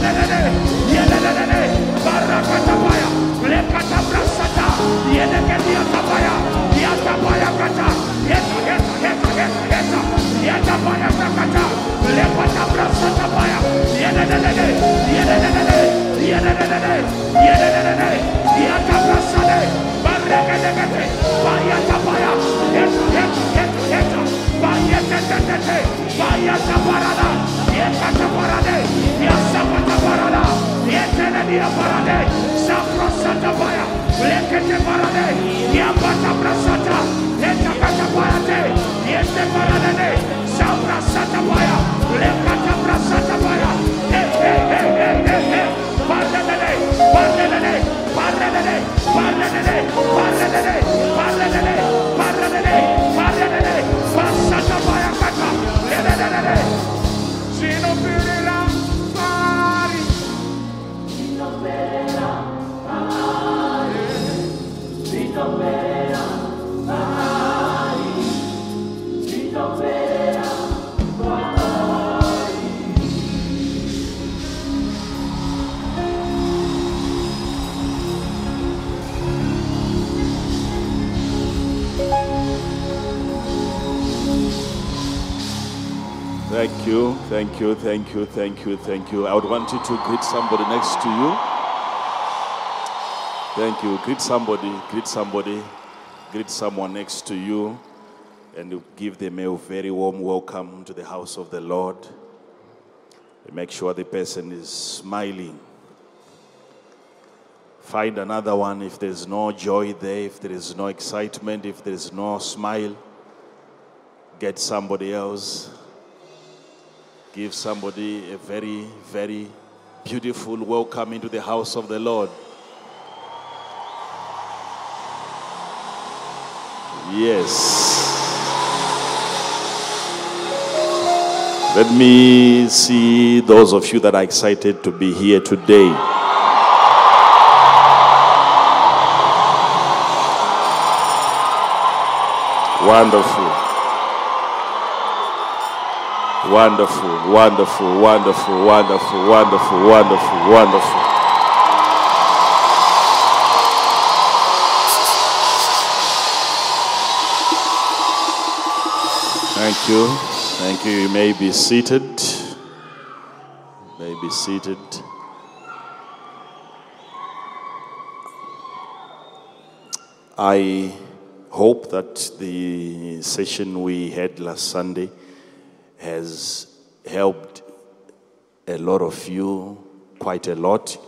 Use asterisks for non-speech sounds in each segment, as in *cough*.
Yelelelele, yelelelele, barakatabaya, lekatabrasata, yelekediatabaya, yatabaya kata, yeta, yeta, yeta, yeta, yeta, yatabaya kata, lekatabrasatabaya, yelelelele, yelelelele, yelelelele, yelelelele, yatabrasade, barekedekete, bayatabaya, yeta, yeta, yeta, yeta, bayetetetete, bayatabarada, yekatabarade, yasapatabarada, yetelediabarade, saprasatabaya, leketebarade, yapatabrasata, yetakatabarade, yetebaradade, saprasatabaya, lekatabrasatabaya, eh, eh, eh, eh, eh, eh, baradade, baradade, baradade, baradade, baradade, baradade, baradade, baradade, basatabaya kata, yelelelele. Sinopirila, pari. Thank you, thank you, thank you, thank you, thank you. I would want you to greet somebody next to you. Thank you. Greet somebody, greet somebody, greet someone next to you, and give them a very warm welcome to the house of the Lord. Make sure the person is smiling. Find another one if there's no joy there, if there is no excitement, if there is no smile. Get somebody else. Give somebody a very, very beautiful welcome into the house of the Lord. Yes. Let me see those of you that are excited to be here today. Wonderful. Wonderful, wonderful, wonderful, wonderful, wonderful, wonderful, wonderful. Thank you. Thank you. You may be seated. You may be seated. I hope that the session we had last Sunday has helped a lot of you, quite a lot.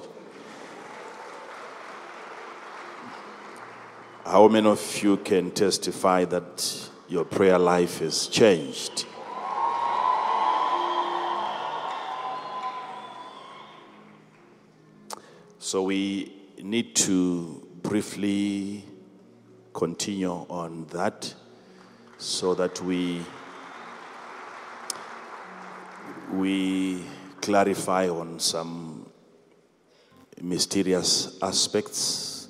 How many of you can testify that your prayer life is changed? So we need to briefly continue on that so that we we clarify on some mysterious aspects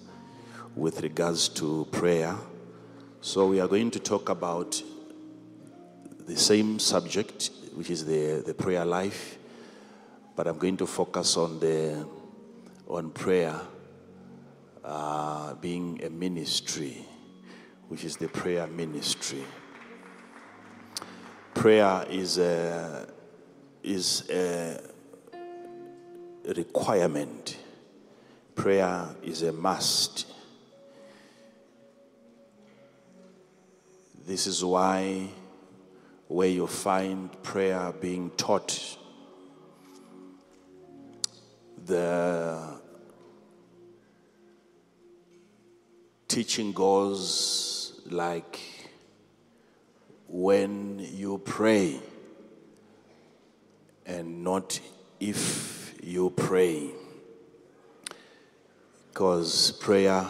with regards to prayer. So we are going to talk about the same subject, which is the, the prayer life, but I'm going to focus on the on prayer uh, being a ministry, which is the prayer ministry. Prayer is a is a requirement. Prayer is a must. This is why, where you find prayer being taught, the teaching goes like when you pray and not if you pray. Because prayer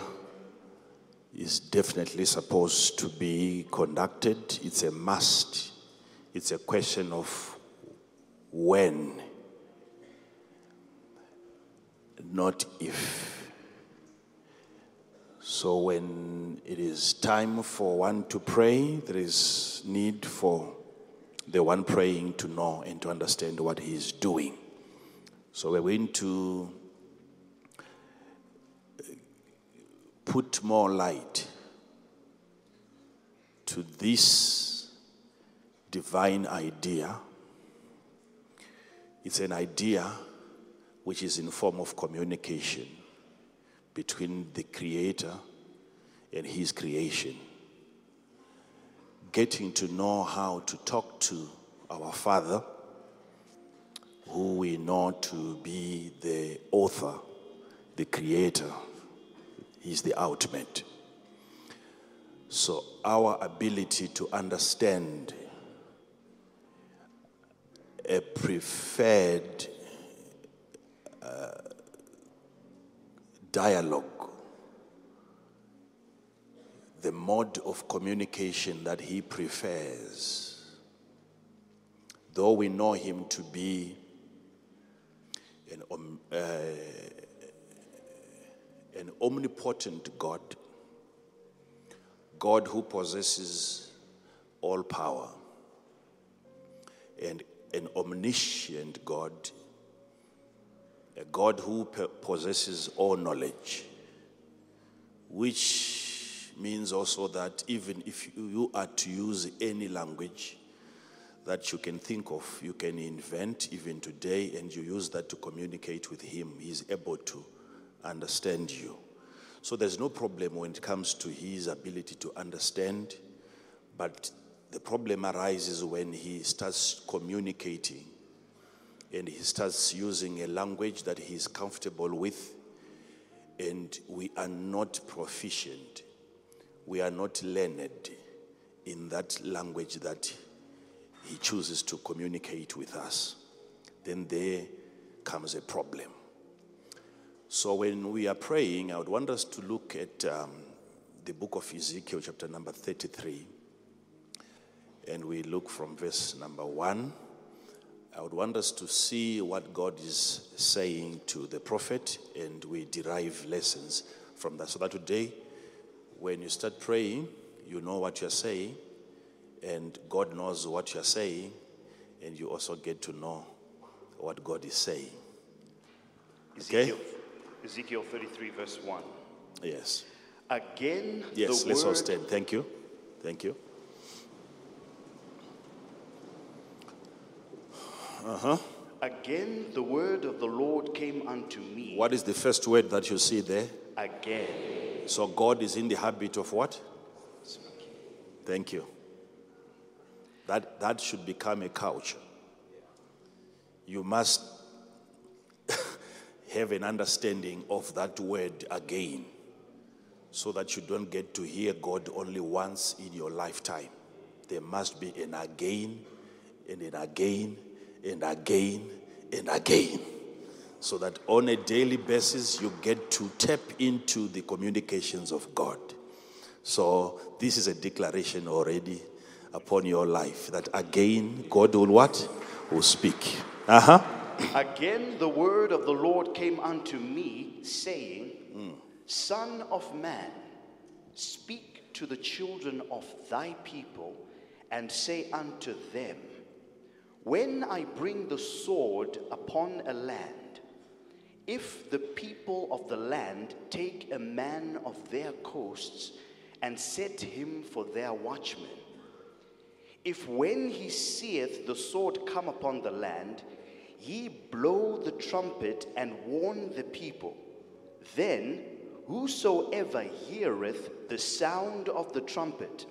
is definitely supposed to be conducted, it's a must. It's a question of when, not if. So, when it is time for one to pray, there is need for the one praying to know and to understand what he is doing. So we're going to put more light to this divine idea. It's an idea which is in form of communication between the creator and his creation. Getting to know how to talk to our Father, who we know to be the author, the creator, He's the ultimate. So, our ability to understand a preferred uh, dialogue, the mode of communication that he prefers, though we know him to be an, um, uh, an omnipotent God, God who possesses all power, and an omniscient God, a God who possesses all knowledge, which means also that even if you- are to use any language that you can think of, you can invent even today, and you use that to communicate with Him, He's able to understand you. So there's no problem when it comes to His ability to understand, but the problem arises when He starts communicating and He starts using a language that He is comfortable with, and we are not proficient, we are not learned in that language that He chooses to communicate with us. Then there comes a problem. So when we are praying, I would want us to look at um, the book of Ezekiel, chapter number 33. And we look from verse number 1. I would want us to see what God is saying to the prophet, and we derive lessons from that. So that today, when you start praying, you know what you're saying, and God knows what you're saying, and you also get to know what God is saying. Okay. Ezekiel, Ezekiel 33, verse 1. Yes. Again, Yes, the let's all stand. Thank you. Thank you. Uh huh. again, the word of the Lord came unto me. What is the first word that you see there? Again. So God is in the habit of what? Thank you. That, that should become a culture. You must have an understanding of that word again so that you don't get to hear God only once in your lifetime. There must be an again and an again and again and again so that on a daily basis you get to tap into the communications of God. So this is a declaration already upon your life that again God will what? Will speak. Uh-huh. Again, the word of the Lord came unto me, saying, Son of man, speak to the children of thy people, and say unto them, When I bring the sword upon a land, if the people of the land take a man of their coasts and set him for their watchman, if when he seeth the sword come upon the land, ye blow the trumpet and warn the people, then whosoever heareth the sound of the trumpet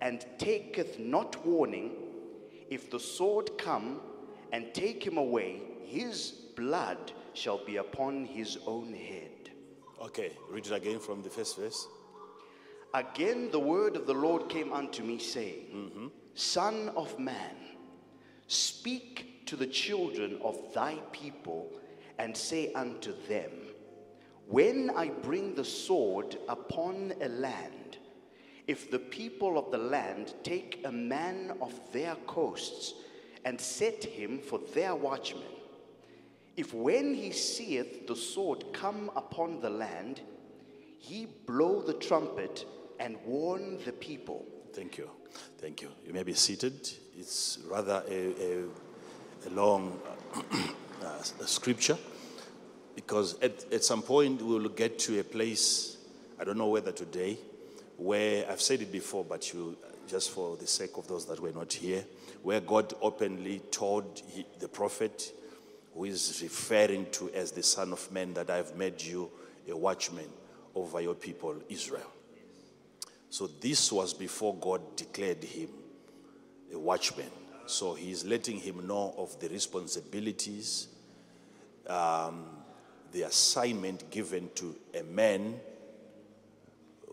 and taketh not warning, if the sword come and take him away, his blood shall be upon his own head. Okay, read it again from the first verse. Again, the word of the Lord came unto me, saying, mm-hmm. Son of man, speak to the children of thy people, and say unto them, When I bring the sword upon a land, if the people of the land take a man of their coasts and set him for their watchman, if when he seeth the sword come upon the land, he blow the trumpet and warn the people. Thank you. Thank you. You may be seated. It's rather a, a, a long uh, *clears throat* scripture because at, at some point we will get to a place, I don't know whether today, where I've said it before, but you, just for the sake of those that were not here, where God openly told he, the prophet, who is referring to as the Son of Man, that I've made you a watchman over your people, Israel. So this was before God declared him a watchman. So he's letting him know of the responsibilities, um, the assignment given to a man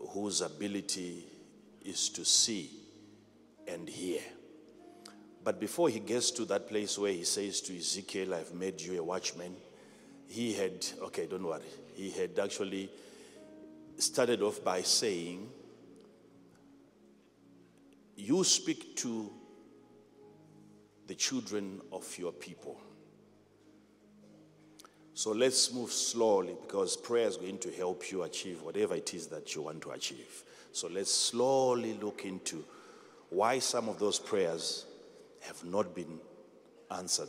whose ability is to see and hear. But before he gets to that place where he says to Ezekiel, I've made you a watchman, he had, okay, don't worry, he had actually started off by saying, You speak to the children of your people. So let's move slowly because prayer is going to help you achieve whatever it is that you want to achieve. So let's slowly look into why some of those prayers have not been answered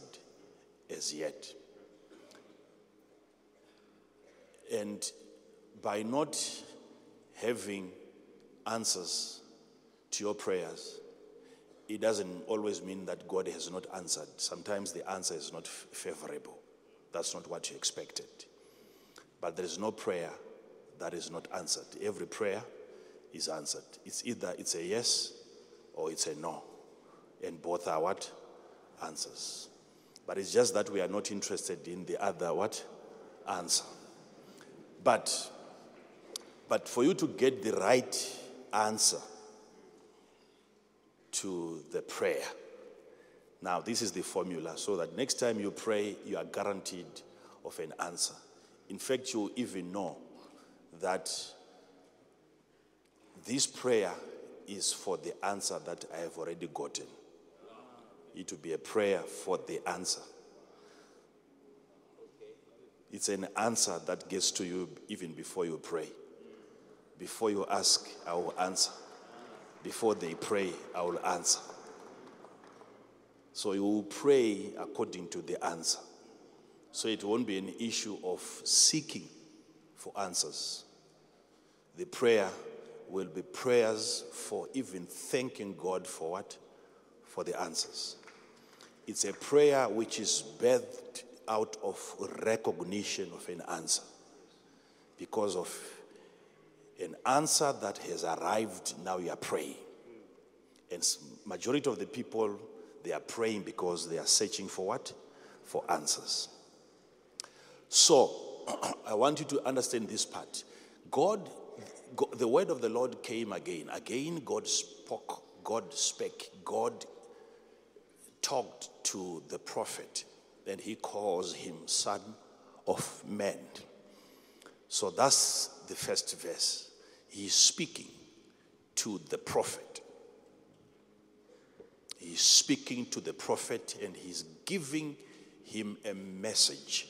as yet. And by not having answers to your prayers, it doesn't always mean that God has not answered. Sometimes the answer is not favorable. That's not what you expected. But there is no prayer that is not answered. Every prayer is answered. It's either it's a yes or it's a no. And both are what? Answers. But it's just that we are not interested in the other what? Answer. But but for you to get the right answer to the prayer. Now, this is the formula so that next time you pray, you are guaranteed of an answer. In fact, you even know that this prayer is for the answer that I have already gotten. It will be a prayer for the answer. It's an answer that gets to you even before you pray. Before you ask, I will answer. Before they pray, I will answer. So you will pray according to the answer. So it won't be an issue of seeking for answers. The prayer will be prayers for even thanking God for what? For the answers. It's a prayer which is birthed out of recognition of an answer because of an answer that has arrived now you are praying. And majority of the people they are praying because they are searching for what? For answers. So *clears throat* i want you to understand this part. God, god the word of the lord came again. Again god spoke god spake. God talked to the prophet. And he calls him son of man. So that's the first verse He's speaking to the prophet. He's speaking to the prophet and he's giving him a message.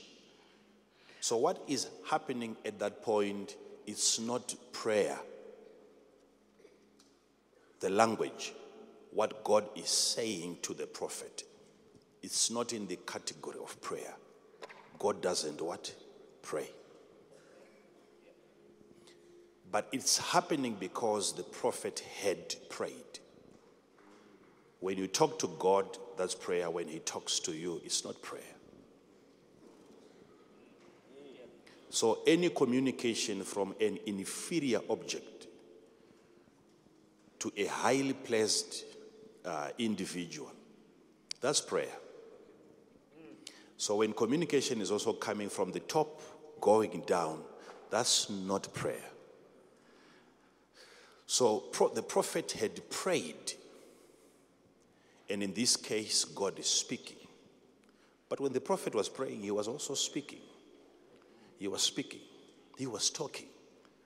So, what is happening at that point? It's not prayer. The language, what God is saying to the prophet, it's not in the category of prayer. God doesn't what? Pray. But it's happening because the prophet had prayed. When you talk to God, that's prayer. When he talks to you, it's not prayer. So, any communication from an inferior object to a highly placed uh, individual, that's prayer. So, when communication is also coming from the top, going down, that's not prayer. So pro- the prophet had prayed, and in this case, God is speaking. But when the prophet was praying, he was also speaking. He was speaking, he was talking,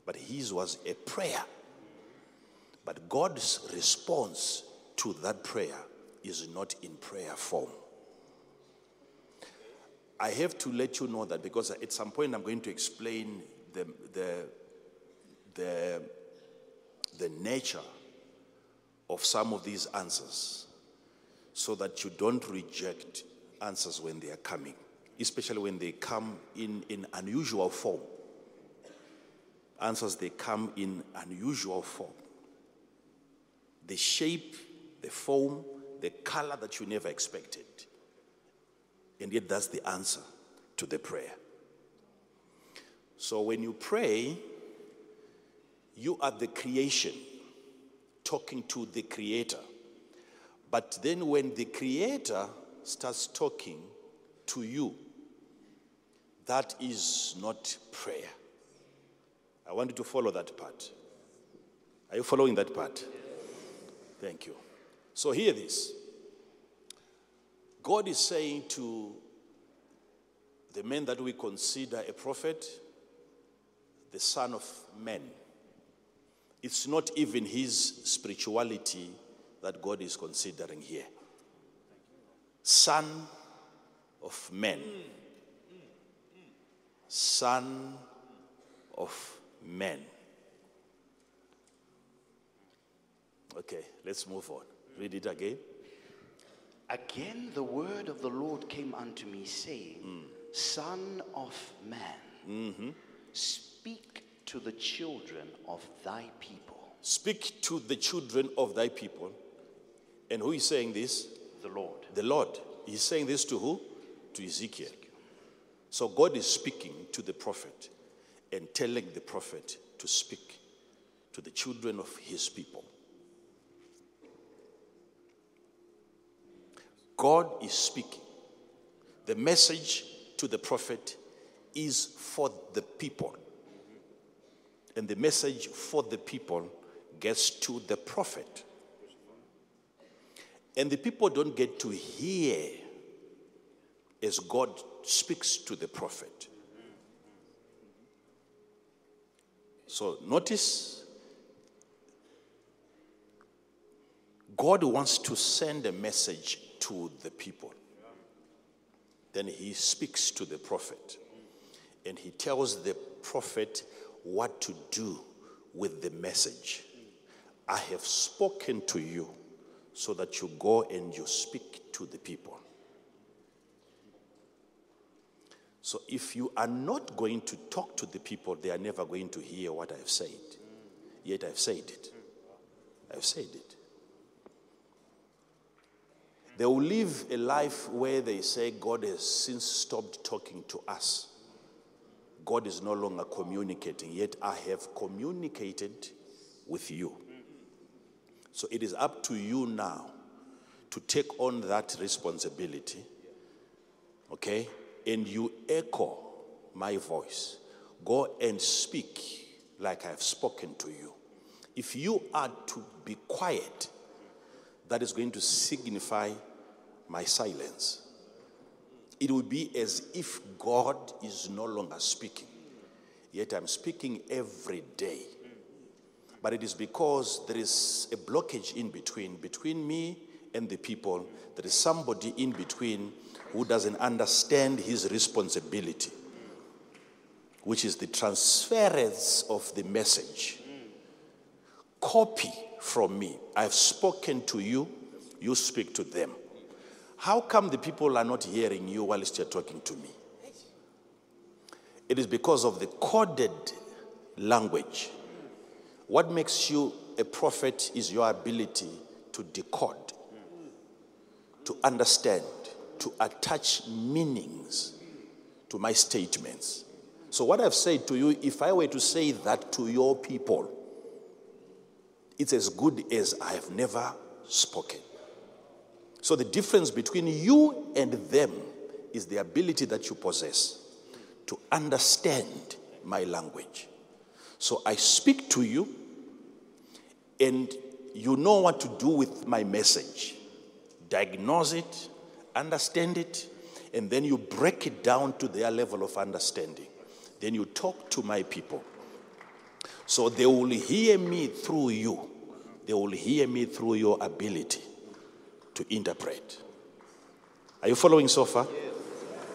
but his was a prayer. But God's response to that prayer is not in prayer form. I have to let you know that because at some point I'm going to explain the, the, the the nature of some of these answers so that you don't reject answers when they are coming. especially when they come in, in unusual form. Answers they come in unusual form. The shape, the form, the color that you never expected. And yet, that's the answer to the prayer. So, when you pray, you are the creation talking to the creator. But then, when the creator starts talking to you, that is not prayer. I want you to follow that part. Are you following that part? Thank you. So, hear this God is saying to the man that we consider a prophet, the son of man. It's not even his spirituality that God is considering here. Son of man. Son of man. Okay, let's move on. Read it again. Again, the word of the Lord came unto me, saying, mm. Son of man, mm-hmm. speak to the children of thy people. Speak to the children of thy people. And who is saying this? The Lord. The Lord. He's saying this to who? To Ezekiel. So God is speaking to the prophet and telling the prophet to speak to the children of his people. God is speaking. The message to the prophet is for the people. And the message for the people gets to the prophet. And the people don't get to hear as God speaks to the prophet. So notice God wants to send a message to the people. Then he speaks to the prophet and he tells the prophet what to do with the message. I have spoken to you so that you go and you speak to the people. So if you are not going to talk to the people, they are never going to hear what I've said. Yet I've said it. I've said it. They will live a life where they say God has since stopped talking to us. God is no longer communicating, yet I have communicated with you. So it is up to you now to take on that responsibility, okay? And you echo my voice. Go and speak like I have spoken to you. If you are to be quiet, that is going to signify my silence. It will be as if God is no longer speaking. Yet I'm speaking every day. But it is because there is a blockage in between, between me and the people. There is somebody in between who doesn't understand his responsibility, which is the transference of the message. Copy from me. I've spoken to you, you speak to them. How come the people are not hearing you whilst you're talking to me? It is because of the coded language. What makes you a prophet is your ability to decode, to understand, to attach meanings to my statements. So, what I've said to you, if I were to say that to your people, it's as good as I have never spoken. So, the difference between you and them is the ability that you possess to understand my language. So, I speak to you, and you know what to do with my message. Diagnose it, understand it, and then you break it down to their level of understanding. Then you talk to my people. So they will hear me through you. They will hear me through your ability to interpret. Are you following so far?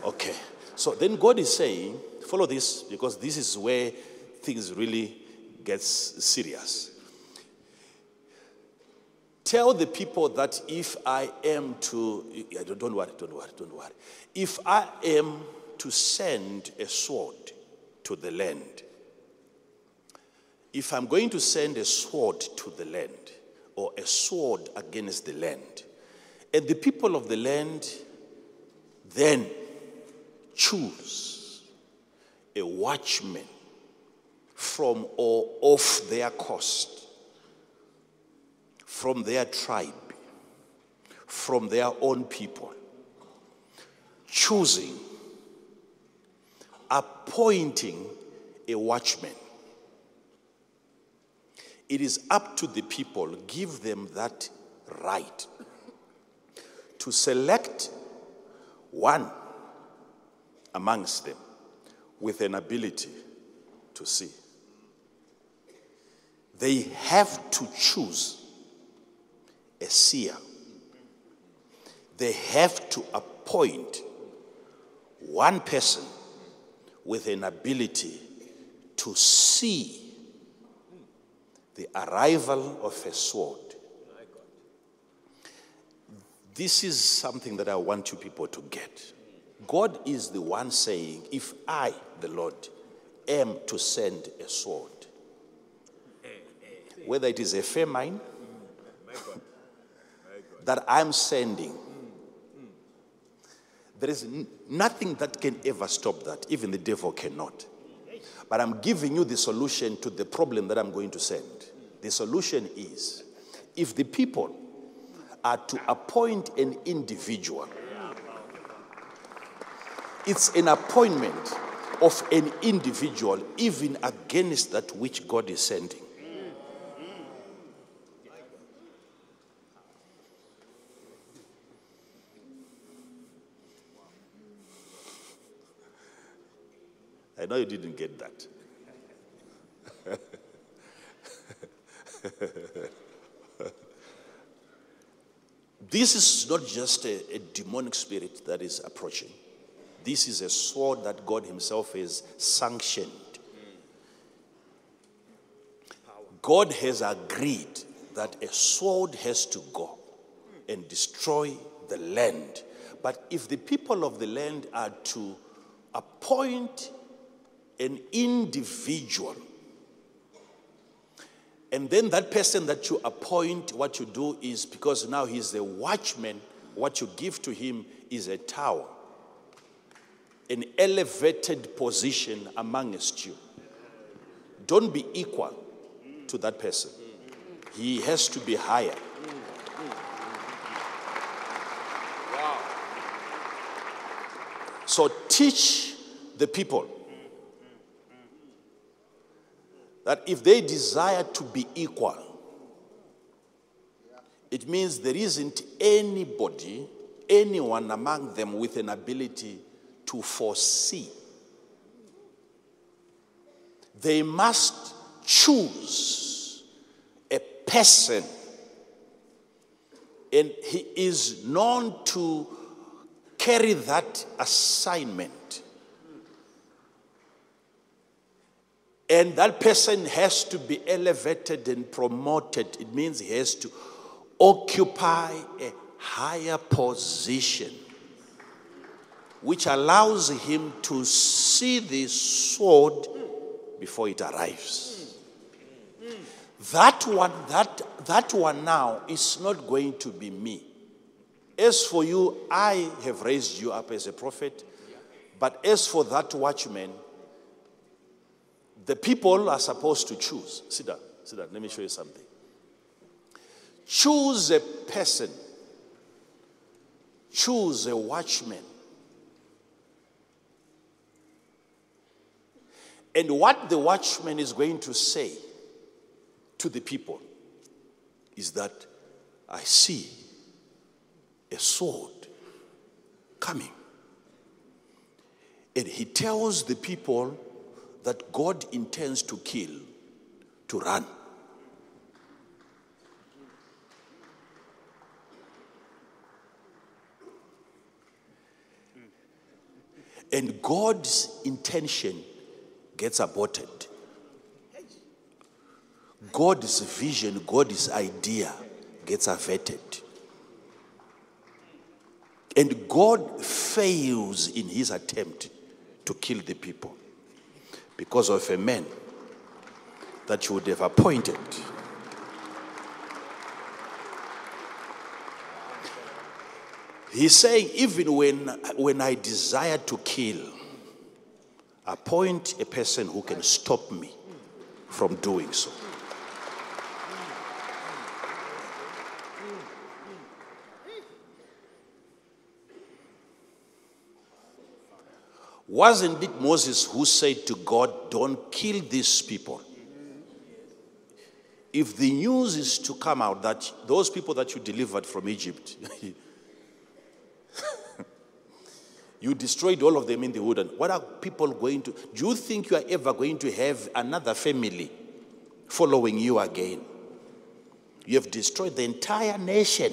Okay. So then God is saying, follow this because this is where things really gets serious. Tell the people that if I am to, don't worry, don't worry, don't worry. If I am to send a sword to the land, if I'm going to send a sword to the land or a sword against the land, and the people of the land then choose a watchman from or off their coast, from their tribe, from their own people, choosing, appointing a watchman. It is up to the people, give them that right to select one amongst them with an ability to see. They have to choose a seer. They have to appoint one person with an ability to see the arrival of a sword. This is something that I want you people to get. God is the one saying, If I, the Lord, am to send a sword, whether it is a famine that I'm sending, there is nothing that can ever stop that. Even the devil cannot. But I'm giving you the solution to the problem that I'm going to send. The solution is if the people are to appoint an individual, it's an appointment of an individual, even against that which God is sending. I know you didn't get that. *laughs* this is not just a, a demonic spirit that is approaching. This is a sword that God Himself has sanctioned. God has agreed that a sword has to go and destroy the land. But if the people of the land are to appoint an individual, and then that person that you appoint, what you do is because now he's a watchman, what you give to him is a tower, an elevated position amongst you. Don't be equal to that person, he has to be higher. So teach the people that if they desire to be equal, it means there isn't anybody, anyone among them with an ability to foresee. They must choose a person, and he is known to carry that assignment. And that person has to be elevated and promoted. It means he has to occupy a higher position, which allows him to see the sword before it arrives. That one, that, that one now is not going to be me. As for you, I have raised you up as a prophet. But as for that watchman, the people are supposed to choose. Sit down, sit down. Let me show you something. Choose a person, choose a watchman. And what the watchman is going to say to the people is that I see a sword coming. And he tells the people that God intends to kill to run. And God's intention gets aborted. God's vision, God's idea gets averted. And God fails in his attempt to kill the people because of a man that you would have appointed. He's saying, even when, when I desire to kill, appoint a person who can stop me from doing so. Wasn't it Moses who said to God, Don't kill these people? If the news is to come out that those people that you delivered from Egypt, *laughs* you destroyed all of them in the wooden, what are people going to? Do you think you are ever going to have another family following you again? You have destroyed the entire nation.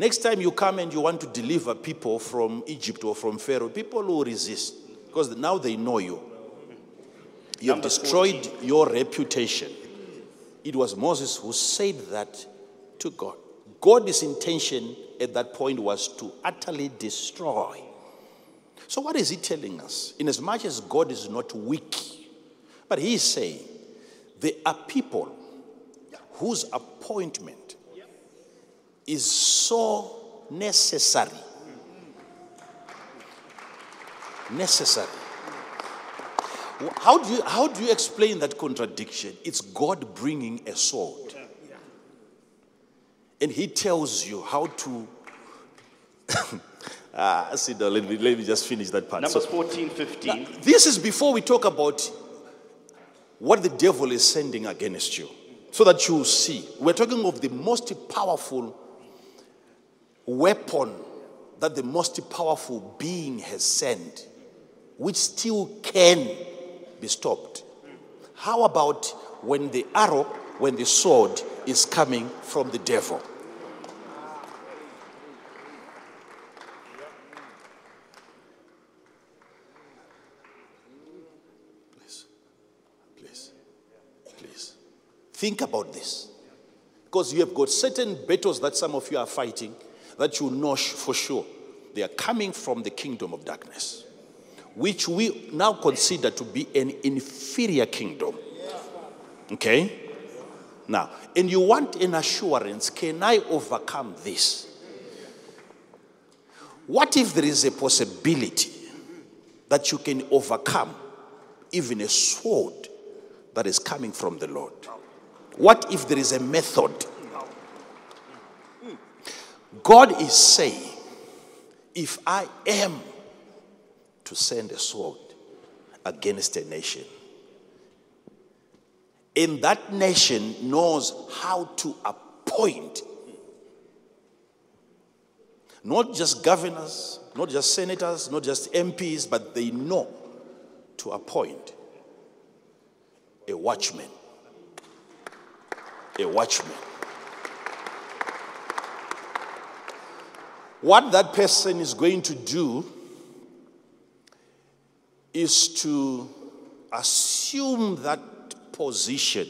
Next time you come and you want to deliver people from Egypt or from Pharaoh, people will resist because now they know you. You have destroyed your reputation. It was Moses who said that to God. God's intention at that point was to utterly destroy. So, what is he telling us? In as much as God is not weak, but he is saying there are people whose appointment is so necessary. Necessary. How do, you, how do you explain that contradiction? It's God bringing a sword. And He tells you how to. *coughs* ah, see, no, let, me, let me just finish that part. Numbers So- 14, 15. this is before we talk about what the devil is sending against you, so that you see. We're talking of the most powerful weapon that the most powerful being has sent, which still can be stopped. How about when the arrow, when the sword is coming from the devil? Please, please, please. Think about this. Because you have got certain battles that some of you are fighting that you know for sure. They are coming from the kingdom of darkness, which we now consider to be an inferior kingdom. Okay? Now, and you want an assurance can I overcome this? What if there is a possibility that you can overcome even a sword that is coming from the Lord? What if there is a method? God is saying, if I am to send a sword against a nation, and that nation knows how to appoint not just governors, not just senators, not just MPs, but they know to appoint a watchman. A watchman. What that person is going to do is to assume that position.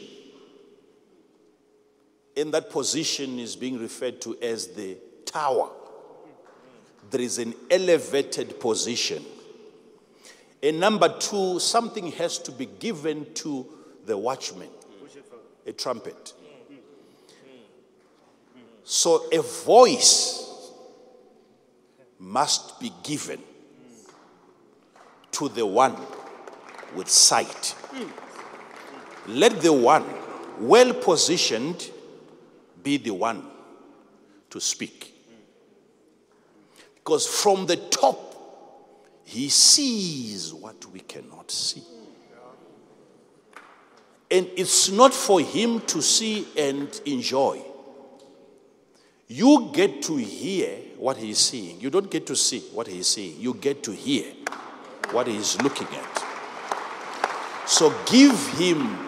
And that position is being referred to as the tower. There is an elevated position. And number two, something has to be given to the watchman a trumpet. So a voice must be given to the one with sight. Let the one well positioned be the one to speak. Because from the top, he sees what we cannot see. And it's not for him to see and enjoy. You get to hear what he's seeing. You don't get to see what he's seeing. You get to hear what he's looking at. So give him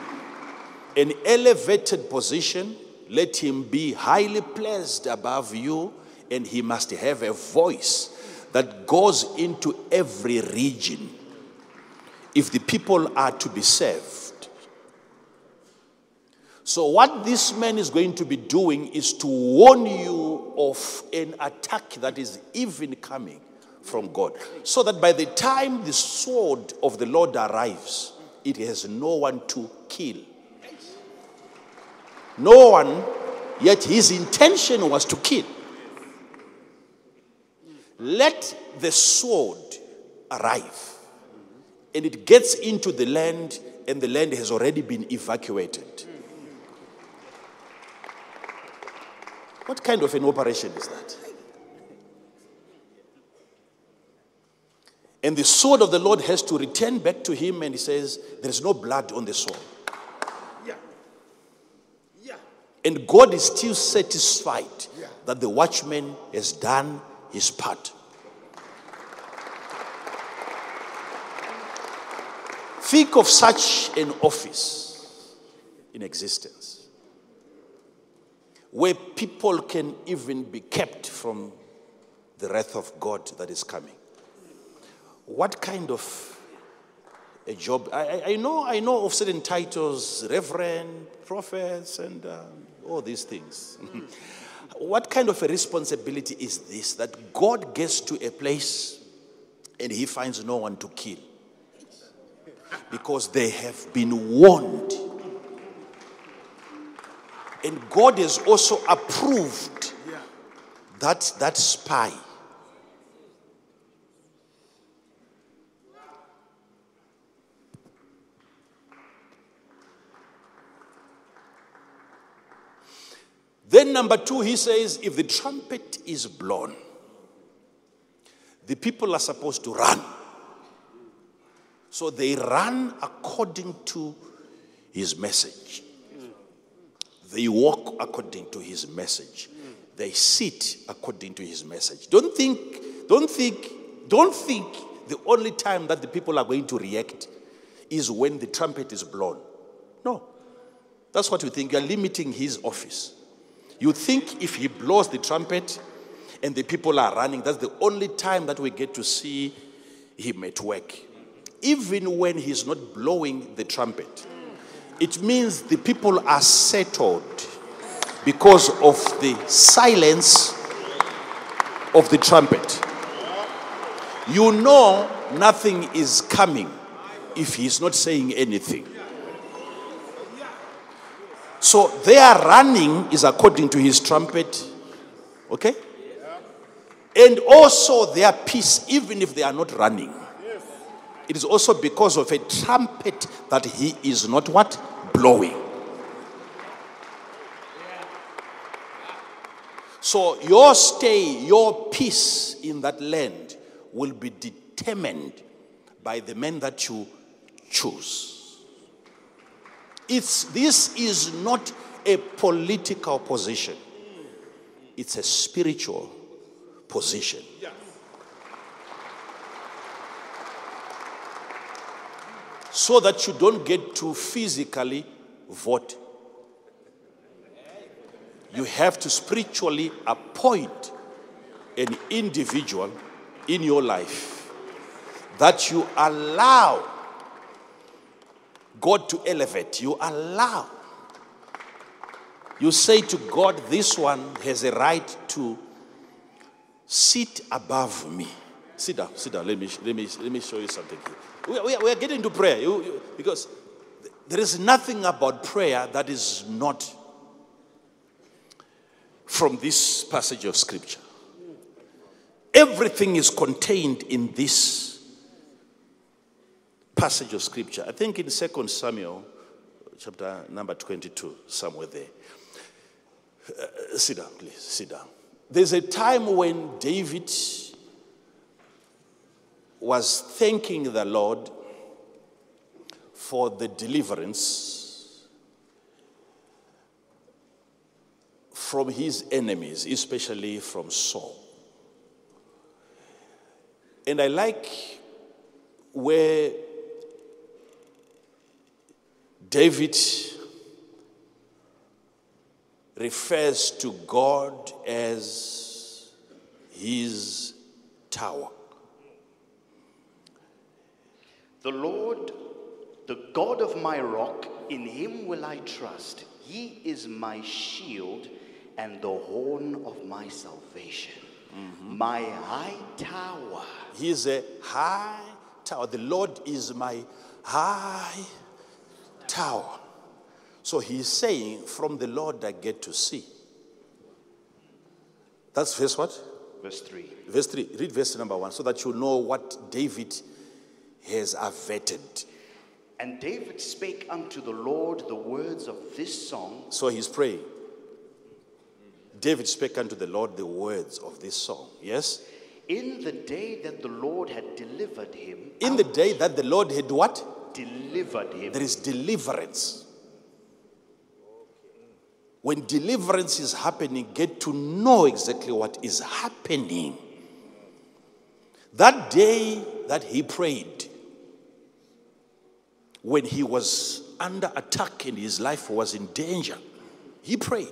an elevated position. Let him be highly placed above you, and he must have a voice that goes into every region. If the people are to be saved, So, what this man is going to be doing is to warn you of an attack that is even coming from God. So that by the time the sword of the Lord arrives, it has no one to kill. No one, yet his intention was to kill. Let the sword arrive, and it gets into the land, and the land has already been evacuated. What kind of an operation is that? And the sword of the Lord has to return back to him, and he says, There is no blood on the sword. Yeah. Yeah. And God is still satisfied Yeah. that the watchman has done his part. Think of such an office in existence where people can even be kept from the wrath of God that is coming. What kind of a job? I, I- know, I know of certain titles, reverend, prophets, and um, all these things. *laughs* what kind of a responsibility is this that God gets to a place and he finds no one to kill? Because they have been warned. And God has also approved Yeah. that, that spy. Then, number two, he says, if the trumpet is blown, the people are supposed to run. So they run according to his message. They walk according to his message. They sit according to his message. Don't think, don't think, don't think the only time that the people are going to react is when the trumpet is blown. No. That's what you think. You're limiting his office. You think if he blows the trumpet and the people are running, that's the only time that we get to see him at work. Even when he's not blowing the trumpet, it means the people are settled because of the silence of the trumpet. You know nothing is coming if he's not saying anything. So their running is according to his trumpet. Okay? And also their peace, even if they are not running. It is also because of a trumpet that he is not what? Blowing. So your stay, your peace in that land will be determined by the men that you choose. It's, this is not a political position, it's a spiritual position. So that you don't get to physically vote. You have to spiritually appoint an individual in your life that you allow God to elevate. You allow. You say to God, this one has a right to sit above me. Sit down, sit down. Let me, let me, let me show you something here. We, we, are- we are getting to prayer you- you- because there is nothing about prayer that is not from this passage of scripture. Everything is contained in this passage of scripture. I think in 2 Samuel, chapter number 22, somewhere there. Uh, sit down, please, sit down. There's a time when David was thanking the Lord for the deliverance from his enemies, especially from Saul. And I like where David refers to God as his tower. The Lord, the God of my rock, in him will I trust. He is my shield and the horn of my salvation, mm-hmm. my high tower. He is a high tower. The Lord is my high tower. So he's saying, From the Lord I get to see. That's verse what? Verse 3. Verse 3. Read verse number 1 so that you know what David has averted. And David spake unto the Lord the words of this song. So he's praying. David spake unto the Lord the words of this song. Yes? In the day that the Lord had delivered him, In the day that the Lord had what? delivered him. There is deliverance. When deliverance is happening, get to know exactly what is happening. That day that he prayed, when he was under attack and his life was in danger, he prayed.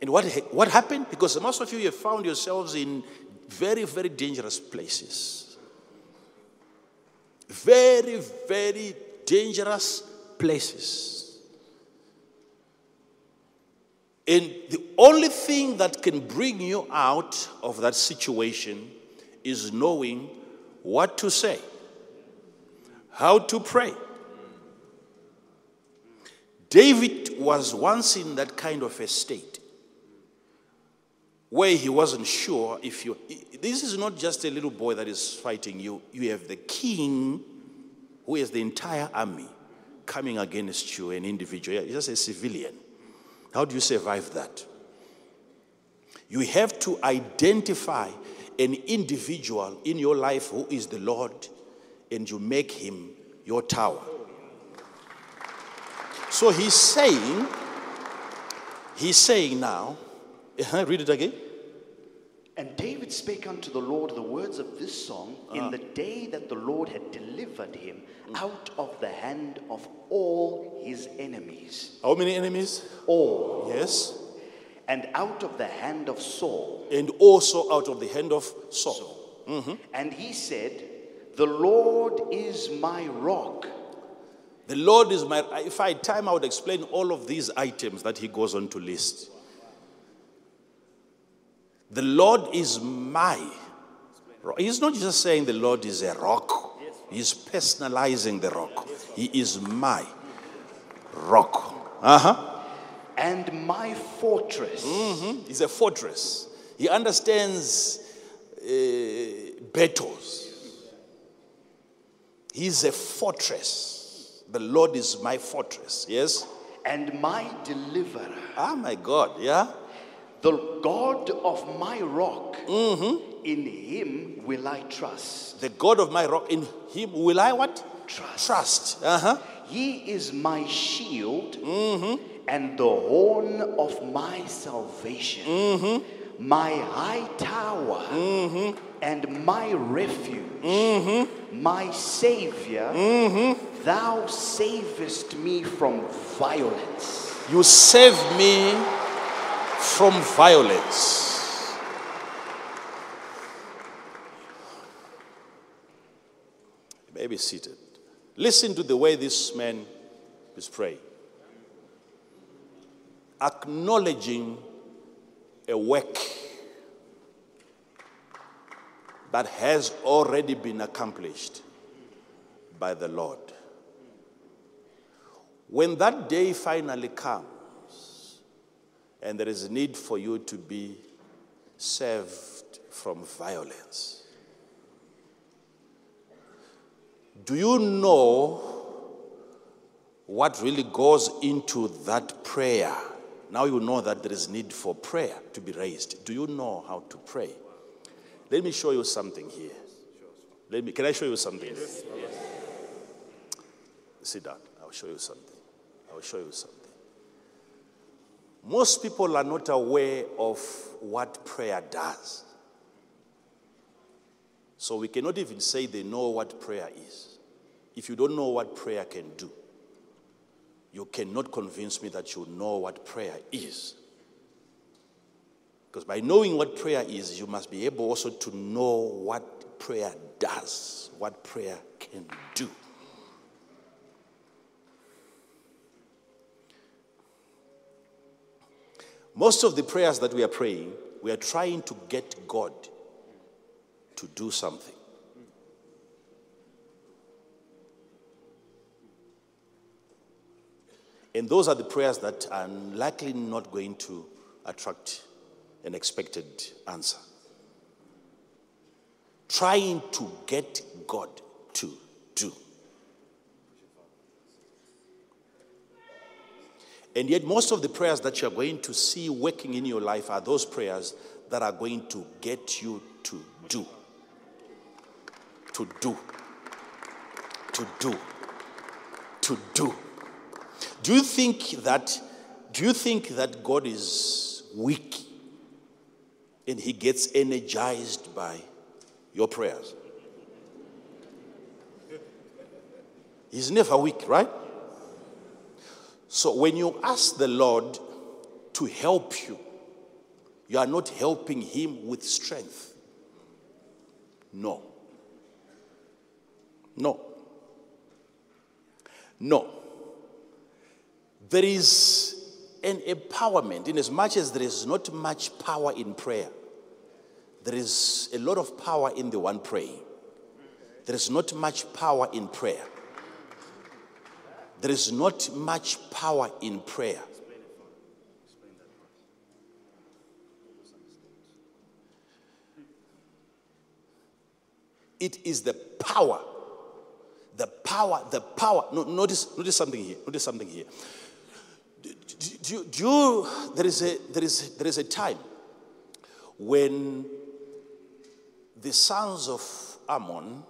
And what, what happened? Because most of you have found yourselves in very, very dangerous places. Very, very dangerous places. And the only thing that can bring you out of that situation is knowing what to say, how to pray. David was once in that kind of a state where he wasn't sure if you. This is not just a little boy that is fighting you, you have the king who has the entire army coming against you, an individual, just a civilian. How do you survive that? You have to identify an individual in your life who is the Lord and you make him your tower. So he's saying, he's saying now, uh-huh, read it again. And David spake unto the Lord the words of this song in the day that the Lord had delivered him out of the hand of all his enemies. How many enemies? All. Yes. And out of the hand of Saul. And also out of the hand of Saul. And he said, The Lord is my rock. The Lord is my. If I had time, I would explain all of these items that he goes on to list. The Lord is my. He's not just saying the Lord is a rock, he's personalizing the rock. He is my rock. Uh huh. and my fortress. He's a fortress. He understands uh, battles. He's a fortress. The Lord is my fortress. Yes? and my deliverer. Ah, my God. Yeah? The God of my rock, Mm-hmm. in him will I trust. The God of my rock, in him will I what? Trust. Trust. Uh huh. He is my shield mm-hmm. and the horn of my salvation, my high tower mm-hmm. and my refuge, mm-hmm. my Savior. Mm-hmm. Thou savest me from violence. You save me from violence. You may be seated. Listen to the way this man is praying. Acknowledging a work that has already been accomplished by the Lord. When that day finally comes, and there is need for you to be saved from violence, do you know what really goes into that prayer? Now you know that there is need for prayer to be raised. Do you know how to pray? Let me show you something here. Let me, can I show you something? Sit down. I'll show you something. I'll show you something. Most people are not aware of what prayer does. So we cannot even say they know what prayer is. If you don't know what prayer can do, you cannot convince me that you know what prayer is. Because by knowing what prayer is, you must be able also to know what prayer does, what prayer can do. Most of the prayers that we are praying, we are trying to get God to do something. And those are the prayers that are likely not going to attract an expected answer. Trying to get God to do. And yet, most of the prayers that you're going to see working in your life are those prayers that are going to get you to do. To do. To do. To do. Do you think that do you think that God is weak and he gets energized by your prayers? He's never weak, right? So when you ask the Lord to help you, you are not helping him with strength. No. No. No. There is an empowerment, in as much as there is not much power in prayer, there is a lot of power in the one praying. There is not much power in prayer. There is not much power in prayer. It is the power. The power, the power. No, notice, notice something here. Notice something here. Do, do, there, is a, there, is, there is a time when the sons of Ammon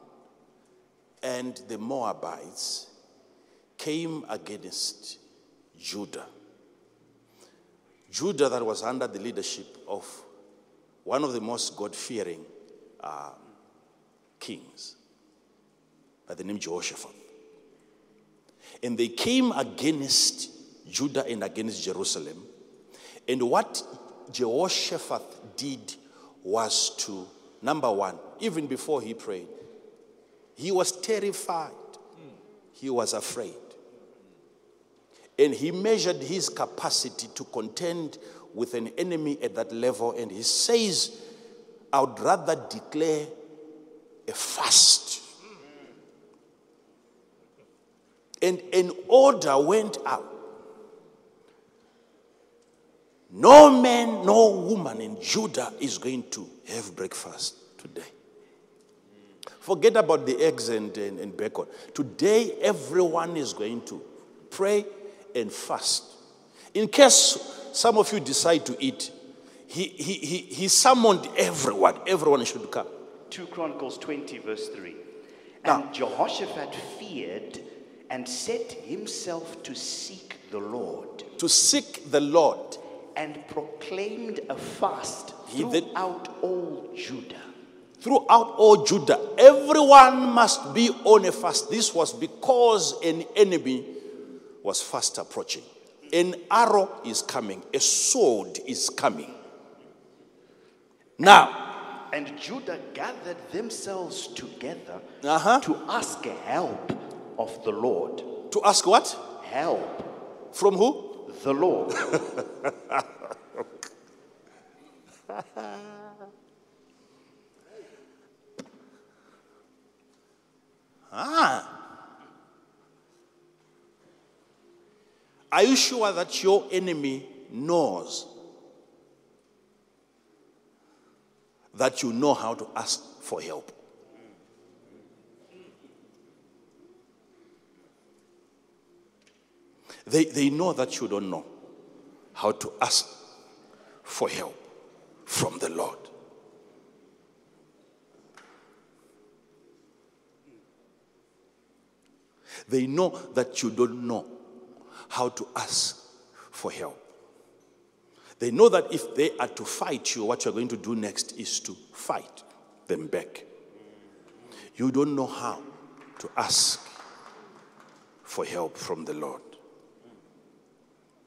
and the Moabites came against Judah. Judah, that was under the leadership of one of the most God fearing um, kings by the name Jehoshaphat. And they came against Judah and against Jerusalem. And what Jehoshaphat did was to, number one, even before he prayed, he was terrified. He was afraid. And he measured his capacity to contend with an enemy at that level. And he says, I would rather declare a fast. And an order went out. No man, no woman in Judah is going to have breakfast today. Forget about the eggs and, and, and bacon. Today, everyone is going to pray and fast. In case some of you decide to eat, he, he, he, he summoned everyone. Everyone should come. 2 Chronicles 20, verse 3. Now- And Jehoshaphat feared and set himself to seek the Lord To seek the Lord. And proclaimed a fast He did- throughout all Judah. Throughout all Judah, everyone must be on a fast. This was because an enemy was fast approaching. An arrow is coming, a sword is coming. Now, And Judah gathered themselves together Uh-huh. to ask help of the Lord. to ask what? Help From who? The Lord. *laughs* Ah. Are you sure that your enemy knows that you know how to ask for help? They, they know that you don't know how to ask for help from the Lord. They know that you don't know how to ask for help. They know that if they are to fight you, what you're going to do next is to fight them back. You don't know how to ask for help from the Lord.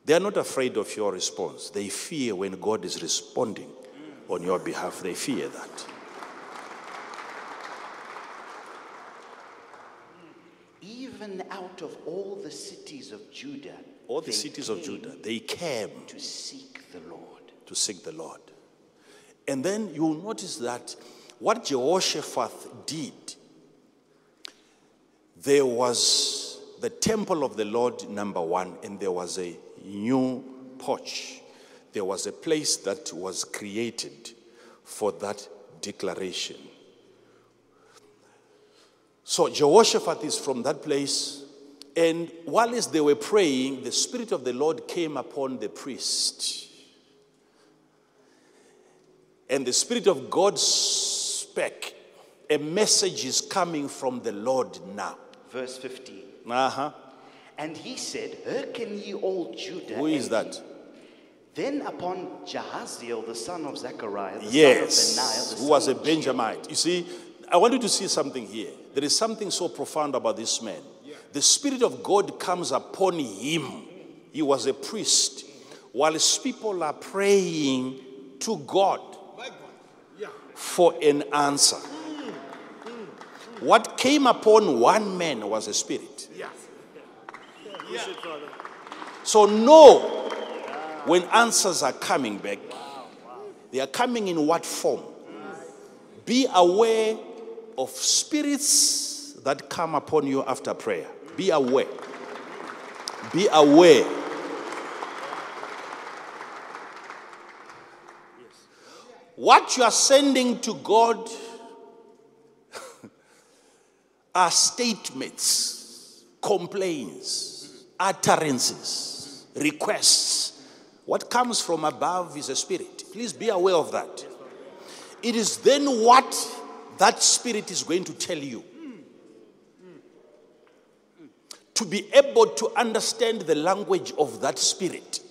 They are not afraid of your response. They fear when God is responding on your behalf. They fear that. Even out of all the cities of Judah, all the cities of Judah, they came to seek the Lord. to seek the Lord. And then you'll notice that what Jehoshaphat did, there was the temple of the Lord, number one, and there was a new porch. There was a place that was created for that declaration. So Jehoshaphat is from that place. And whilst they were praying, the Spirit of the Lord came upon the priest. And the Spirit of God spake. A message is coming from the Lord now. Verse 15. Uh-huh. And he said, Hearken ye all Judah. Who is that? Then upon Jahaziel, the son of Zechariah, the Yes. son of Benaiah, the Who was a Benjamite. You see, I want you to see something here. There is something so profound about this man. The Spirit of God comes upon him. He was a priest. Whilst people are praying to God Yeah. for an answer. What came upon one man was a spirit. Yes. So know when answers are coming back, they are coming in what form? Be aware of spirits that come upon you after prayer. Be aware. Be aware. What you are sending to God *laughs* are statements, complaints, utterances, requests. What comes from above is a spirit. Please be aware of that. It is then what that spirit is going to tell you. To be able to understand the language of that spirit.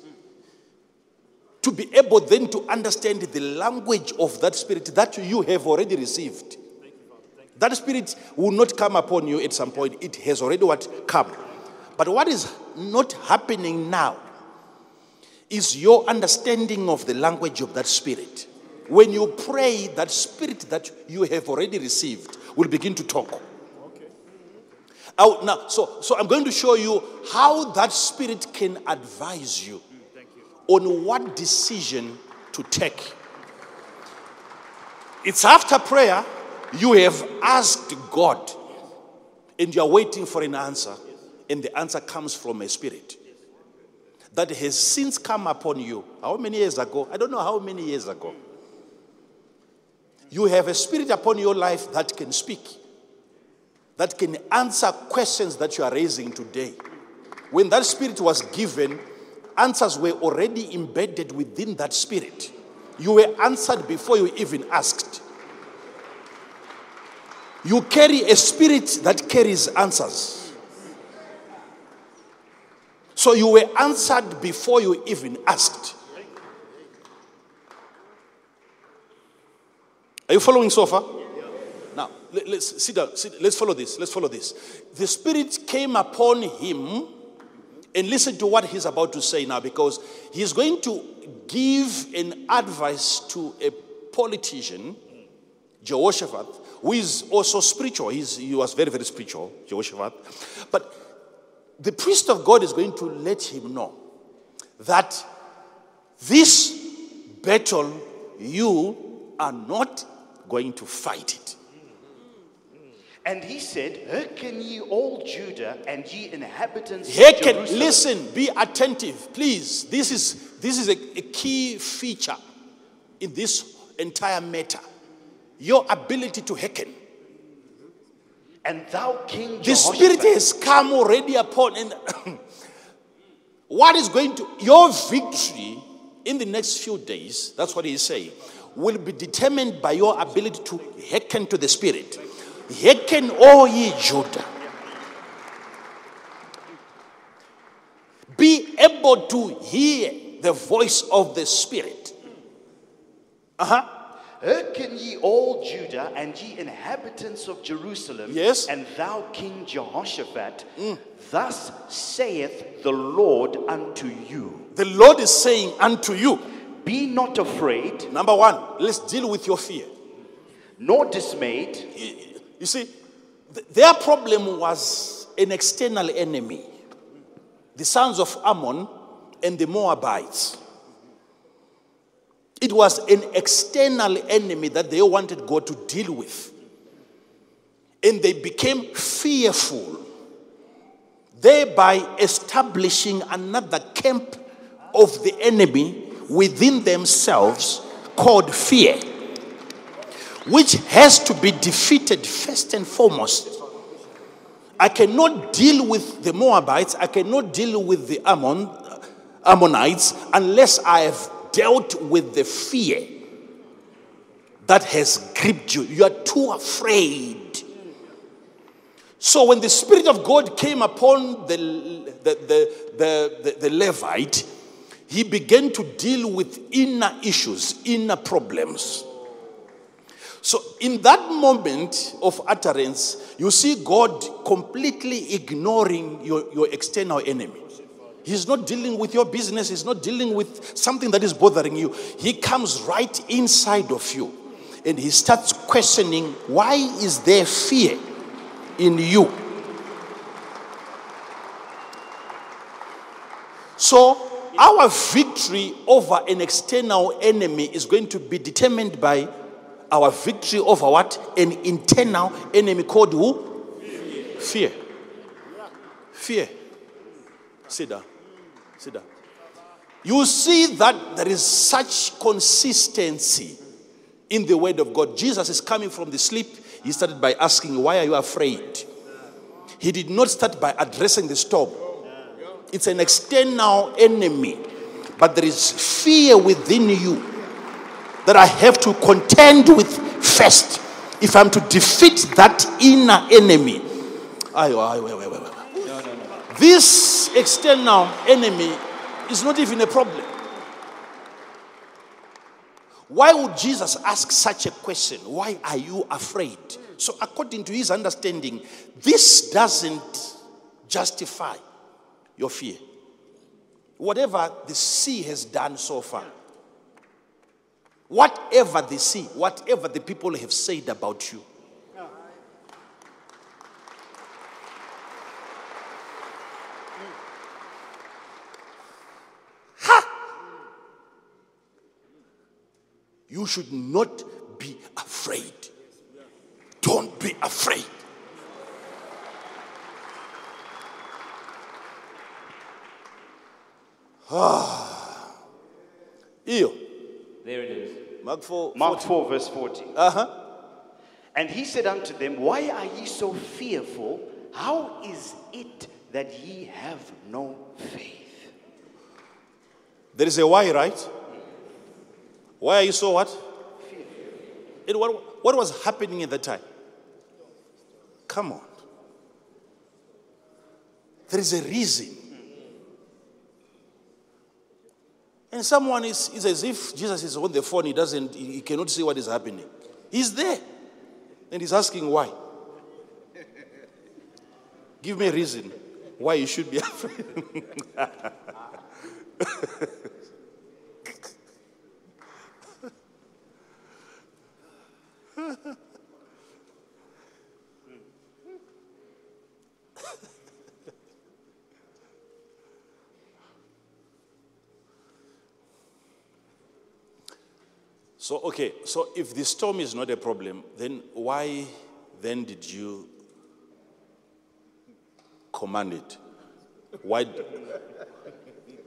To be able then to understand the language of that spirit that you have already received. That spirit will not come upon you at some point. It has already what come. But what is not happening now is your understanding of the language of that spirit. When you pray, that spirit that you have already received will begin to talk. Out now, so, so I'm going to show you how that spirit can advise you on what decision to take. It's after prayer, you have asked God, and you are waiting for an answer, and the answer comes from a spirit that has since come upon you. How many years ago? I don't know how many years ago. You have a spirit upon your life that can speak, that can answer questions that you are raising today. When that spirit was given, answers were already embedded within that spirit. You were answered before you even asked. You carry a spirit that carries answers. So you were answered before you even asked. Are you following so far? Now, let, us sit down. Sit, let's follow this. Let's follow this. The Spirit came upon him, and listen to what he's about to say now, because he's going to give an advice to a politician, Jehoshaphat, who is also spiritual. He's, he was very, very spiritual, Jehoshaphat. But the priest of God is going to let him know that this battle you are not going to fight it. And he said, Hearken ye all Judah and ye inhabitants of Hearken, Jerusalem. listen, be attentive, please. This is this is a, a key feature in this entire matter. Your ability to hearken. And thou King The Jehoshaphat, Spirit has come already upon, and *coughs* what is going to your victory in the next few days? That's what he's saying. Will be determined by your ability to hearken to the Spirit. Hearken, O ye Judah. Be able to hear the voice of the Spirit. Uh huh. Hearken ye all Judah and ye inhabitants of Jerusalem, Yes. and thou King Jehoshaphat, mm. thus saith the Lord unto you The Lord is saying unto you, Be not afraid, number one, let's deal with your fear. nor dismayed, You see, their problem was an external enemy. the sons of Ammon and the Moabites. It was an external enemy that they wanted God to deal with. And they became fearful, thereby establishing another camp of the enemy within themselves called fear, which has to be defeated first and foremost. I cannot deal with the Moabites, I cannot deal with the Ammon, Ammonites unless I have dealt with the fear that has gripped you. You are too afraid. So when the Spirit of God came upon the, the, the, the, the, Levite, he began to deal with inner issues, inner problems. So, in that moment of utterance, you see God completely ignoring your, your external enemy. He's not dealing with your business, he's not dealing with something that is bothering you. He comes right inside of you and he starts questioning why is there fear in you? So, our victory over an external enemy is going to be determined by our victory over what? An internal enemy called who? Fear. Fear. Sit down. Sit down. You see that there is such consistency in the word of God. Jesus is coming from the sleep. He started by asking, Why are you afraid? He did not start by addressing the storm. It's an external enemy, but there is fear within you that I have to contend with first. If I'm to defeat that inner enemy, wait, wait, wait. This external enemy is not even a problem. Why would Jesus ask such a question? Why are you afraid? So, according to his understanding, this doesn't justify your fear. Whatever the sea has done so far, whatever the sea, whatever the people have said about you, you should not be afraid. Don't be afraid. Ah. Iyo. There it is. Mark 4. Mark 4, verse 40. Uh-huh. And he said unto them, Why are ye so fearful? How is it that ye have no faith? There is a why, right? Why are you so what? It, what, what was happening at that time? Come on. There is a reason. And someone is, is as if Jesus is on the phone, he doesn't, he cannot see what is happening. He's there. And he's asking why. Give me a reason why you should be *laughs* afraid. So, okay, so if the storm is not a problem, then why then did you command it? Why,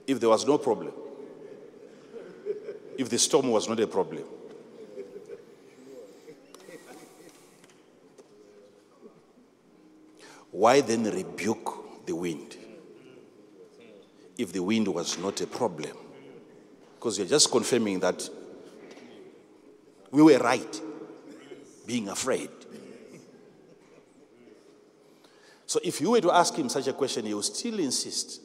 if there was no problem, if the storm was not a problem, why then rebuke the wind? If the wind was not a problem, because you're just confirming that we were right being afraid. So if you were to ask him such a question, he would still insist.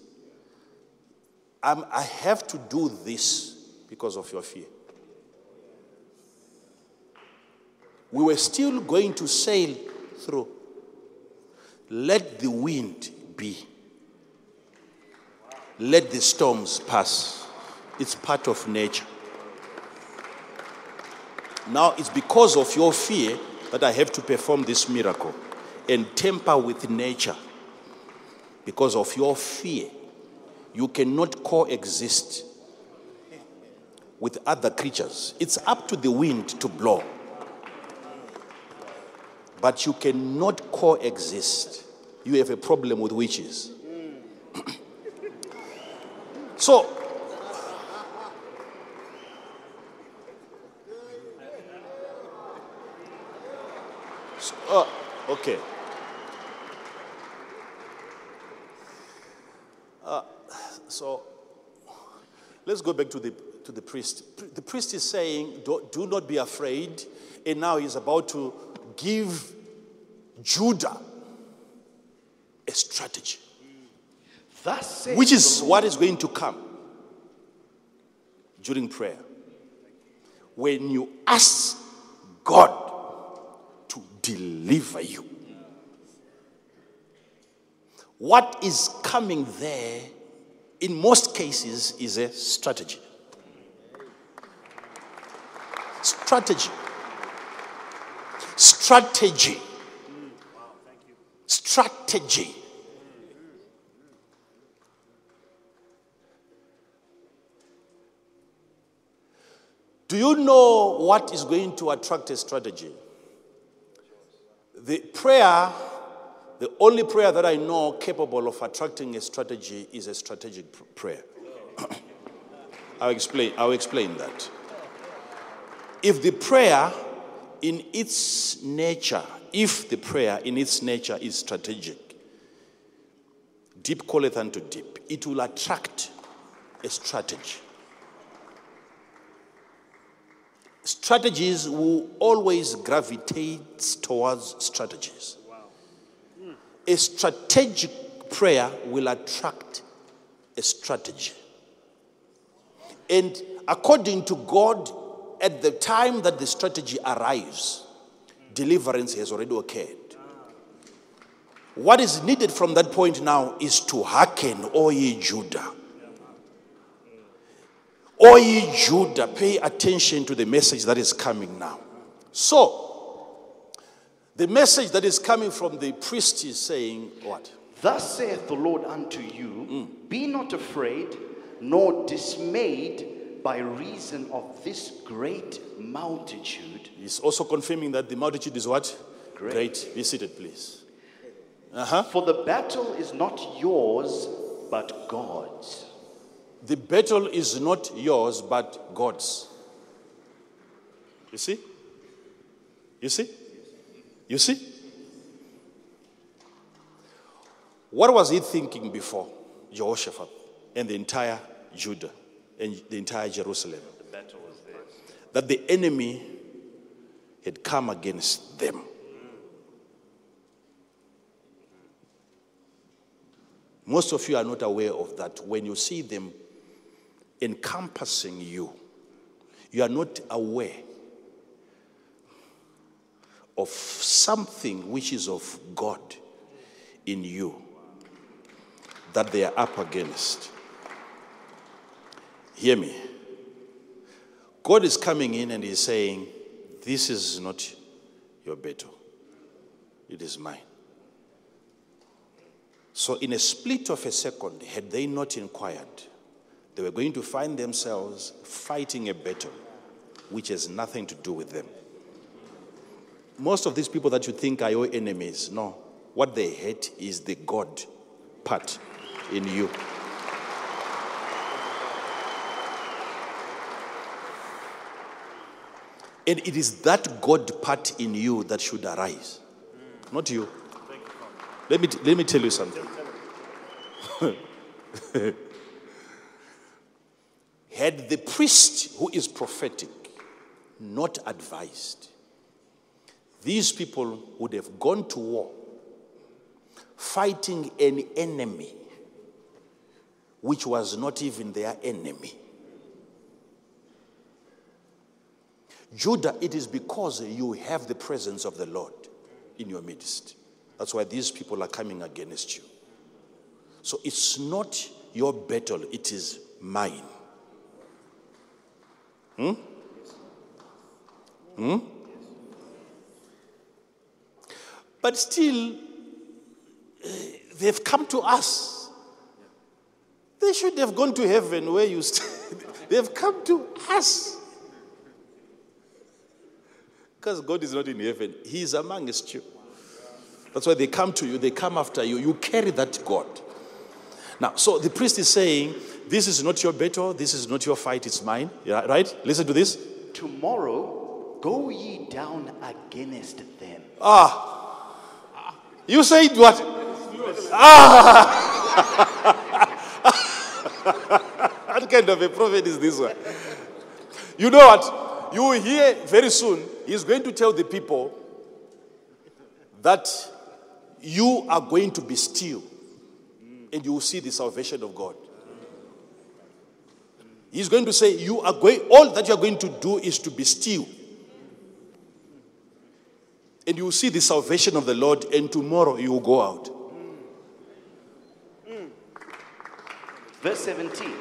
I have to do this because of your fear. We were still going to sail through. Let the wind be. Let the storms pass. It's part of nature. Now it's because of your fear that I have to perform this miracle and tamper with nature. Because of your fear, you cannot coexist with other creatures. It's up to the wind to blow. But you cannot coexist. You have a problem with witches. *clears throat* so, so uh, okay. Uh, so, let's go back to the, to the priest. The priest is saying, do, do not be afraid. And now he's about to give Judah a strategy, Thus which is what is going to come during prayer. When you ask God to deliver you, what is coming there, in most cases, is a strategy. Strategy. Strategy. Strategy. Do you know what is going to attract a strategy? The prayer, the only prayer that I know capable of attracting a strategy is a strategic pr- prayer. *coughs* I'll explain, I'll explain that. If the prayer in its nature, if the prayer in its nature is strategic, deep calleth unto deep, it will attract a strategy. Strategies will always gravitate towards strategies. A strategic prayer will attract a strategy. And according to God, at the time that the strategy arrives, deliverance has already occurred. What is needed from that point now is to hearken, O ye Judah. O ye Judah, pay attention to the message that is coming now. So, the message that is coming from the priest is saying, What? Thus saith the Lord unto you mm. Be not afraid, nor dismayed by reason of this great multitude. He's also confirming that the multitude is what? Great. Be seated, please. Uh-huh. For the battle is not yours, but God's. The battle is not yours, but God's. You see? You see? You see? What was he thinking before Jehoshaphat and the entire Judah and the entire Jerusalem? The battle was there. That the enemy had come against them. Most of you are not aware of that. When you see them encompassing you, you are not aware of something which is of God in you that they are up against. Hear me. God is coming in and He's saying, This is not your battle, it is mine. So, in a split of a second, had they not inquired, they were going to find themselves fighting a battle which has nothing to do with them. Most of these people that you think are your enemies, no. What they hate is the God part in you. And it is that God part in you that should arise, not you. Let me, let me tell you something. *laughs* Had the priest who is prophetic not advised, these people would have gone to war fighting an enemy which was not even their enemy. Judah, it is because you have the presence of the Lord in your midst. That's why these people are coming against you. So it's not your battle, it is mine. Hmm? Hmm? But still, eh, they've come to us. They should have gone to heaven where you st- *laughs* They've come to us. Because God is not in heaven, He is amongst you. That's why they come to you, they come after you. You carry that God. Now, so the priest is saying, This is not your battle, this is not your fight, it's mine. Yeah, right? Listen to this. Tomorrow go ye down against them. Ah. You said what? Ah! *laughs* what kind of a prophet is this one? You know what? You will hear very soon, he's going to tell the people that you are going to be still and you will see the salvation of God. He's going to say, You are going, all that you are going to do is to be still. And you will see the salvation of the Lord, and tomorrow you will go out. Verse 17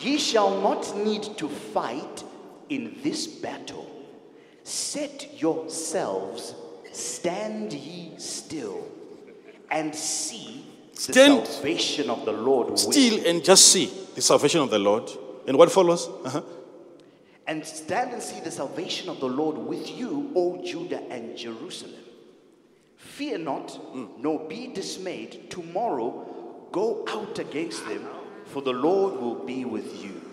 Ye shall not need to fight in this battle. Set yourselves, stand ye still, and see the salvation of the Lord. with Still and just see the salvation of the Lord. And what follows? Uh-huh. And stand and see the salvation of the Lord with you, O Judah and Jerusalem. Fear not, nor be dismayed. Tomorrow go out against them, for the Lord will be with you.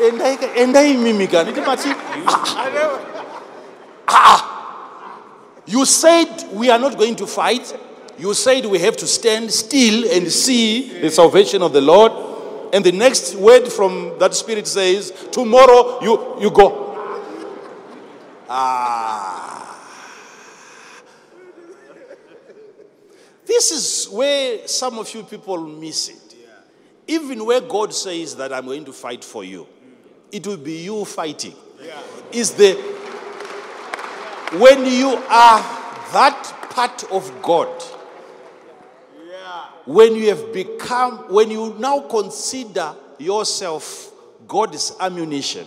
And I mimic. Ah! You said we are not going to fight. You said we have to stand still and see the salvation of the Lord. And the next word from that spirit says, Tomorrow you, you go. Ah. This is where some of you people miss it. Even where God says that I'm going to fight for you, it will be you fighting. Is the when you are that part of God, when you have become, when you now consider yourself God's ammunition,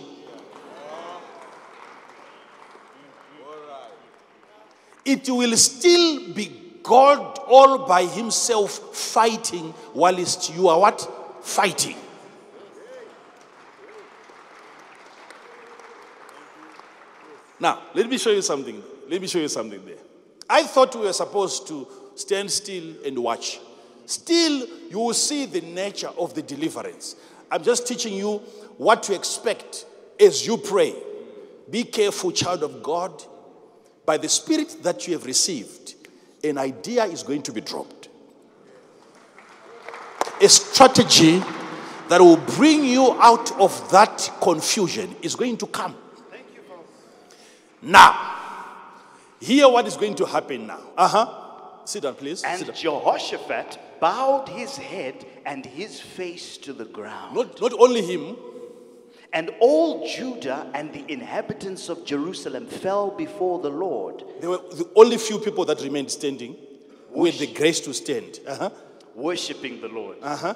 it will still be God all by himself fighting whilst you are what? Fighting. Now, let me show you something. Let me show you something there. I thought we were supposed to stand still and watch. Still, you will see the nature of the deliverance. I'm just teaching you what to expect as you pray. Be careful, child of God. By the spirit that you have received, an idea is going to be dropped. A strategy that will bring you out of that confusion is going to come. Now, hear what is going to happen now. Uh huh. Sit down, please. And down. Jehoshaphat bowed his head and his face to the ground. Not, not only him, And all Judah and the inhabitants of Jerusalem fell before the Lord, there were the only few people that remained standing with the grace to stand. Uh huh. worshiping the Lord. Uh huh.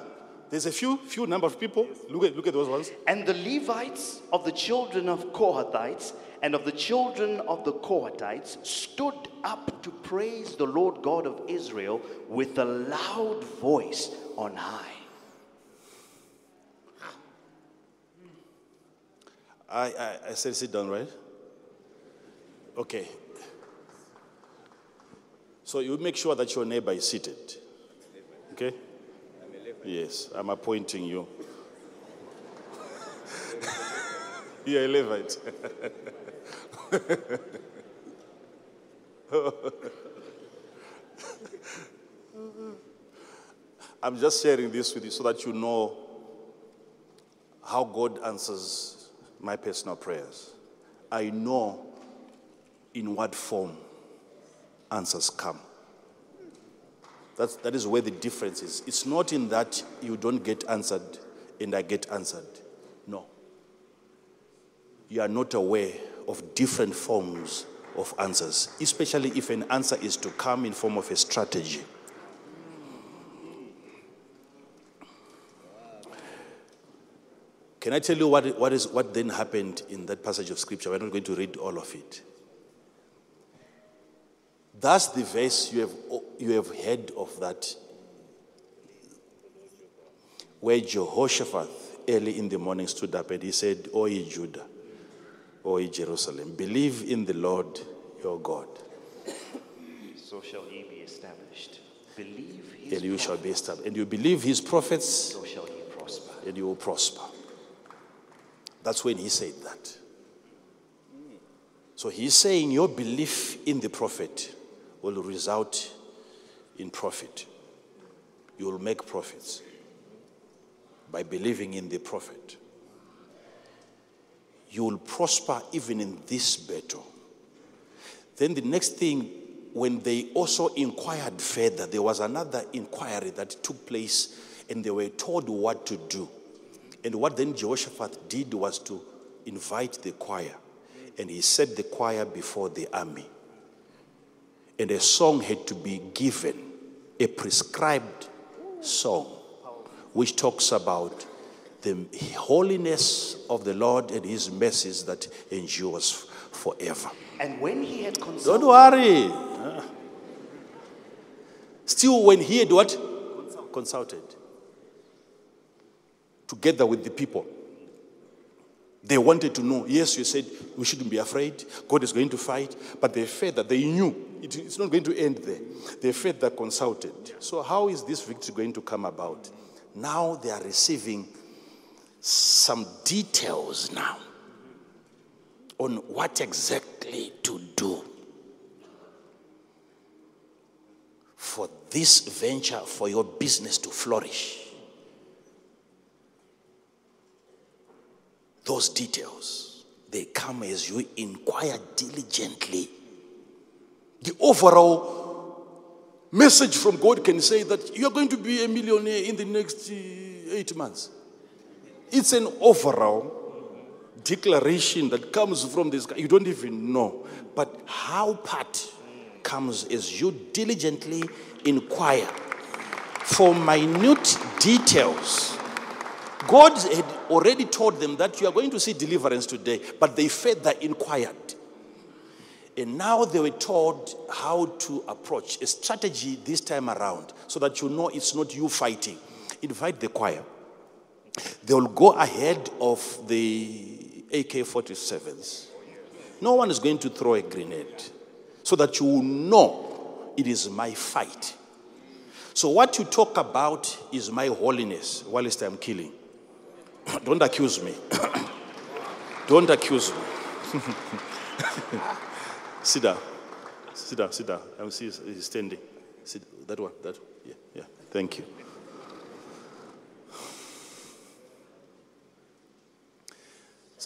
There's a few, few number of people. Look at, look at those ones. And the Levites of the children of Kohathites and of the children of the Kohathites stood up to praise the Lord God of Israel with a loud voice on high. I, I, I said sit down, right? Okay. So you make sure that your neighbor is seated. Okay? Yes, I'm appointing you. *laughs* You're a Levite. *laughs* *laughs* I'm just sharing this with you so that you know how God answers my personal prayers. I know in what form answers come. That's, that is where the difference is. It's not in that you don't get answered and I get answered. No. You are not aware of different forms of answers, especially if an answer is to come in form of a strategy. Can I tell you what, what, is, what then happened in that passage of scripture? We're not going to read all of it. That's the verse you have, you have heard of that where Jehoshaphat early in the morning stood up and he said, O ye Judah, O Jerusalem, believe in the Lord your God, So shall ye be established. Believe his and you shall be established. And you believe his prophets, So shall ye prosper. and you will prosper. That's when he said that. So he's saying your belief in the prophet will result in profit. You will make profits by believing in the prophet. You will prosper even in this battle. Then the next thing, when they also inquired further, there was another inquiry that took place and they were told what to do. And what then Jehoshaphat did was to invite the choir. And he set the choir before the army. And a song had to be given, a prescribed song, which talks about the holiness of the Lord and his mercies that endures forever. And when he had consulted. Don't consulted, worry. Still, when he had what? Consulted. Together with the people. They wanted to know. Yes, you said we shouldn't be afraid. God is going to fight. But they feared that they knew it- it's not going to end there. They feared that consulted. So, how is this victory going to come about? Now they are receiving some details now on what exactly to do for this venture, for your business to flourish. Those details, they come as you inquire diligently. The overall message from God can say that you are going to be a millionaire in the next uh, eight months. It's an overall declaration that comes from this guy. You don't even know. But how part comes as you diligently inquire for minute details. God had already told them that you are going to see deliverance today, but they further inquired. And now they were told how to approach a strategy this time around so that you know it's not you fighting. Invite the choir. They will go ahead of the AK 47s. No one is going to throw a grenade so that you will know it is my fight. So, what you talk about is my holiness whilst I'm killing. *coughs* Don't accuse me. *coughs* Don't accuse me. *laughs* sit down. Sit down, sit down. I see he's he's standing. Sit, that one, that one. Yeah, yeah. Thank you.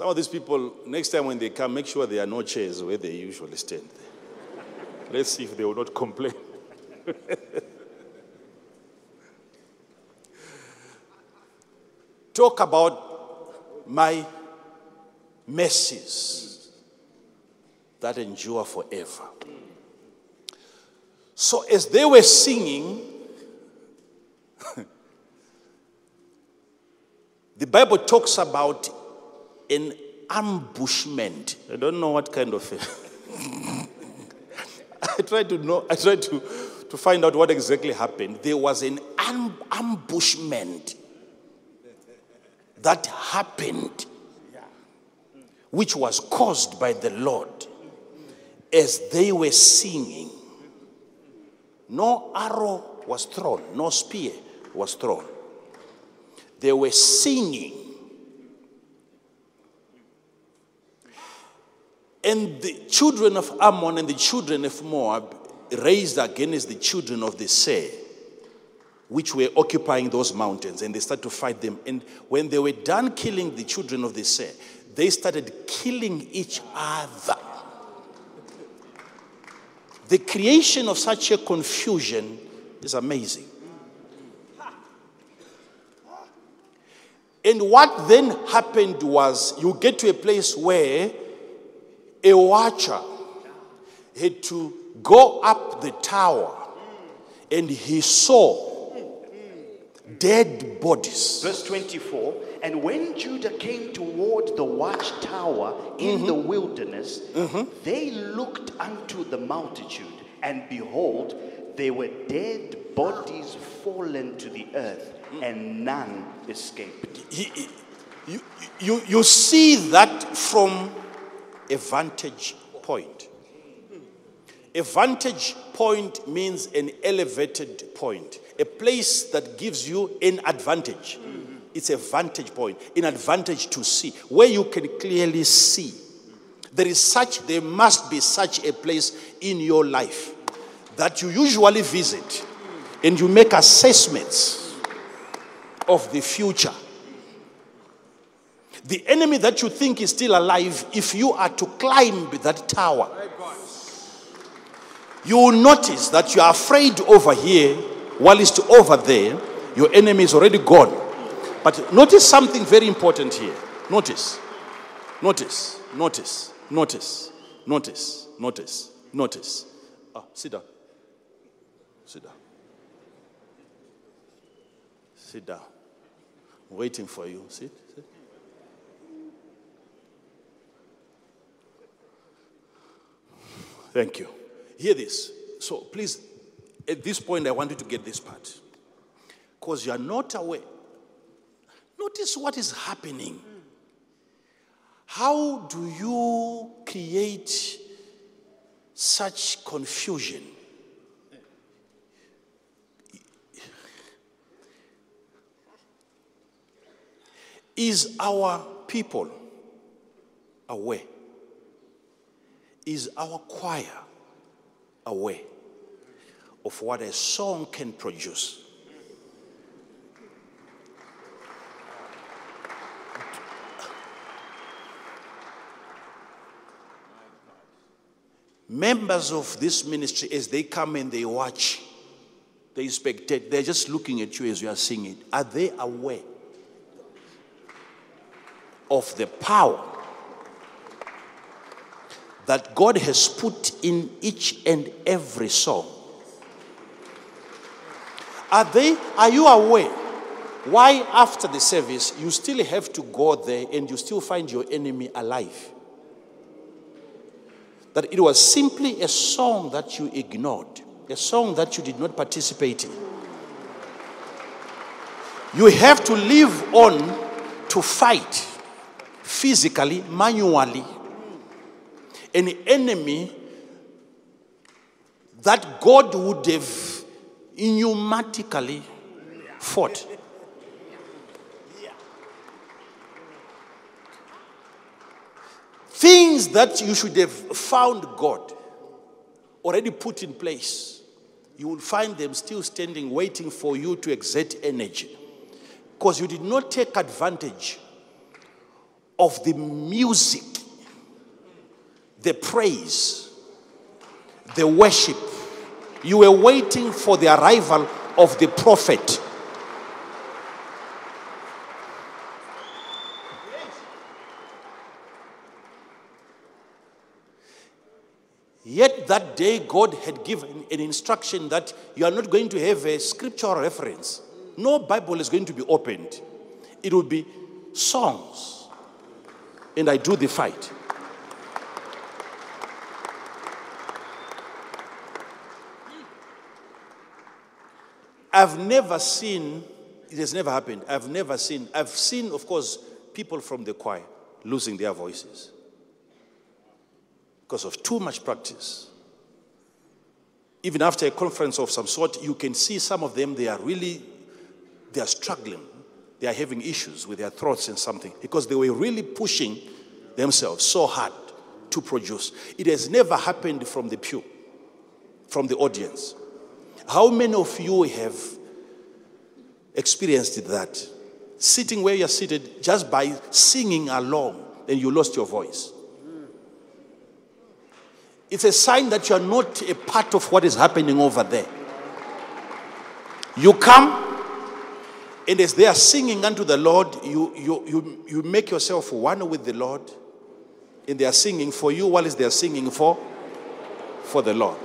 Some of these people, next time when they come, make sure there are no chairs where they usually stand. Let's see if they will not complain. Talk about my mercies that endure forever. So, as they were singing, *laughs* the Bible talks about an ambushment. I don't know what kind of. *laughs* I tried to know. I tried to, to find out what exactly happened. There was an am- ambushment that happened, which was caused by the Lord as they were singing. No arrow was thrown, no spear was thrown. They were singing. And the children of Ammon and the children of Moab raised against the children of the Seir, which were occupying those mountains, and they started to fight them. And when they were done killing the children of the Seir, they started killing each other. The creation of such a confusion is amazing. And what then happened was you get to a place where a watcher had to go up the tower and he saw dead bodies. Verse 24 And when Judah came toward the watchtower in the mm-hmm. wilderness, mm-hmm. they looked unto the multitude, and behold, there were dead bodies fallen to the earth, mm. and none escaped. He, he- you, you, you see that from a vantage point. A vantage point means an elevated point, a place that gives you an advantage. It's a vantage point, an advantage to see, where you can clearly see. There is such, there must be such a place in your life that you usually visit and you make assessments of the future. The enemy that you think is still alive, if you are to climb that tower, you will notice that you are afraid over here, while it's over there, your enemy is already gone. But notice something very important here. Notice, notice, notice, notice, notice, notice, notice. Ah, sit down. Sit down. Sit down. Waiting for you. Sit. sit. Thank you. Hear this. So please, at this point, I want you to get this part. Because you are not aware. Notice what is happening. How do you create such confusion? Is our people aware? Is our choir aware of what a song can produce? Members of this ministry, as they come and they watch, they spectate, they're just looking at you as you are singing. Are they aware of the power that God has put in each and every song. Are they are you aware why after the service you still have to go there and you still find your enemy alive? That it was simply a song that you ignored, a song that you did not participate in. You have to live on to fight physically, manually, an enemy that God would have pneumatically fought. Things that you should have found God already put in place, you will find them still standing, waiting for you to exert energy. Because you did not take advantage of the music, the praise, the worship. You were waiting for the arrival of the prophet. Yet that day, God had given an instruction that you are not going to have a scriptural reference. No Bible is going to be opened. It will be songs. And I do the fight. I've never seen, it has never happened. I've never seen, I've seen, of course, people from the choir losing their voices because of too much practice. Even after a conference of some sort, you can see some of them, they are really, they are struggling. They are having issues with their throats and something because they were really pushing themselves so hard to produce. It has never happened from the pew, from the audience. How many of you have experienced that? Sitting where you're seated just by singing along, then you lost your voice. It's a sign that you are not a part of what is happening over there. You come, and as they are singing unto the Lord, you, you, you, you make yourself one with the Lord, and they are singing for you while they are singing for, for the Lord.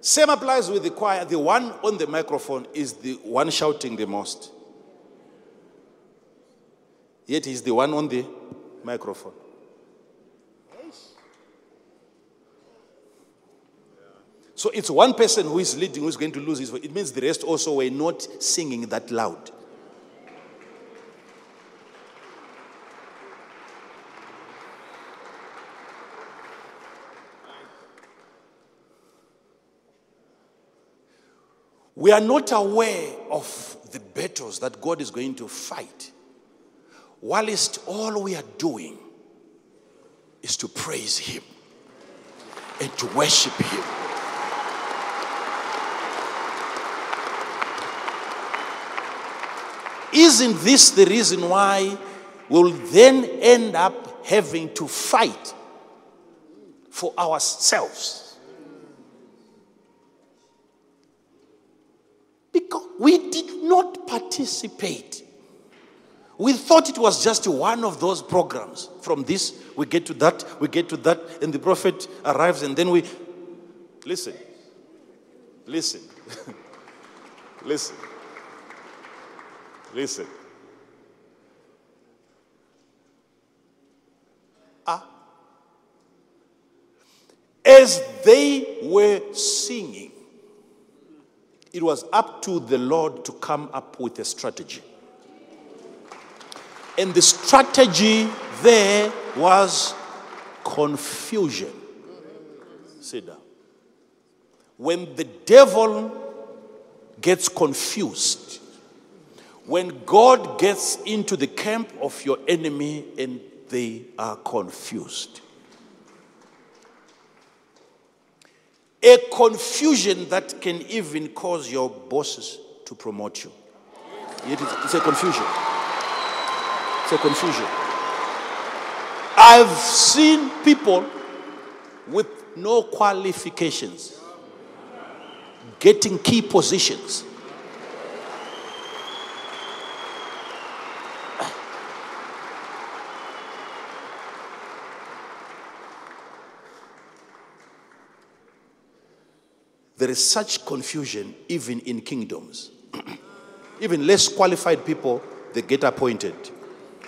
Same applies with the choir. The one on the microphone is the one shouting the most. Yet he's the one on the Microphone. So it's one person who is leading who is going to lose his voice. It means the rest also were not singing that loud. We are not aware of the battles that God is going to fight. Whilst all we are doing is to praise Him and to worship Him. Isn't this the reason why we'll then end up having to fight for ourselves? We did not participate. We thought it was just one of those programs. From this, we get to that, we get to that, and the prophet arrives, and then we. Listen. Listen. *laughs* Listen. Listen. Ah. As they were singing, it was up to the Lord to come up with a strategy. And the strategy there was confusion. Sit down. When the devil gets confused, when God gets into the camp of your enemy and they are confused, a confusion that can even cause your bosses to promote you. It is, it's a confusion. It's a confusion. I've seen people with no qualifications getting key positions. There is such confusion even in kingdoms. *clears throat* even less qualified people, they get appointed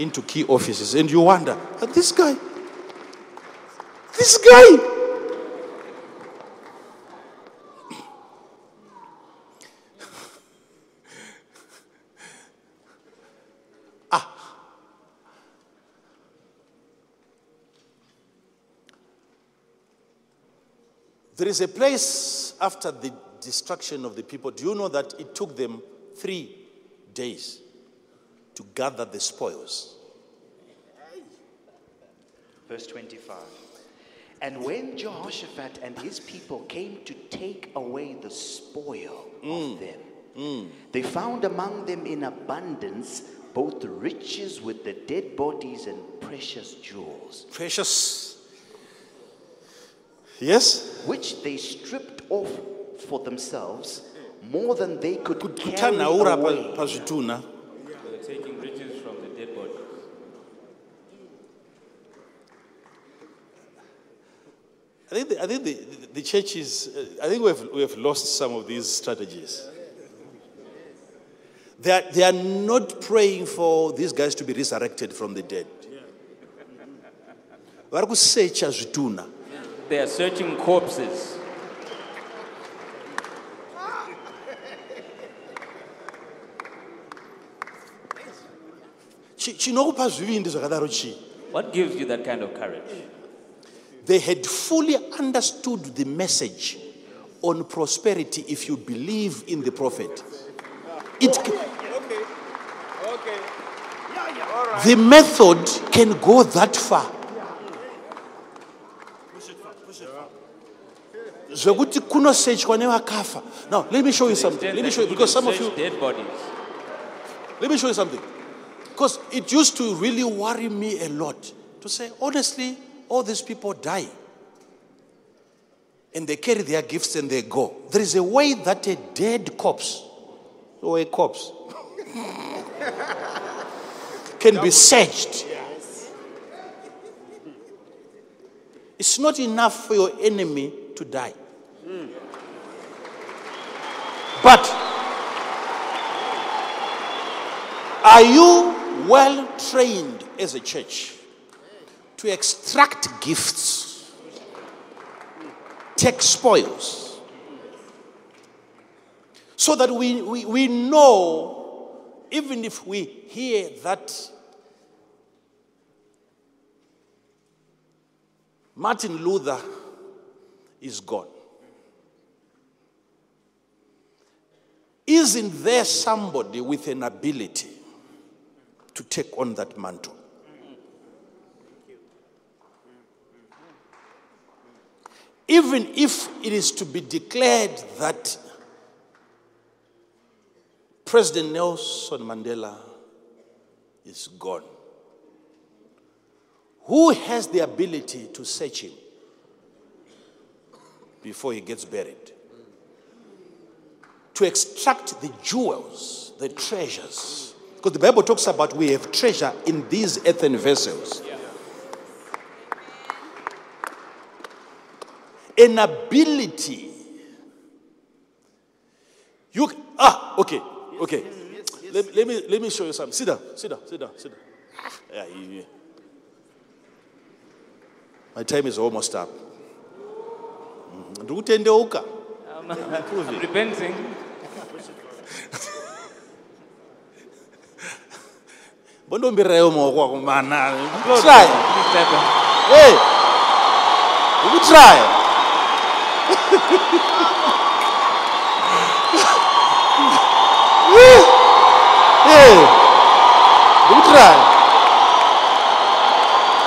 into key offices. And you wonder, "Ah, this guy, this guy. There is a place after the destruction of the people. Do you know that it took them three days to gather the spoils? Verse 25. And when Jehoshaphat and his people came to take away the spoil of mm. them, mm. they found among them in abundance both riches with the dead bodies and precious jewels, Precious. Yes? which they stripped off for themselves more than they could carry Kuthanaura away. pa- pazvituna. They were taking riches from the dead bodies. I think, the, I think the, the church is, uh, I think we have, we have lost some of these strategies. They are, they are not praying for these guys to be resurrected from the dead. vari kusecha zvituna They are searching corpses. Chi- chinokupa zvivindi zvakadaro chii What gives you that kind of courage? they had fully understood the message on prosperity if you believe in the prophet it, ca- Okay. Okay. Yeah, yeah. All right. the method can go that far zvekuti kunosechwa nevakafa now let me show you something. let me show you because some of you dead bodies. let me show you something. Because it used to really worry me a lot to say honestly all these people die. And they carry their gifts and they go. There is a way that a dead corpse or a corpse *laughs* can be searched. It's not enough for your enemy to die but are you well trained as a church to extract gifts, take spoils, so that we, we, we know, even if we hear that Martin Luther is gone. Isn't there somebody with an ability to take on that mantle? Even if it is to be declared that President Nelson Mandela is gone, who has the ability to search him before he gets buried? To extract the jewels, the treasures. Because the Bible talks about we have treasure in these earthen vessels. An ability. You ah okay okay. Let, let me let me show you something. Sit down, sit down, sit down, sit down. Yeah, you- my time is almost up. Mhm. Ndikutendeuka. I'm, *laughs* I'm repenting. Bondombirayo maoko ako mana. Try. Please clap your- hey. Ukutry hey. Ukutry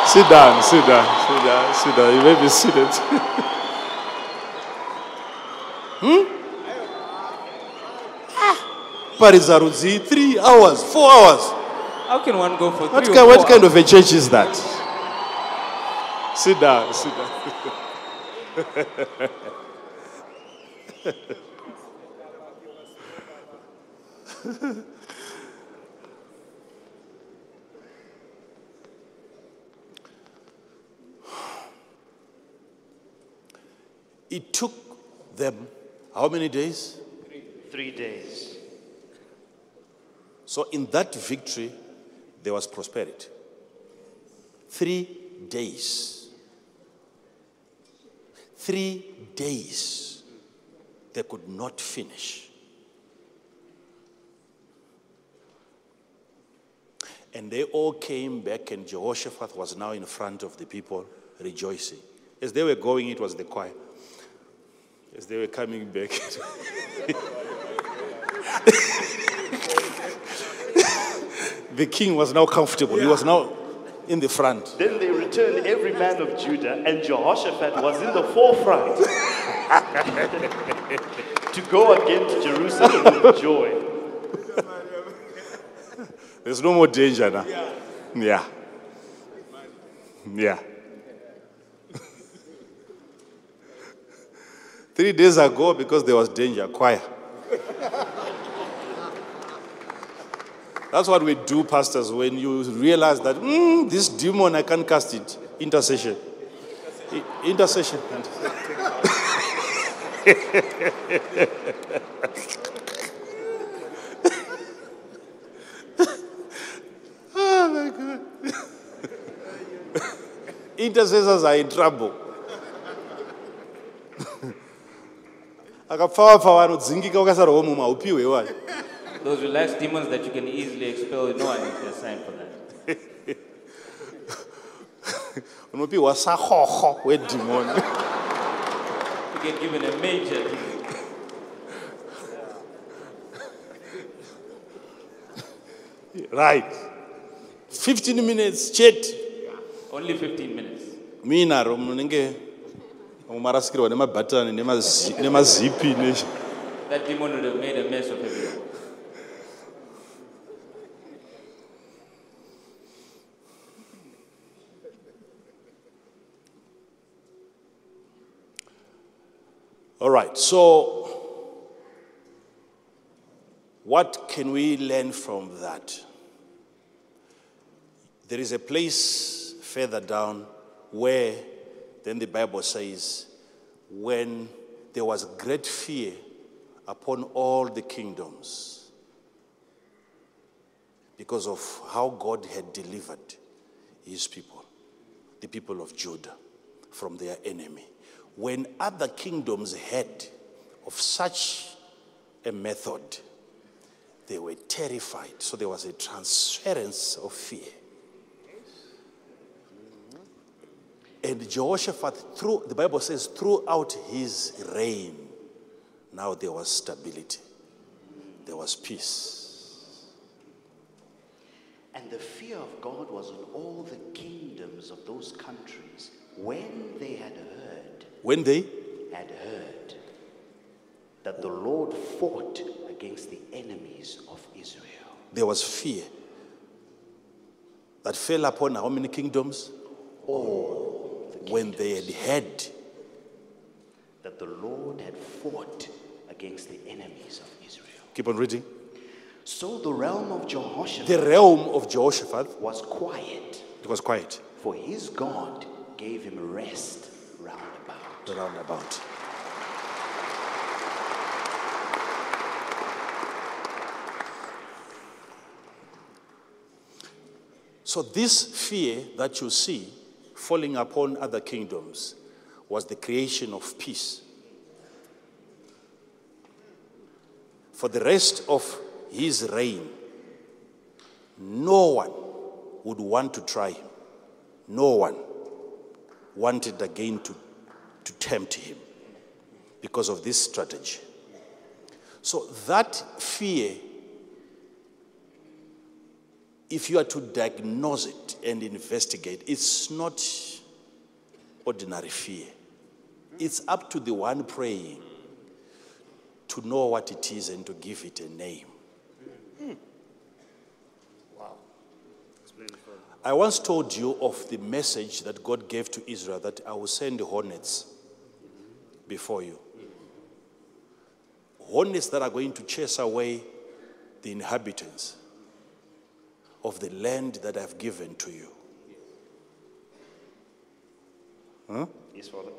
sit down sit down sit down sit down. You may be seated. Hmm? Paridza rudzi three hours four hours How can one go for What, three kind, or what four kind of a church is that? Sit down, sit down. *laughs* it took them how many days? Three days. So, in that victory, there was prosperity. Three days. Three days. They could not finish. And they all came back, and Jehoshaphat was now in front of the people, rejoicing. As they were going, it was the choir. As they were coming back, *laughs* *laughs* *laughs* the king was now comfortable. He was now in the front. Then they returned every man of Judah, and Jehoshaphat was in the forefront *laughs* to go against Jerusalem with joy. There's no more danger now. Yeah. Yeah. *laughs* Three days ago, because there was danger, choir. That's what we do, pastors, when you realize that "Hmm, this demon, I can't cast it. Intercession. I- Intercession. *laughs* oh my God. *laughs* Intercessors are in trouble. *laughs* akapfawapfa vanodzingika ukasarwa muma upiwe wayo Those relaxed demons that you can easily expel, no one is assigned for that. *laughs* unopiwa sahoho wedhimoni You get given a major demon. *laughs* right 15 minutes chete Only 15 minutes. muinaro munenge mumarasikirwa nemabhatani nemazi- nemazipi ne That demon would have made a mess of everyone. All right, so what can we learn from that? There is a place further down where then the Bible says, when there was great fear upon all the kingdoms because of how God had delivered his people. the people of Judah from their enemy. When other kingdoms heard of such a method, they were terrified. So there was a transference of fear. And Jehoshaphat, through, the Bible says, throughout his reign, now there was stability, there was peace. And the fear of God was on all the kingdoms of those countries when they had heard, When they, had heard that the Lord fought against the enemies of Israel. there was fear that fell upon how many kingdoms? All. When they had heard That the Lord had fought against the enemies of Israel. Keep on reading. So the realm of Jehoshaphat The realm of Jehoshaphat, was quiet, it was quiet, for his God gave him rest round about. So, this fear that you see falling upon other kingdoms was the creation of peace. For the rest of his reign, no one would want to try him. No one wanted again to, to tempt him because of this strategy. So, that fear, if you are to diagnose it and investigate, it's not ordinary fear. It's up to the one praying to know what it is and to give it a name. Wow. I once told you of the message that God gave to Israel that I will send hornets before you. Hornets that are going to chase away the inhabitants of the land that I've given to you. Yes, Father.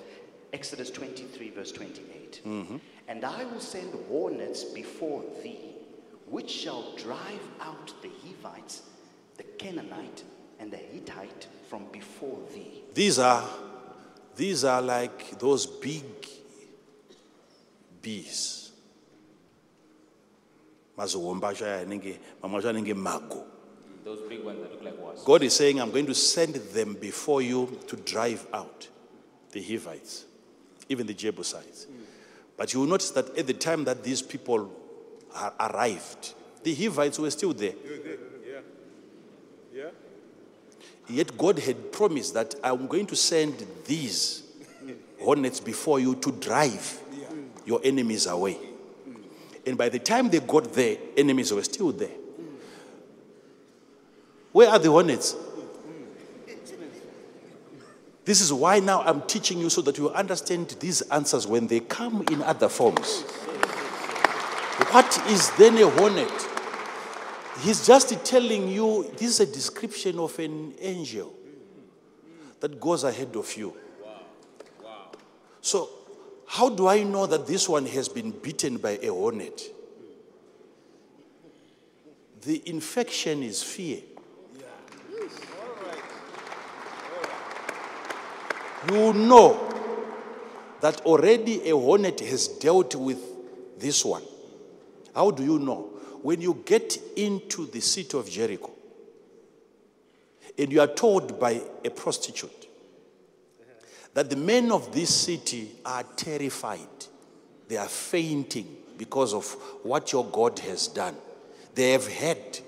Exodus 23, verse 28. Mm-hmm. And I will send hornets before thee, which shall drive out the Hivites, the Canaanite, and the Hittite from before thee. These are, these are like those big bees. Mazuwomba shaya ninge- mama shaya ninge mago. Those big ones that look like wasps. God is saying, I'm going to send them before you to drive out the Hivites, even the Jebusites. But you will notice that at the time that these people ar- arrived, the Hivites were still there. Yeah. Yeah. Yet God had promised that I'm going to send these hornets before you to drive your enemies away. And by the time they got there, enemies were still there. Where are the hornets? This is why now I'm teaching you so that you understand these answers when they come in other forms. What is then a hornet? He's just telling you this is a description of an angel that goes ahead of you. So, how do I know that this one has been bitten by a hornet? The infection is fear. You know that already a hornet has dealt with this one. How do you know? When you get into the city of Jericho and you are told by a prostitute that the men of this city are terrified, they are fainting because of what your God has done. They have heard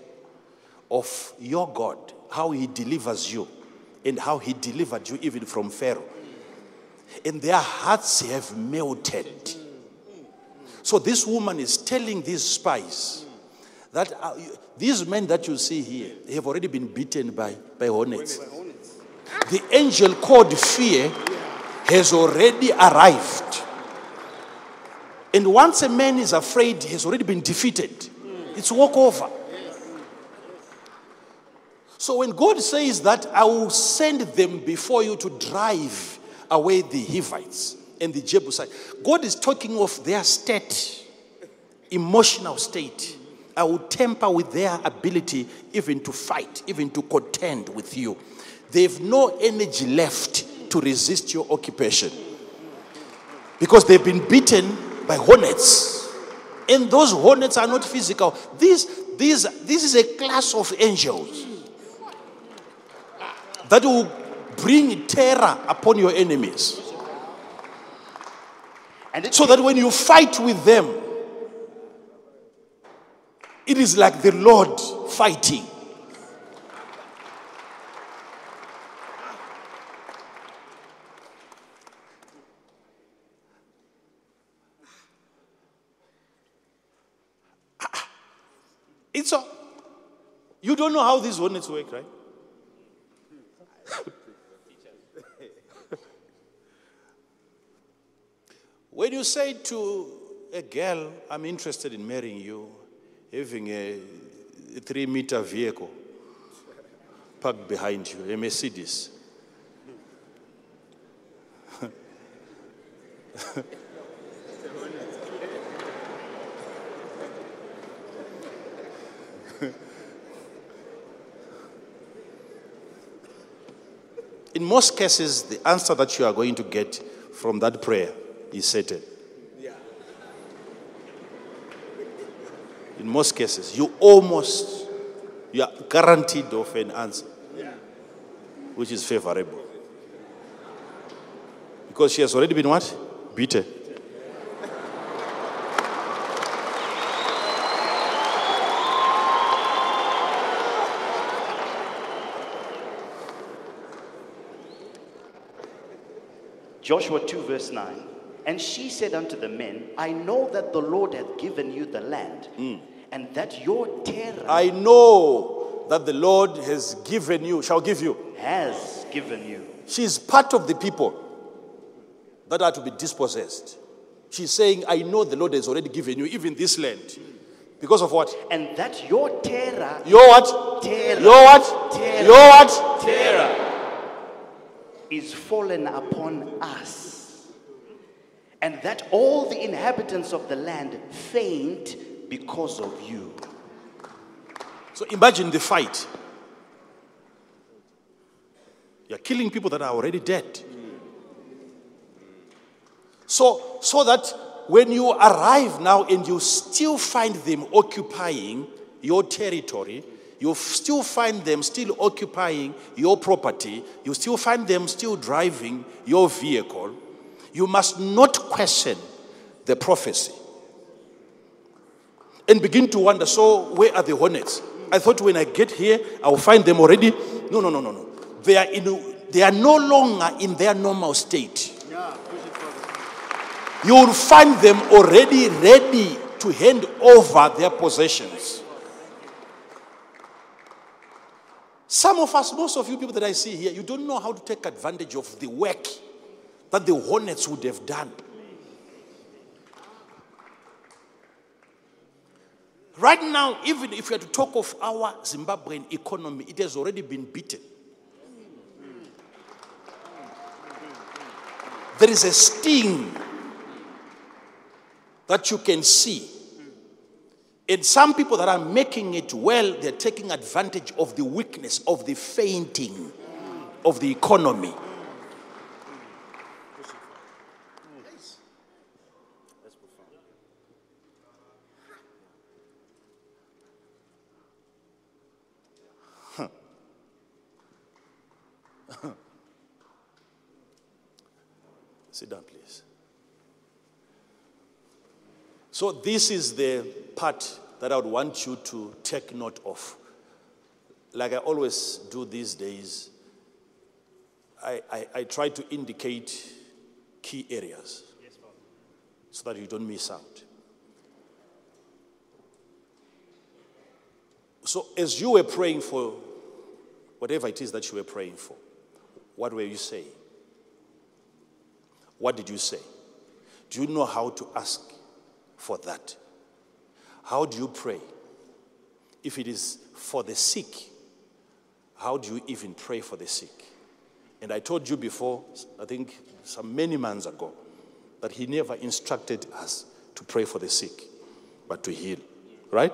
of your God, how he delivers you, and how he delivered you even from Pharaoh. And their hearts have melted. So this woman is telling these spies that uh, these men that you see here they have already been beaten by, by hornets. The angel called fear has already arrived. And once a man is afraid, he has already been defeated. It's walkover. So when God says that I will send them before you to drive away the Hivites and the Jebusites, God is talking of their state, emotional state. I will temper with their ability even to fight, even to contend with you. they've no energy left to resist your occupation because they've been beaten by hornets. And those hornets are not physical. This, this, this is a class of angels that will bring terror upon your enemies. And So that when you fight with them, it is like the Lord fighting. It's a, you don't know how these hornets work, right? *laughs* When you say to a girl, I'm interested in marrying you, having a, a three meter vehicle parked behind you, a Mercedes. *laughs* In most cases, the answer that you are going to get from that prayer is certain. In most cases, you almost, you are guaranteed of an answer, yeah. which is favorable. Because she has already been what? Beaten. Joshua 2, verse 9. And she said unto the men, I know that the Lord hath given you the land, hmm. and that your terror I know that the Lord has given you, shall give you. has given you. She is part of the people that are to be dispossessed. She's saying, I know the Lord has already given you even this land. Because of what? And that your terror, Your what? terror, Your what? Terror. Your what? terror is fallen upon us. And that all the inhabitants of the land faint because of you. So imagine the fight. You're killing people that are already dead. So, so that when you arrive now and you still find them occupying your territory, you still find them still occupying your property, you still find them still driving your vehicle, you must not question the prophecy and begin to wonder so where are the hornets? I thought when i get here i'll find them already. No no no no no. They are in they are no longer in their normal state. You will find them already ready to hand over their possessions some of us most of you people that i see here you don't know how to take advantage of the work that the hornets would have done Right now, even if we are to talk of our Zimbabwean economy, it has already been beaten. There is a sting that you can see. And some people that are making it well, they're taking advantage of the weakness, of the fainting of the economy. Sit down, please. So, this is the part that I would want you to take note of. Like I always do these days, I, I, I try to indicate key areas so that you don't miss out. So, as you were praying for whatever it is that you were praying for, what were you saying? What did you say? Do you know how to ask for that? How do you pray? If it is for the sick, how do you even pray for the sick? And I told you before, I think some many months ago, that he never instructed us to pray for the sick, but to heal. Right?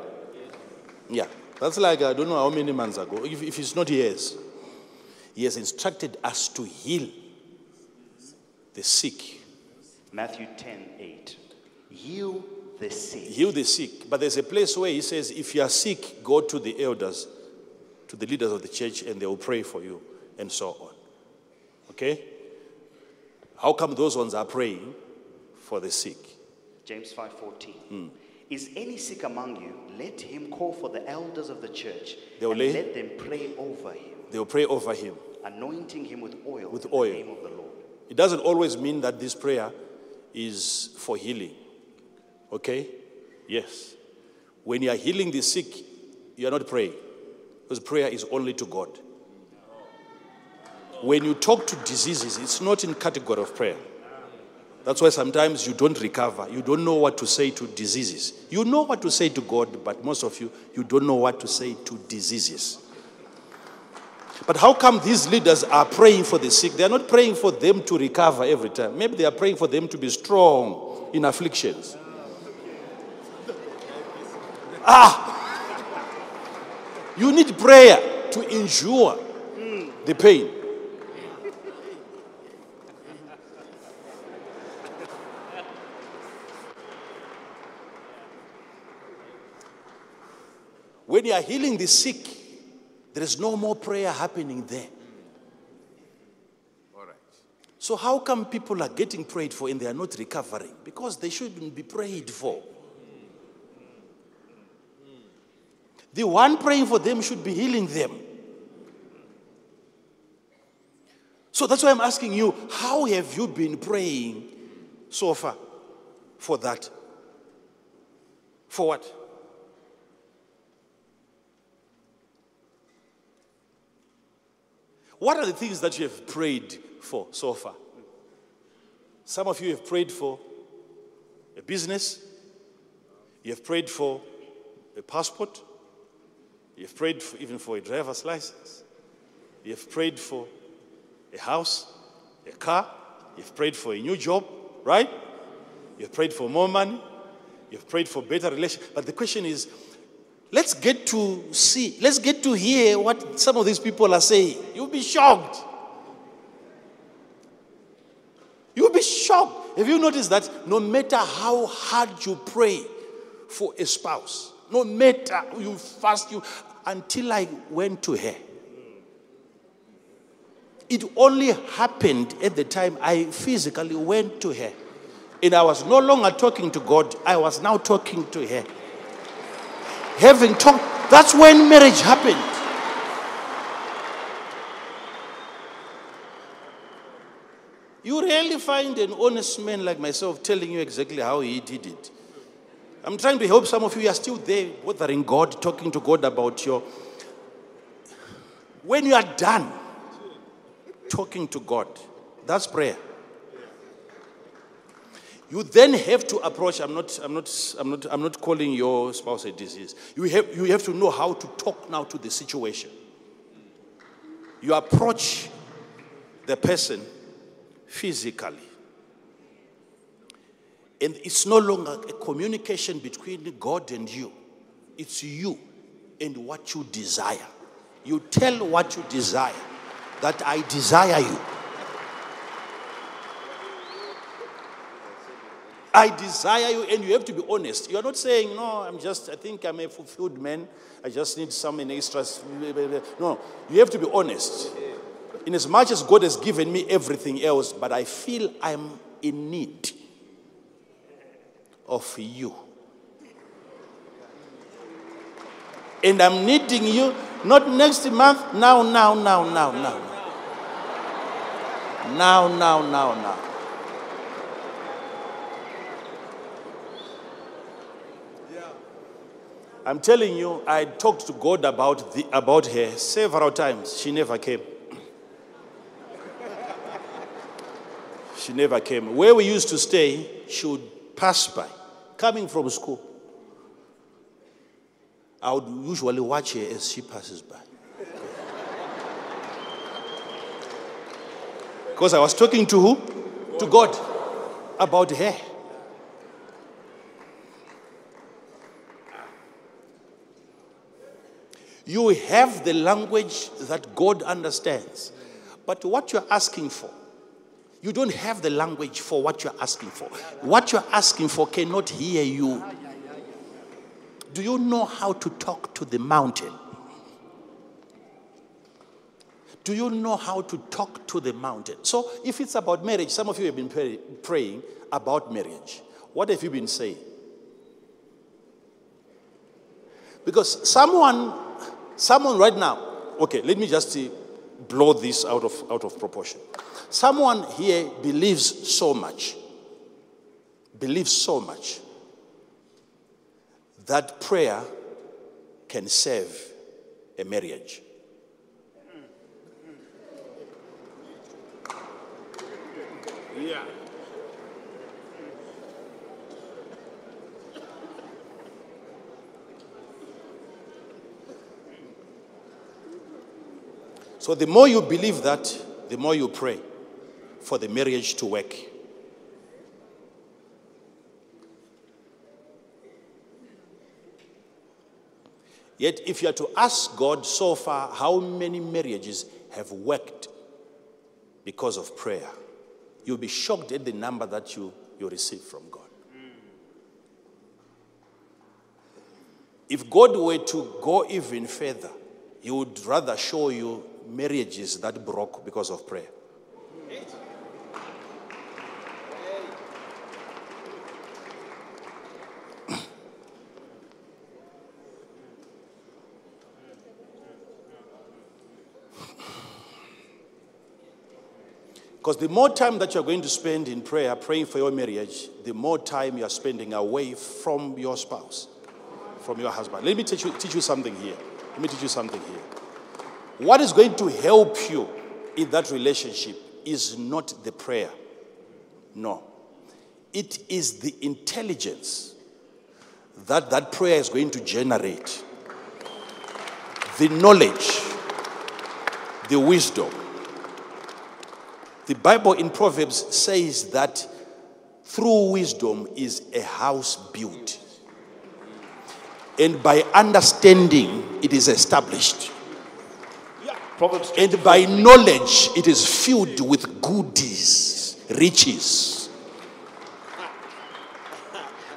Yeah. That's like, I don't know how many months ago, if, if it's not years. He has instructed us to heal the sick. Matthew 10 8. Heal the sick. Heal the sick. But there's a place where he says, if you are sick, go to the elders, to the leaders of the church, and they will pray for you, and so on. Okay? How come those ones are praying for the sick? James 5:14. Is any sick among you? Let him call for the elders of the church They will and lay- let them pray over him, They will pray over him. anointing him with oil With in oil. the name of the Lord. It doesn't always mean that this prayer is for healing. Okay? Yes. When you are healing the sick, you are not praying. Because prayer is only to God. When you talk to diseases, it's not in category of prayer. That's why sometimes you don't recover. You don't know what to say to diseases. You know what to say to God, but most of you, you don't know what to say to diseases. But how come these leaders are praying for the sick? They are not praying for them to recover every time. Maybe they are praying for them to be strong in afflictions. Ah! You need prayer to endure the pain. When you are healing the sick, there is no more prayer happening there. All right. So, how come people are getting prayed for and they are not recovering? Because they shouldn't be prayed for. The one praying for them should be healing them. So, that's why I'm asking you how have you been praying so far for that? For what? What are the things that you have prayed for so far? Some of you have prayed for a business, you have prayed for a passport, you have prayed for, even for a driver's license, you have prayed for a house, a car, you've prayed for a new job, right? You've prayed for more money, you've prayed for better relations. But the question is, let's get to see, let's get to hear what some of these people are saying. You'll be shocked. You'll be shocked. Have you noticed that no matter how hard you pray for a spouse, no matter you fast, you until I went to her. It only happened at the time I physically went to her. And I was no longer talking to God, I was now talking to her. Having talked, that's when marriage happened. You rarely find an honest man like myself telling you exactly how he did it. I'm trying to help some of you. You are still there, bothering God, talking to God about your. When you are done talking to God, that's prayer. You then have to approach. I'm not. I'm not. I'm not. I'm not calling your spouse a disease. You have. You have to know how to talk now to the situation. You approach the person physically. And it's no longer a communication between God and you, it's you and what you desire. You tell what you desire, that I desire you. I desire you, and you have to be honest. You are not saying, No, I'm just, I think I'm a fulfilled man. I just need some extras. No, you have to be honest. In as much as God has given me everything else, but I feel I'm in need of you. And I'm needing you not next month, now, now, now, now, now. Now, now, now, now. I'm telling you, I talked to God about, the, about her several times. She never came. she never came. Where we used to stay, she would pass by, coming from school. I would usually watch her as she passes by. Because *laughs* I was talking to who? To God about her. You have the language that God understands. But what you're asking for, you don't have the language for what you're asking for. What you're asking for cannot hear you. Do you know how to talk to the mountain? Do you know how to talk to the mountain? So, if it's about marriage, some of you have been pray- praying about marriage. What have you been saying? Because someone, someone right now, okay, let me just blow this out of, out of proportion. Someone here believes so much, believes so much that prayer can save a marriage. Yeah. So the more you believe that, the more you pray for the marriage to work. Yet, if you are to ask God so far how many marriages have worked because of prayer, you'll be shocked at the number that you, you receive from God. If God were to go even further, He would rather show you marriages that broke because of prayer. Because the more time that you're going to spend in prayer, praying for your marriage, the more time you're spending away from your spouse, from your husband. Let me teach you, teach you something here. Let me teach you something here. What is going to help you in that relationship is not the prayer. No. It is the intelligence that that prayer is going to generate, the knowledge, the wisdom. The Bible in Proverbs says that through wisdom is a house built. And by understanding, it is established. And by knowledge, it is filled with goodies, riches.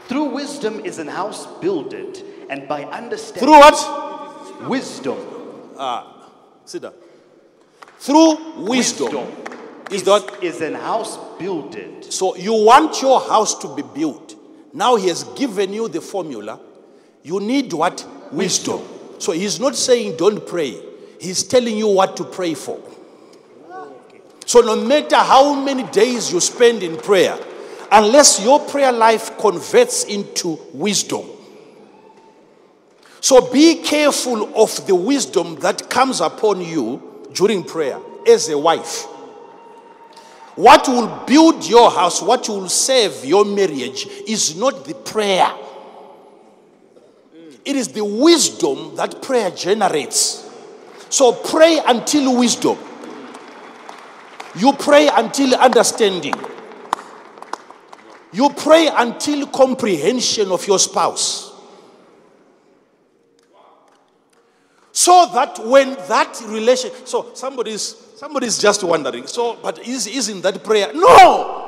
Through wisdom is an house builded, and by understanding Through what? wisdom Ah, Sit down. Through wisdom. Is that is an house builded. so? You want your house to be built. Now he has given you the formula. You need what? Wisdom. So he's not saying don't pray. He's telling you what to pray for. So no matter how many days you spend in prayer, unless your prayer life converts into wisdom. So be careful of the wisdom that comes upon you during prayer as a wife. What will build your house, what will save your marriage is not the prayer. It is the wisdom that prayer generates. So pray until wisdom. You pray until understanding. You pray until comprehension of your spouse. So that when that relation, so somebody's somebody's just wondering. So, but is isn't that prayer? No.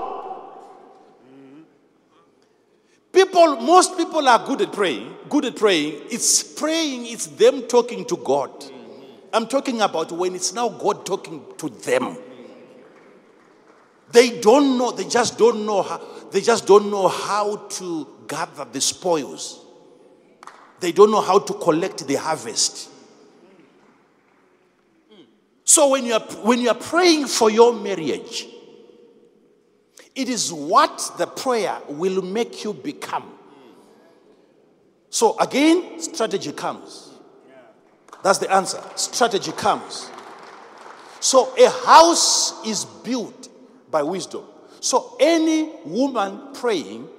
People, most people are good at praying. Good at praying. It's praying. It's them talking to God. I'm talking about when it's now God talking to them. They don't know. They just don't know how. They just don't know how to gather the spoils. They don't know how to collect the harvest. So when you are when you are praying for your marriage, it is what the prayer will make you become. So again, strategy comes. That's the answer. Strategy comes. So a house is built by wisdom. So any woman praying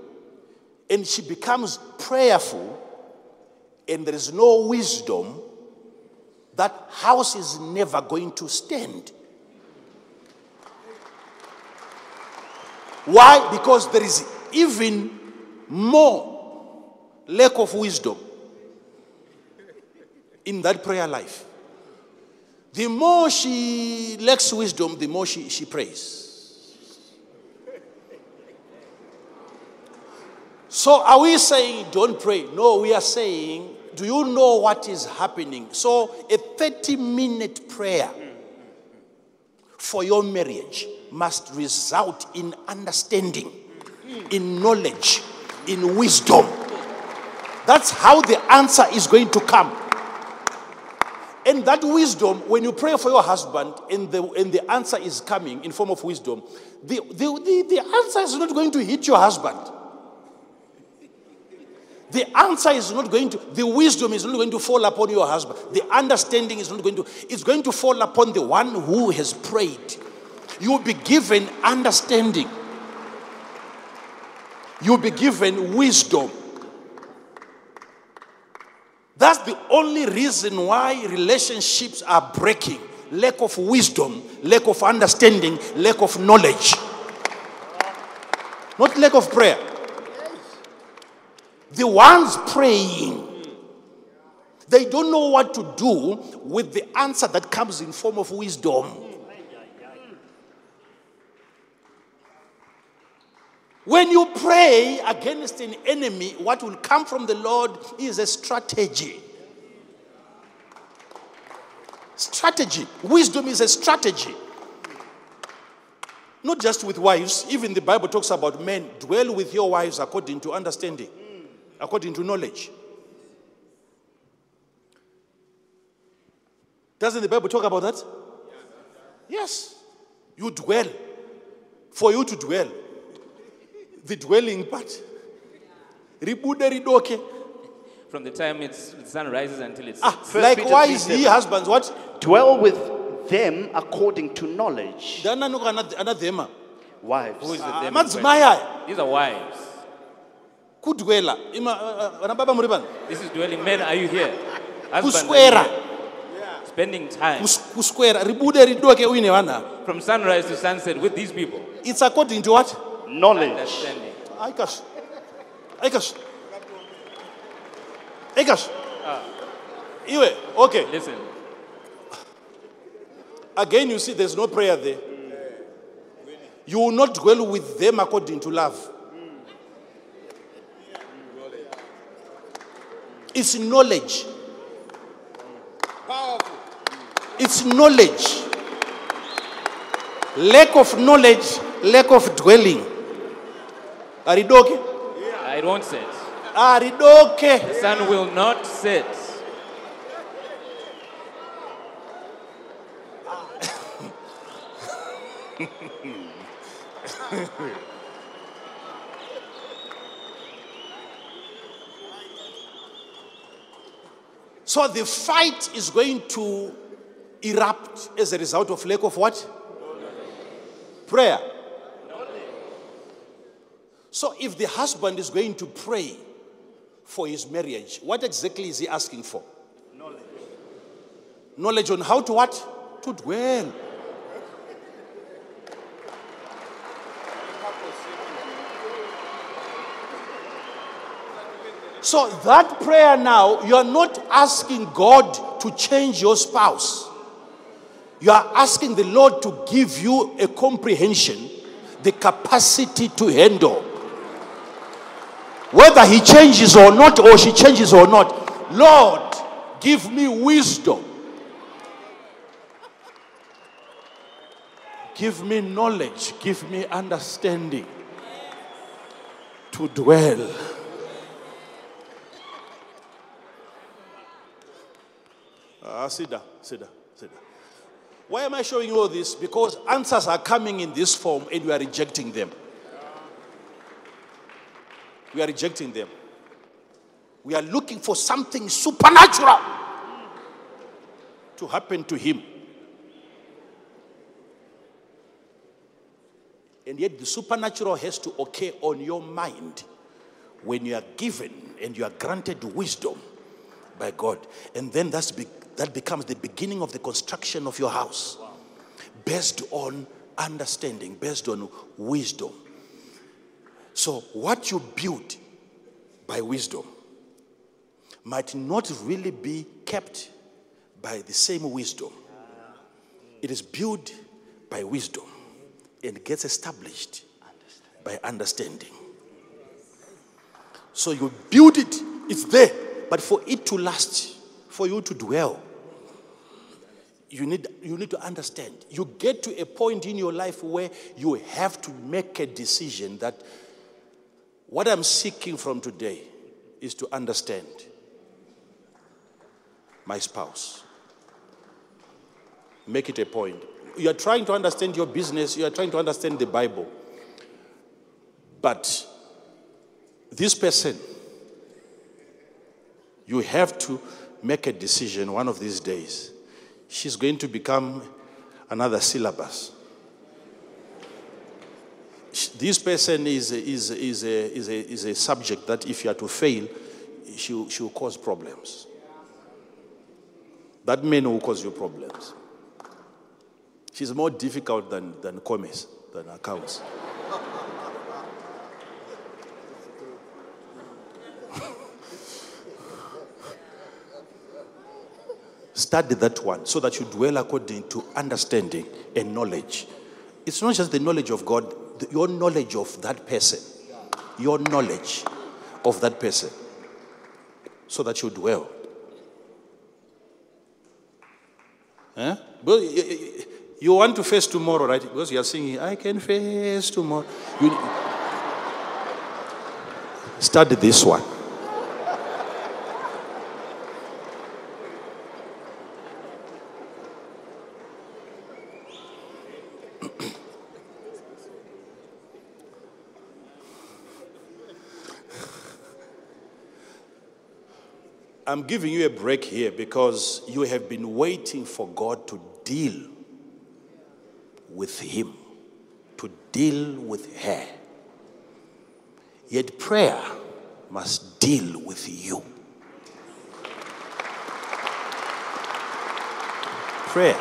and she becomes prayerful and there is no wisdom, that house is never going to stand. Why? Because there is even more lack of wisdom in that prayer life. The more she lacks wisdom, the more she, she prays. So, are we saying don't pray? No, we are saying, do you know what is happening? So, a 30 minute prayer for your marriage must result in understanding, in knowledge, in wisdom. That's how the answer is going to come. And that wisdom, when you pray for your husband and the, and the answer is coming in form of wisdom, the, the, the, the answer is not going to hit your husband. The answer is not going to, the wisdom is not going to fall upon your husband. The understanding is not going to, it's going to fall upon the one who has prayed. You will be given understanding. You'll be given wisdom. That's the only reason why relationships are breaking lack of wisdom, lack of understanding, lack of knowledge. Not lack of prayer. The ones praying, they don't know what to do with the answer that comes in form of wisdom. When you pray against an enemy, what will come from the Lord is a strategy. Strategy. Wisdom is a strategy. Not just with wives, even the Bible talks about men. Dwell with your wives according to understanding, according to knowledge. Doesn't the Bible talk about that? Yes. You dwell. For you to dwell. The dwelling part. Ribude ridoke. From the time it's, the sun rises until it's Ah, First likewise, Peter ye husbands, what? Dwell with them according to knowledge. Dana nuka ana- anadhema. Wives. Who is the Ah, them in madzimai These are wives. Kudwela Ima- ah, ah, vana baba muri pano This is dwelling. Men, are you here? Husbands, are you kuswera here? Spending time Kus- kuswera ribude ridoke uine vana from sunrise to sunset with these people. it's according to what Knowledge. Understanding. aikas aikas aikas iwe okay Listen. again you see there's no prayer there you will not dwell with them according to love it's knowledge Powerful. it's knowledge lack of knowledge lack of dwelling aridoke It won't sit. Are set. aridoke The sun will not set. *laughs* So the fight is going to erupt as a result of lack of what? Prayer. So if the husband is going to pray for his marriage, what exactly is he asking for? Knowledge. Knowledge on how to what? To dwell. So that prayer now, you are not asking God to change your spouse. You are asking the Lord to give you a comprehension, the capacity to handle. Whether he changes or not, or she changes or not, Lord, give me wisdom. Give me knowledge. Give me understanding to dwell. Ah, sit down, sit down, sit down. Why am I showing you all this? Because answers are coming in this form and we are rejecting them. We are rejecting them. We are looking for something supernatural to happen to him. And yet, the supernatural has to occur on your mind when you are given and you are granted wisdom by God. And then that's that becomes the beginning of the construction of your house based on understanding, based on wisdom. So, what you build by wisdom might not really be kept by the same wisdom It is built by wisdom and gets established by understanding. So you build it, it's there. But for it to last, for you to dwell, you need, you need to understand. You get to a point in your life where you have to make a decision that what I'm seeking from today is to understand my spouse. Make it a point. You are trying to understand your business, you are trying to understand the Bible. But this person, you have to make a decision one of these days. She's going to become another syllabus. This person is, is, is, a, is, a, is a subject that if you are to fail, she she will cause problems. That man will cause you problems. She's more difficult than, than commerce, than accounts. Study that one so that you dwell according to understanding and knowledge. It's not just the knowledge of God, your knowledge of that person. Your knowledge of that person. So that you dwell. Huh? Well, you want to face tomorrow, right? Because you are singing, I can face tomorrow. You, study this one. I'm giving you a break here because you have been waiting for God to deal with him, to deal with her. Yet prayer must deal with you. Prayer.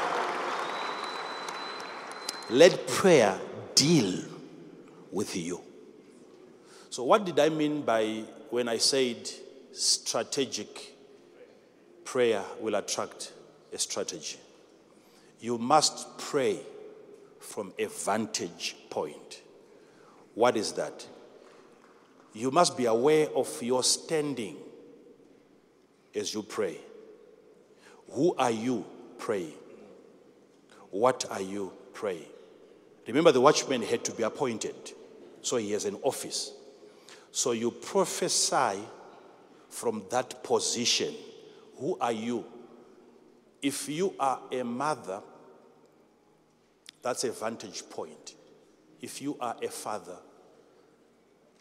Let prayer deal with you. So, what did I mean by when I said strategic prayer will attract a strategy? You must pray from a vantage point. What is that? You must be aware of your standing as you pray. Who are you praying? What are you praying? Remember, the watchman had to be appointed, so he has an office. So you prophesy from that position. Who are you? If you are a mother, that's a vantage point. If you are a father,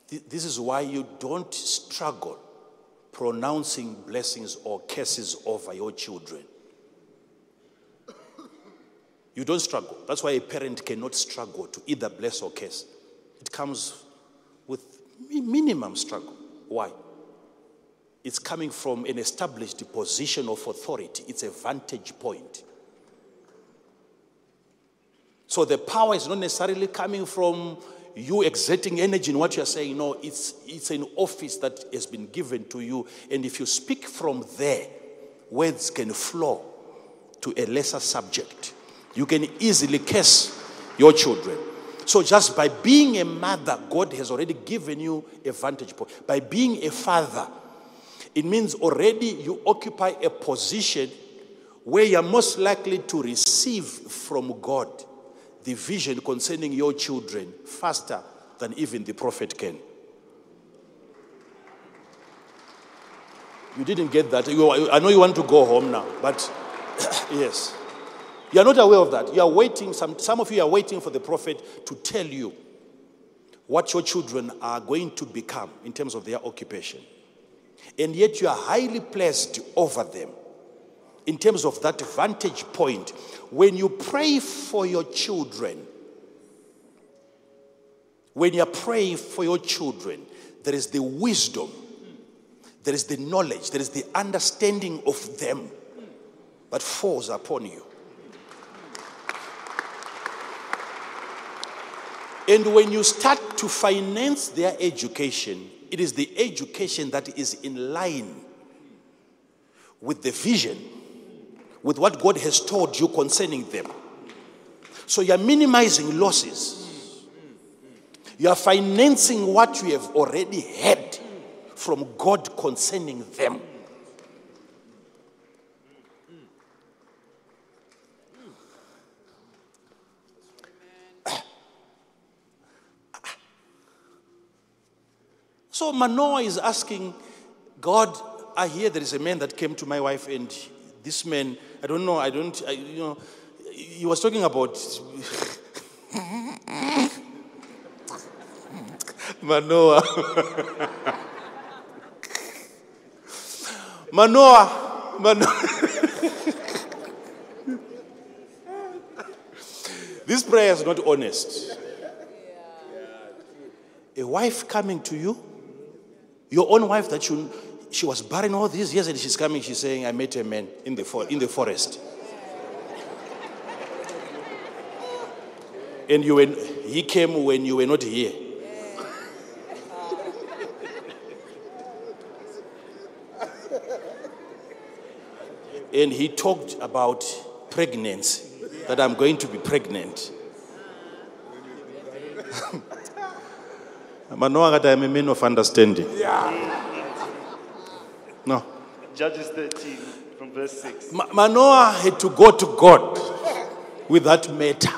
thi- this is why you don't struggle pronouncing blessings or curses over your children. You don't struggle. That's why a parent cannot struggle to either bless or curse. It comes with mi- minimum struggle. Why? It's coming from an established position of authority. It's a vantage point. So the power is not necessarily coming from you exerting energy in what you're saying. No, it's, it's an office that has been given to you. And if you speak from there, words can flow to a lesser subject. You can easily curse your children. So just by being a mother, God has already given you a vantage point. By being a father, it means already you occupy a position where you're most likely to receive from God the vision concerning your children faster than even the prophet can. You didn't get that. You, I know you want to go home now, but *coughs* yes. You are not aware of that. You are waiting, some, some of you are waiting for the prophet to tell you what your children are going to become in terms of their occupation. And yet you are highly placed over them in terms of that vantage point. When you pray for your children, when you are praying for your children, there is the wisdom, there is the knowledge, there is the understanding of them that falls upon you. And when you start to finance their education, it is the education that is in line with the vision, with what God has told you concerning them. So you're minimizing losses. You are financing what you have already had from God concerning them. So Manoah is asking God, I hear there is a man that came to my wife, and this man, I don't know, I don't, I, you know, he was talking about *laughs* *laughs* Manoah. Manoah, Manoah. *laughs* this prayer is not honest. A wife coming to you, your own wife that you, she was barren all these years and she's coming, she's saying, I met a man in the, in the forest. And you were, he came when you were not here. And he talked about pregnancy, that I'm going to be pregnant. *laughs* Manoah, that I'm a man of understanding. Yeah. No. Judges 13 from verse 6. Ma- Manoah had to go to God with that matter.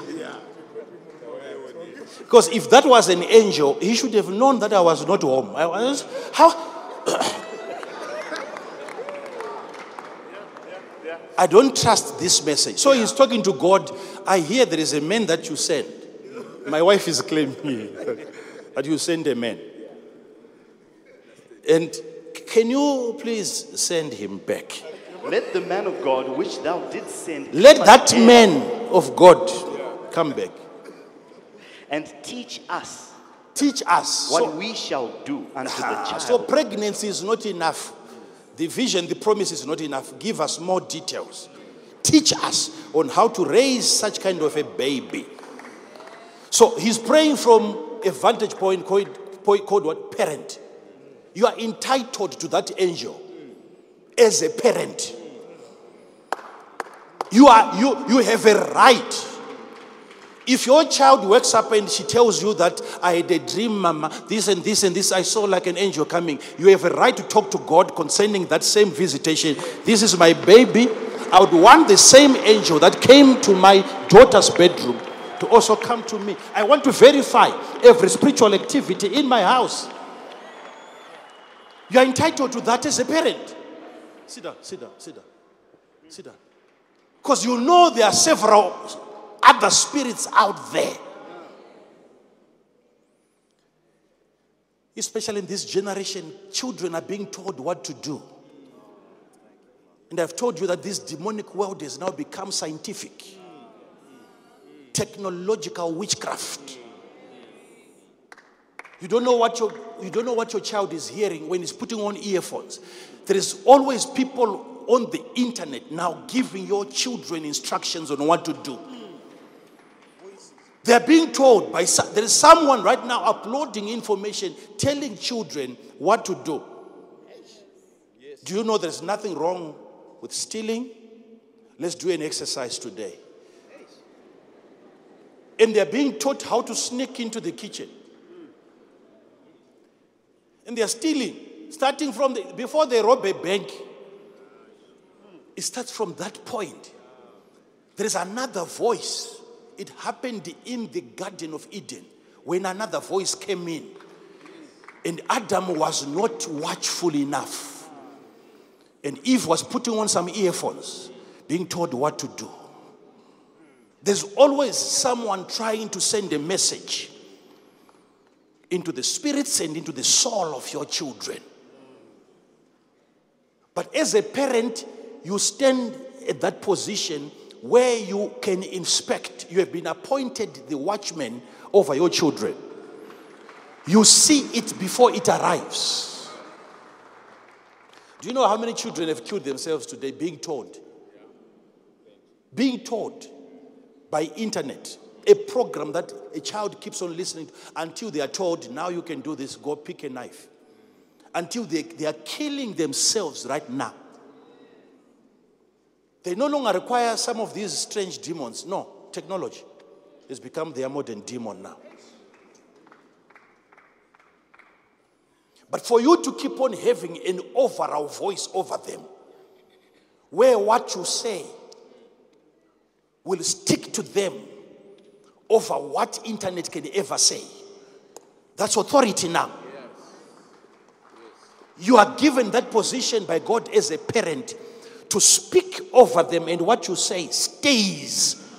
Because if that was an angel, he should have known that I was not home. I was, how? I don't trust this message. So he's talking to God. I hear there is a man that you sent. My wife is claiming *laughs* that you send a man. And can you please send him back? Let the man of God which thou didst send Let that again man of God come back. and teach us Teach us. what So- we shall do unto the Ah, child. so pregnancy is not enough. The vision, the promise is not enough. Give us more details. Teach us on how to raise such kind of a baby. So he's praying from a vantage point called, called what? Parent. You are entitled to that angel as a parent. You are you you have a right. If your child wakes up and she tells you that I had a dream, mama, this and this and this, I saw like an angel coming, you have a right to talk to God concerning that same visitation. This is my baby. I would want the same angel that came to my daughter's bedroom to also come to me. I want to verify every spiritual activity in my house. You are entitled to that as a parent. Sit down, sit down, sit down, sit down. Because you know there are several other spirits out there. Especially in this generation, children are being told what to do. And I've told you that this demonic world has now become scientific, technological witchcraft. You don't know what your you don't know what your child is hearing when he's putting on earphones. There is always people on the internet now giving your children instructions on what to do. They are being told by there is someone right now uploading information telling children what to do. Do you know there's nothing wrong with stealing? Let's do an exercise today. And they're being taught how to sneak into the kitchen. And they're stealing, starting from the, before they rob a bank. It starts from that point. There is another voice. It happened in the Garden of Eden when another voice came in. And Adam was not watchful enough. And Eve was putting on some earphones, being told what to do. There's always someone trying to send a message into the spirits and into the soul of your children. But as a parent, you stand at that position where you can inspect. You have been appointed the watchman over your children. You see it before it arrives. Do you know how many children have killed themselves today being told? Being told by internet, a program that a child keeps on listening to until they are told, now you can do this, go pick a knife. Until they, they are killing themselves right now. They no longer require some of these strange demons. No, technology. has become their modern demon now. But for you to keep on having an overall voice over them, where what you say will stick to them over what internet can ever say. That's authority now. You are given that position by God as a parent to speak over them, and what you say stays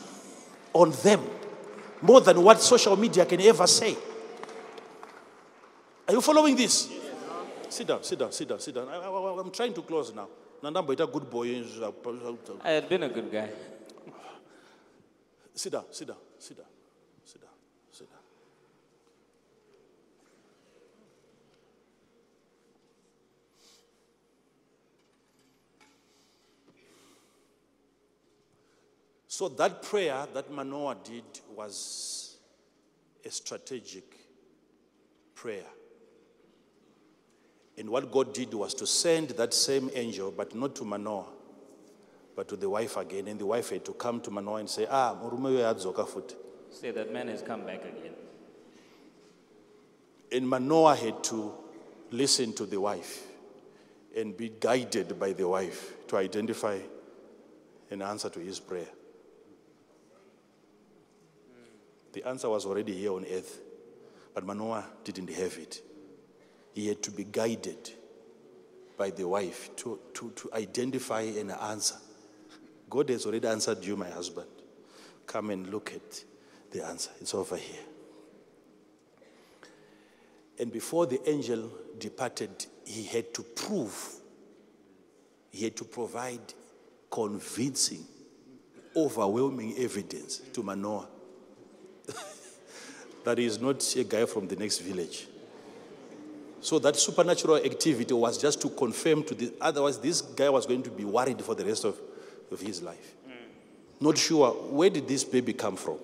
on them more than what social media can ever say. Are you following this? Sit down, sit down, sit down, sit down. I, am trying to close now. Nandambo, a good boy. I had been a good guy. Sit down, sit down, sit down, sit down, sit down. So that prayer that Manoah did was a strategic prayer. And what God did was to send that same angel, but not to Manoah, but to the wife again. And the wife had to come to Manoah and say, Ah, murume uyo yadzoka futi. Say that man has come back again. And Manoah had to listen to the wife and be guided by the wife to identify an answer to his prayer. The answer was already here on earth, but Manoah didn't have it. He had to be guided by the wife to, to, to identify an answer. God has already answered you, my husband. Come and look at the answer. It's over here. And before the angel departed, he had to prove, he had to provide convincing, overwhelming evidence to Manoah *laughs* that he is not a guy from the next village. So that supernatural activity was just to confirm to the, otherwise this guy was going to be worried for the rest of, of his life. Not sure where did this baby come from.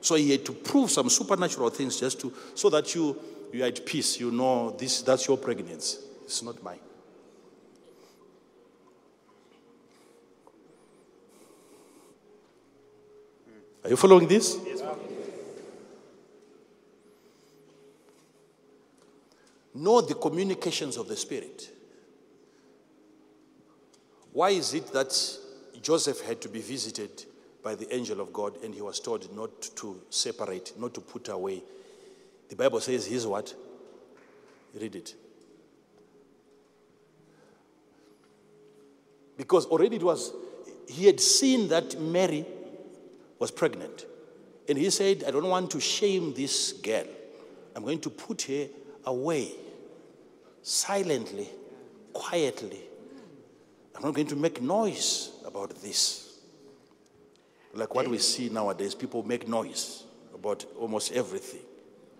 So he had to prove some supernatural things just to, so that you, you are at peace. You know this, that's your pregnancy. It's not mine. Are you following this? Yes, know the communications of the Spirit. Why is it that Joseph had to be visited by the angel of God and he was told not to separate, not to put away? The Bible says he's what? Read it. Because already it was, he had seen that Mary was pregnant. And he said, I don't want to shame this girl. I'm going to put her away silently, quietly. I'm not going to make noise about this. Like what we see nowadays, people make noise about almost everything.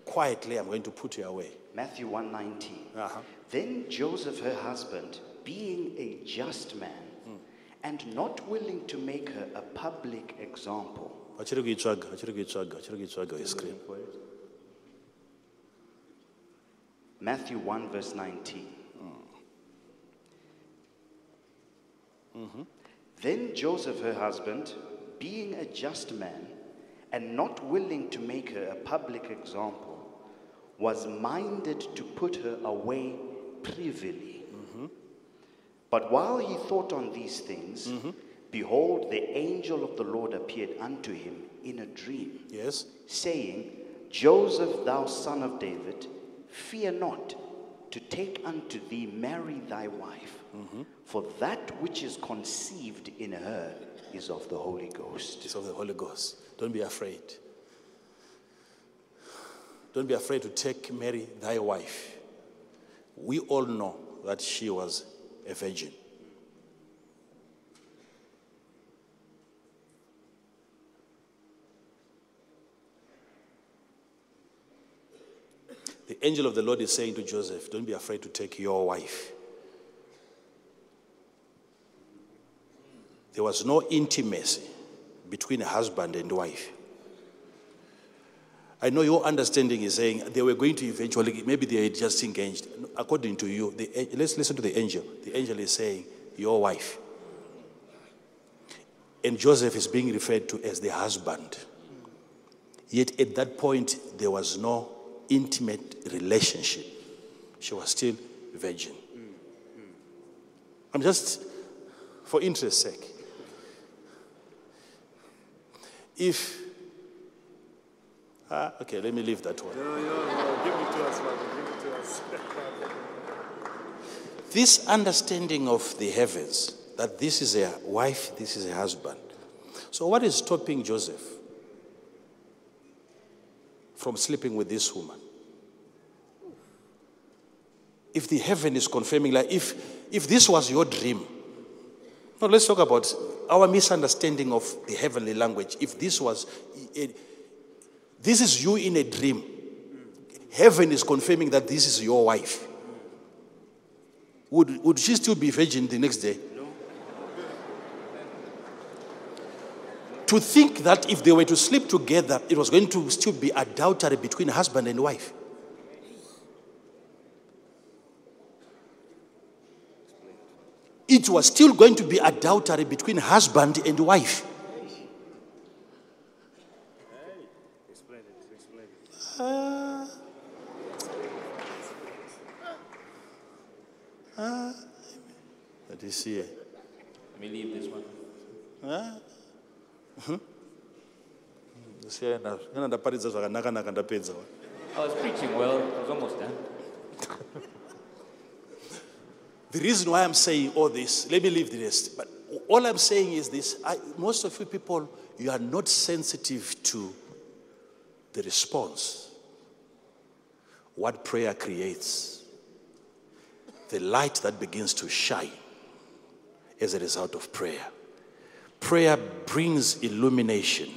Quietly, I'm going to put you away. Matthew 119. Uh-huh. Then Joseph, her husband, being a just man mm. and not willing to make her a public example. Matthew 1, verse 19. Mm-hmm. Then Joseph, her husband, being a just man and not willing to make her a public example, was minded to put her away privily. Mm-hmm. But while he thought on these things, mm-hmm. behold, the angel of the Lord appeared unto him in a dream. Yes. Saying, Joseph, thou son of David, Fear not to take unto thee Mary thy wife, mm-hmm. for that which is conceived in her is of the Holy Ghost. It's of the Holy Ghost. Don't be afraid. Don't be afraid to take Mary thy wife. We all know that she was a virgin. The angel of the Lord is saying to Joseph, Don't be afraid to take your wife. There was no intimacy between a husband and wife. I know your understanding is saying they were going to eventually, maybe they had just engaged. According to you, the, let's listen to the angel. The angel is saying, Your wife. And Joseph is being referred to as the husband. Yet at that point, there was no intimate relationship. She was still virgin. I'm just, for interest's sake, if, ah, okay, let me leave that one. No, no, no. Give it to us, Father. Give it to us. *laughs* This understanding of the heavens, that this is a wife, this is a husband. So, what is stopping Joseph from sleeping with this woman? If the heaven is confirming, like if, if this was your dream, now let's talk about our misunderstanding of the heavenly language. If this was, eh, this is you in a dream, heaven is confirming that this is your wife. Would, would she still be virgin the next day? To think that if they were to sleep together, it was going to still be adultery between husband and wife. It was still going to be adultery between husband and wife. Explain it. Explain it. Uh, uh, let me see. Let me leave this one. Siyena, ngana ndaparidza zvakanaka-naka. I was preaching well. I was almost done. *laughs* The reason why I'm saying all this, let me leave the rest. But all I'm saying is this I, most of you people, you are not sensitive to the response, what prayer creates, the light that begins to shine as a result of prayer. Prayer brings illumination,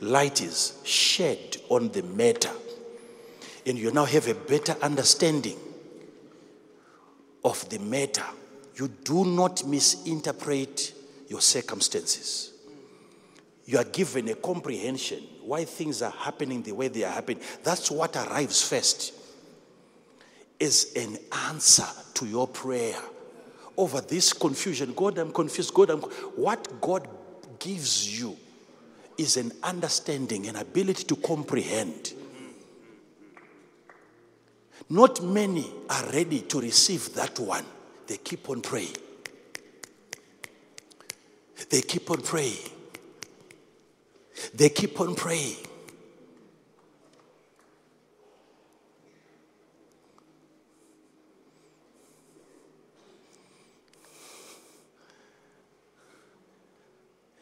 light is shed on the matter, and you now have a better understanding of the matter. You do not misinterpret your circumstances. You are given a comprehension why things are happening the way they are happening. That's what arrives first is an answer to your prayer over this confusion. God, I'm confused. God, I'm what God gives you is an understanding, an ability to comprehend. Not many are ready to receive that one. They keep on praying. They keep on praying. They keep on praying.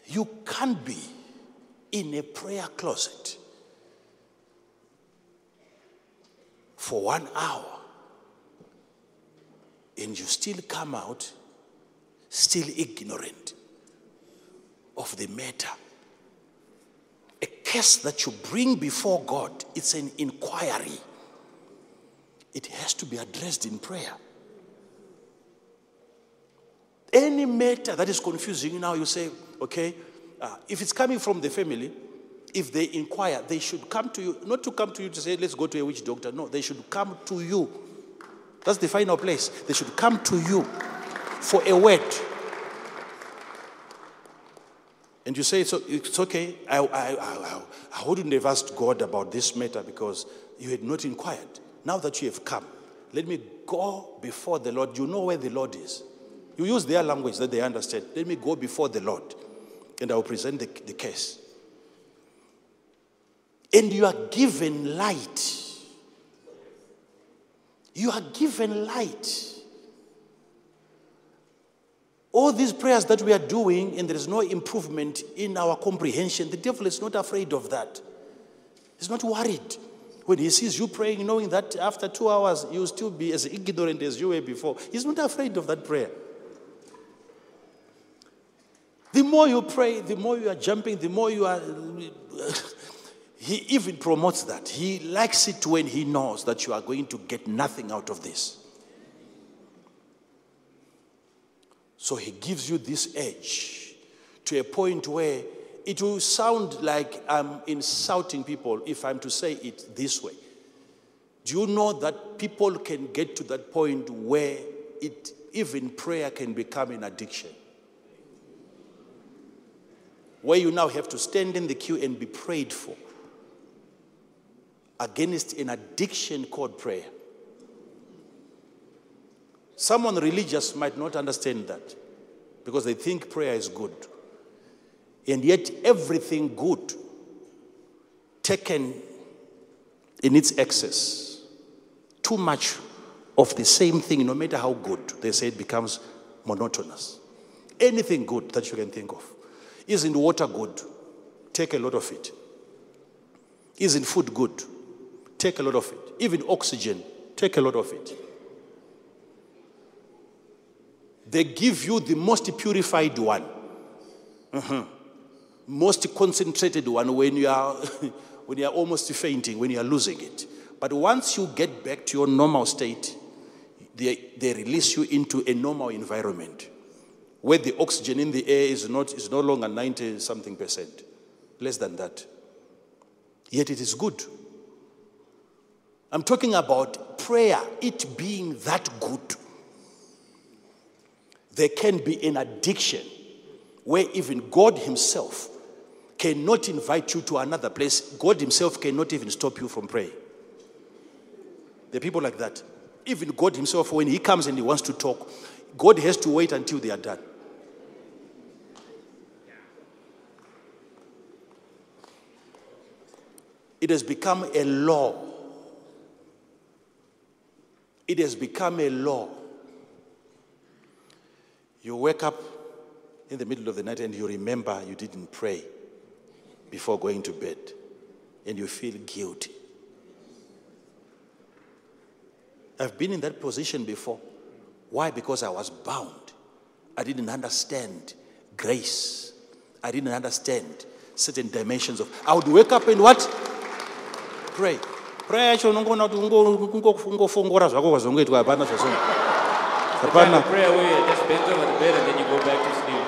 You can't be in a prayer closet for one hour and you still come out still ignorant of the matter. A case that you bring before God, it's an inquiry. It has to be addressed in prayer. Any matter that is confusing you now, you say, okay, uh, if it's coming from the family, if they inquire, they should come to you, not to come to you to say, let's go to a witch doctor. No, they should come to you. That's the final place. They should come to you for a word. And you say, it's, it's okay. I, I, I, I wouldn't have asked God about this matter because you had not inquired. Now that you have come, let me go before the Lord. You know where the Lord is. You use their language that they understand. Let me go before the Lord and I will present the, the case. And you are given light. You are given light. All these prayers that we are doing, and there is no improvement in our comprehension, the devil is not afraid of that. He's not worried. When he sees you praying, knowing that after two hours you'll still be as ignorant as you were before, he's not afraid of that prayer. The more you pray, the more you are jumping, the more you are. He even promotes that. He likes it when he knows that you are going to get nothing out of this. So he gives you this edge to a point where it will sound like I'm insulting people if I'm to say it this way. Do you know that people can get to that point where it, even prayer can become an addiction? Where you now have to stand in the queue and be prayed for. Against an addiction called prayer. Someone religious might not understand that because they think prayer is good. And yet, everything good taken in its excess, too much of the same thing, no matter how good, they say it becomes monotonous. Anything good that you can think of. Isn't water good? Take a lot of it. Isn't food good? Take a lot of it. Even oxygen, take a lot of it. They give you the most purified one, Mhm. most concentrated one when you are *laughs* when you are almost fainting, when you are losing it. But once you get back to your normal state, they, they release you into a normal environment where the oxygen in the air is not is no longer 90 something percent, less than that. Yet it is good. I'm talking about prayer, it being that good. There can be an addiction where even God Himself cannot invite you to another place. God Himself cannot even stop you from praying. There are people like that. Even God Himself, when He comes and He wants to talk, God has to wait until they are done. It has become a law. It has become a law. You wake up in the middle of the night and you remember you didn't pray before going to bed and you feel guilty. I've been in that position before. Why? Because I was bound. I didn't understand grace. I didn't understand certain dimensions of. I would wake up and what? Pray. Prayer yacho unongoona kuti ungo- ungo- ungofongora zvako kwazongoitwa hapana zvasongo. The kind Hapana. of prayer where you just bend over the bed and then you go back to sleep.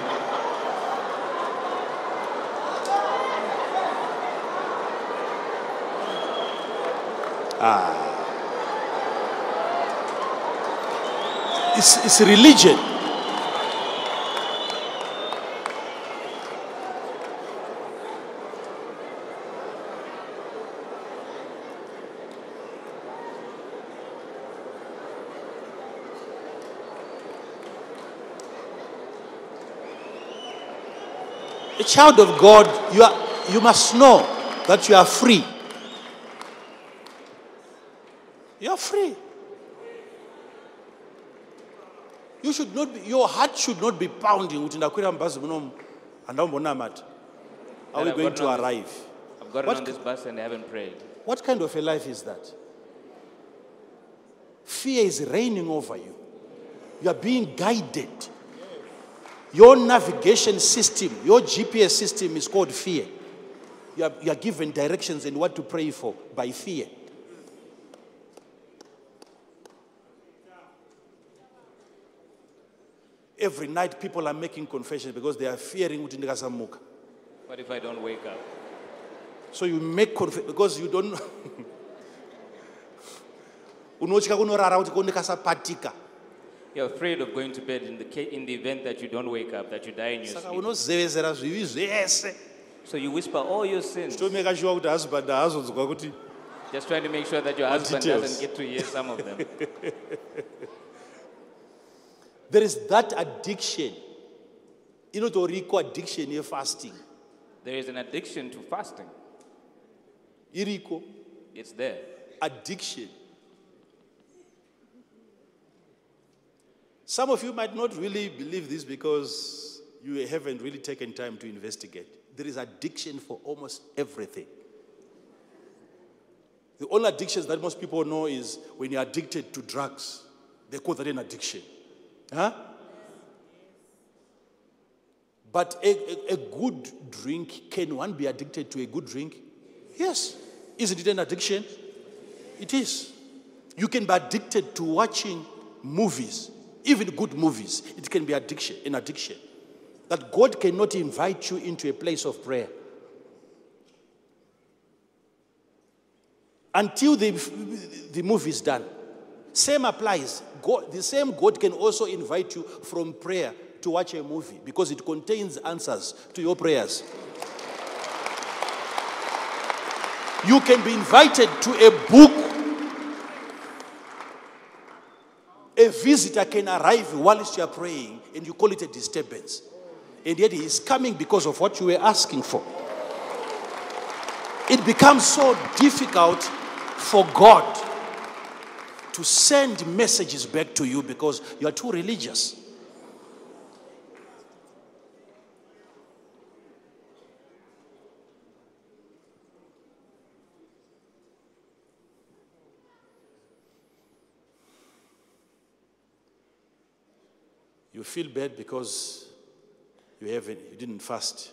It's, it's religion. A child of God, you, are, you must know that you are free. You are free. You should not be, your heart should not be pounding kuti ndakwira mubhazi munomu handambonamata. Are we going to arrive? I've gotten What on this bus and I haven't prayed. What kind of a life is that? Fear is reigning over you. You are being guided. Your navigation system, your GPS system is called fear. You are, you are given directions and what to pray for by fear. Every night, people are making confessions because they are fearing kuti ndikasamuka. What if I don't wake up? So you make confession because you don't. *laughs* unotya kunorara kuti ko ndikasapatika You're afraid of going to bed in the, ca- in the event that you don't wake up, that you die in your saka sleep. unozevezera zvivi zvese So you whisper all your sins, tomeka shuwa kuti husband haazonzwa kuti just trying to make sure that your husband details? doesn't get to hear some of them. *laughs* there is that addiction inotoriko addiction yefasting There is an addiction to fasting. iriko It's there. addiction some of you might not really believe this because you haven't really taken time to investigate there is addiction for almost everything the only addictions that most people know is when you're addicted to drugs they call that an addiction huh? But a, a, a good drink, can one be addicted to a good drink? Yes. Isn't it an addiction? It is. You can be addicted to watching movies, even good movies. It can be addiction, an addiction. That God cannot invite you into a place of prayer. Until the, the movie is done. Same applies. God, the same God can also invite you from prayer to watch a movie because it contains answers to your prayers. You can be invited to a book. A visitor can arrive whilst you are praying and you call it a disturbance. And yet he is coming because of what you were asking for. It becomes so difficult for God to send messages back to you because you are too religious. Feel bad because you haven't you didn't fast.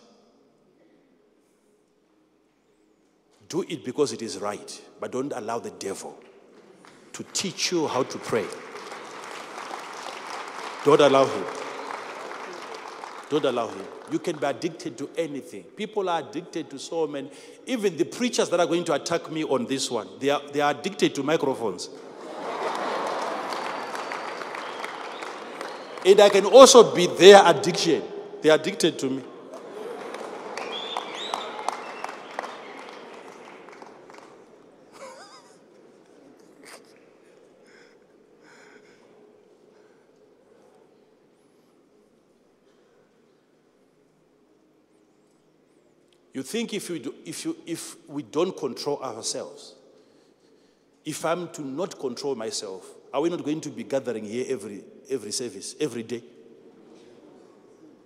Do it because it is right, but don't allow the devil to teach you how to pray. Don't allow him. Don't allow him. You can be addicted to anything. People are addicted to so many. Even the preachers that are going to attack me on this one, they are, they are addicted to microphones. And I can also be their addiction. They are addicted to me. *laughs* You think if, we do, if, you, if we don't control ourselves, if I'm to not control myself, are we not going to be gathering here every, every service, every day?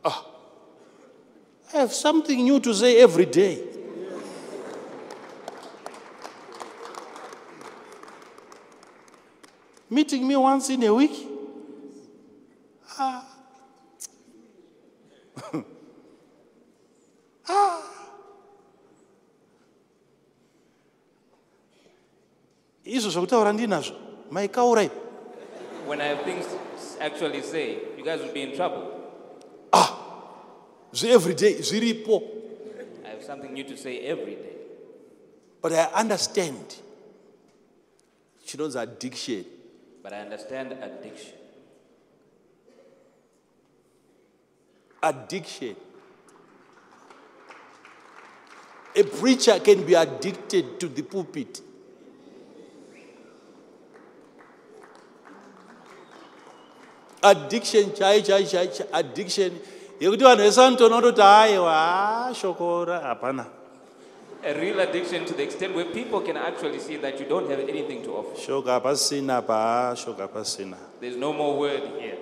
Ah, I have something new to say every day. Meeting me once in a week? Ah. *laughs* ah. izvo zvokutaura ndinazvo maikaura ipo When I have things actually say, you guys will be in trouble. Ah, zveeveryday zviripo I have something new to say every day. but i understand chinonzi addiction But I understand addiction. addiction a preacher can be addicted to the pulpit addiction chai chai chai chai- addiction yekuti vanhu vese vanotona kutoti aiwa haa shoko ra hapana A real addiction to the extent where people can actually see that you don't have anything to offer. shoko hapasina pa shoko hapasina There's no more word here.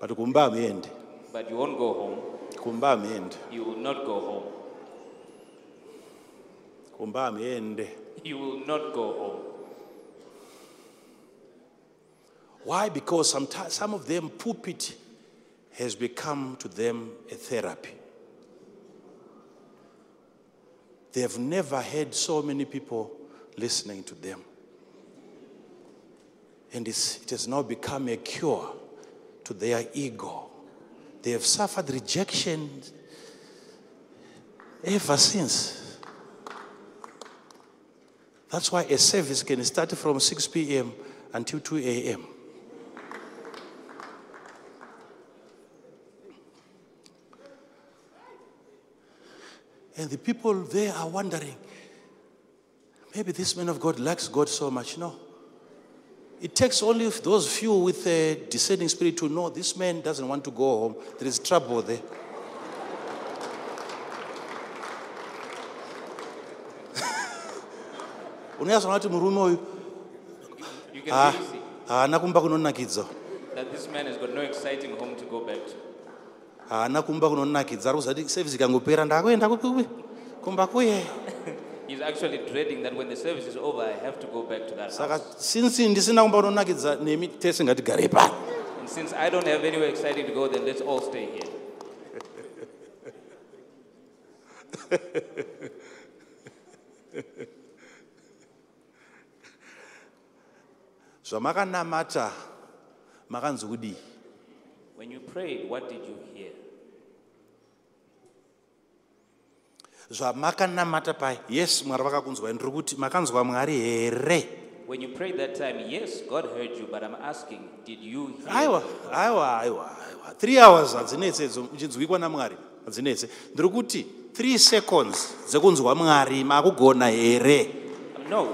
but kumba hamuendi But you won't go home. kumba hamuendi You will not go home. kumba hamuendi You will not go home. Why? Because sometimes some of them pulpit has become to them a therapy. They have never had so many people listening to them. And it has now become a cure to their ego. They have suffered rejection ever since. That's why a service can start from 6 p.m. until 2 a.m. And the people there are wondering, maybe this man of God likes God so much. No. It takes only those few with a descending spirit to know this man doesn't want to go home. There is trouble there. *laughs* unyazoona kuti murume uyu You can ha- ah, really see ah, haana kumba kunonakidza haana kumba kunonakidza ari kuzati sevhisi ikangopera ndakuenda kupi kumba kuye He's actually dreading that when the service is over, I have to go back to that saka house. sinsi ndisina kumba kunonakidza nemi tese ngatigare pano And since I don't have anywhere exciting to go, then let's all stay here. zvamakanamata makanzi kudii When you prayed, what did you hear? zvamakanamata pai yes mwari vakakunzwai ndiri kuti makanzwa mwari here When you prayed that time, yes, God heard you, but I'm asking, did you hear? aiwa aiwa aiwa aiwa three hours hadzinetse idzo uchinzwikwa namwari hadzinetse ndiri kuti 3 seconds dzekunzwa mwari makugona here Um, No,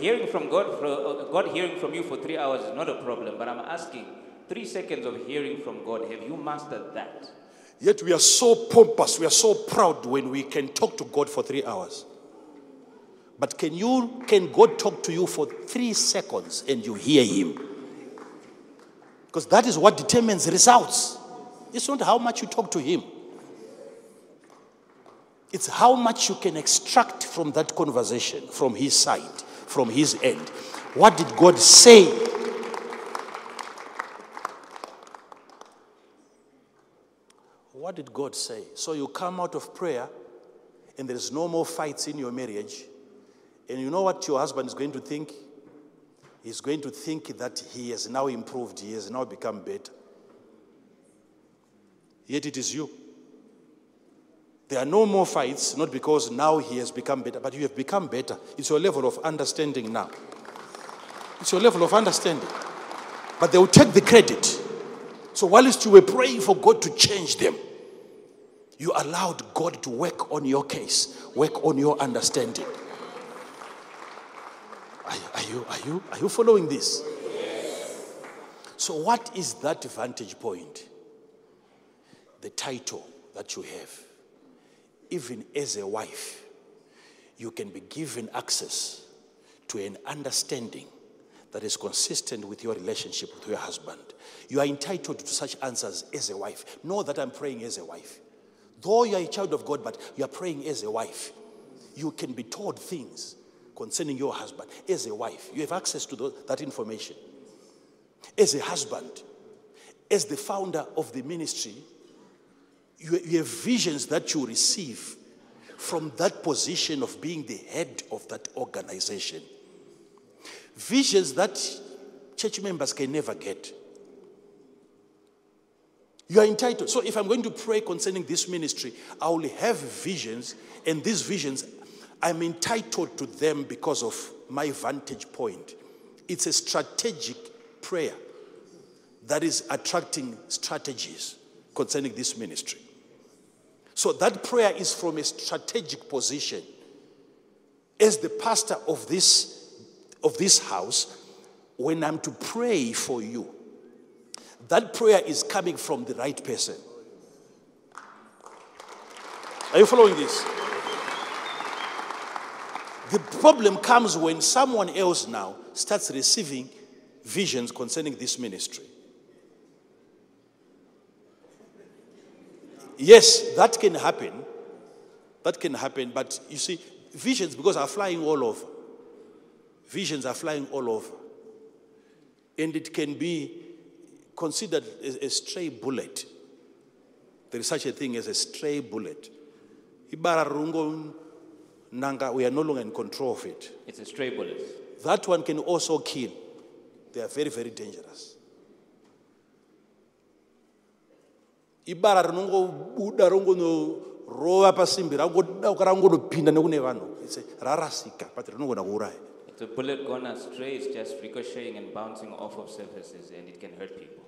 hearing from God, for, uh, God hearing from you for three hours is not a problem, but I'm asking, three seconds of hearing from God, have you mastered that? Yet we are so pompous, we are so proud when we can talk to God for three hours. But can you can God talk to you for three seconds and you hear him? Because that is what determines results. It's not how much you talk to him. It's how much you can extract from that conversation, from his side, from his end. What did God say What did God say? So you come out of prayer and there's no more fights in your marriage. And you know what your husband is going to think? He's going to think that he has now improved, he has now become better. Yet it is you. There are no more fights, not because now he has become better, but you have become better. It's your level of understanding now. It's your level of understanding. But they will take the credit. So whilst you were praying for God to change them, you allowed God to work on your case, work on your understanding. Are, are you, are, you, are you following this? So, what is that vantage point? The title that you have. Even as a wife, you can be given access to an understanding that is consistent with your relationship with your husband. You are entitled to such answers as a wife. Know that I'm praying as a wife. Though you are a child of God, but you are praying as a wife. You can be told things concerning your husband as a wife. You have access to those, that information. As a husband, as the founder of the ministry, you, you have visions that you receive from that position of being the head of that organization. Visions that church members can never get. You are entitled. So if I'm going to pray concerning this ministry, I will have visions, and these visions, I'm entitled to them because of my vantage point. It's a strategic prayer that is attracting strategies concerning this ministry. So that prayer is from a strategic position. As the pastor of this, of this house, when I'm to pray for you, that prayer is coming from the right person. Are you following this? The problem comes when someone else now starts receiving visions concerning this ministry. Yes, that can happen. That can happen, but you see, visions because are flying all over. Visions are flying all over. And it can be considered a, a stray bullet. There is such a thing as a stray bullet. Ibara rungo nanga, we are no longer in control of it. It's a stray bullet. That one can also kill. They are very, very dangerous. ibara rinongobuda rongonorova pasimbi rangodauka rangonopinda nekune vanhu It's a- rarasika but rinogona kuuraya A bullet gone astray, is just ricocheting and bouncing off of surfaces, and it can hurt people.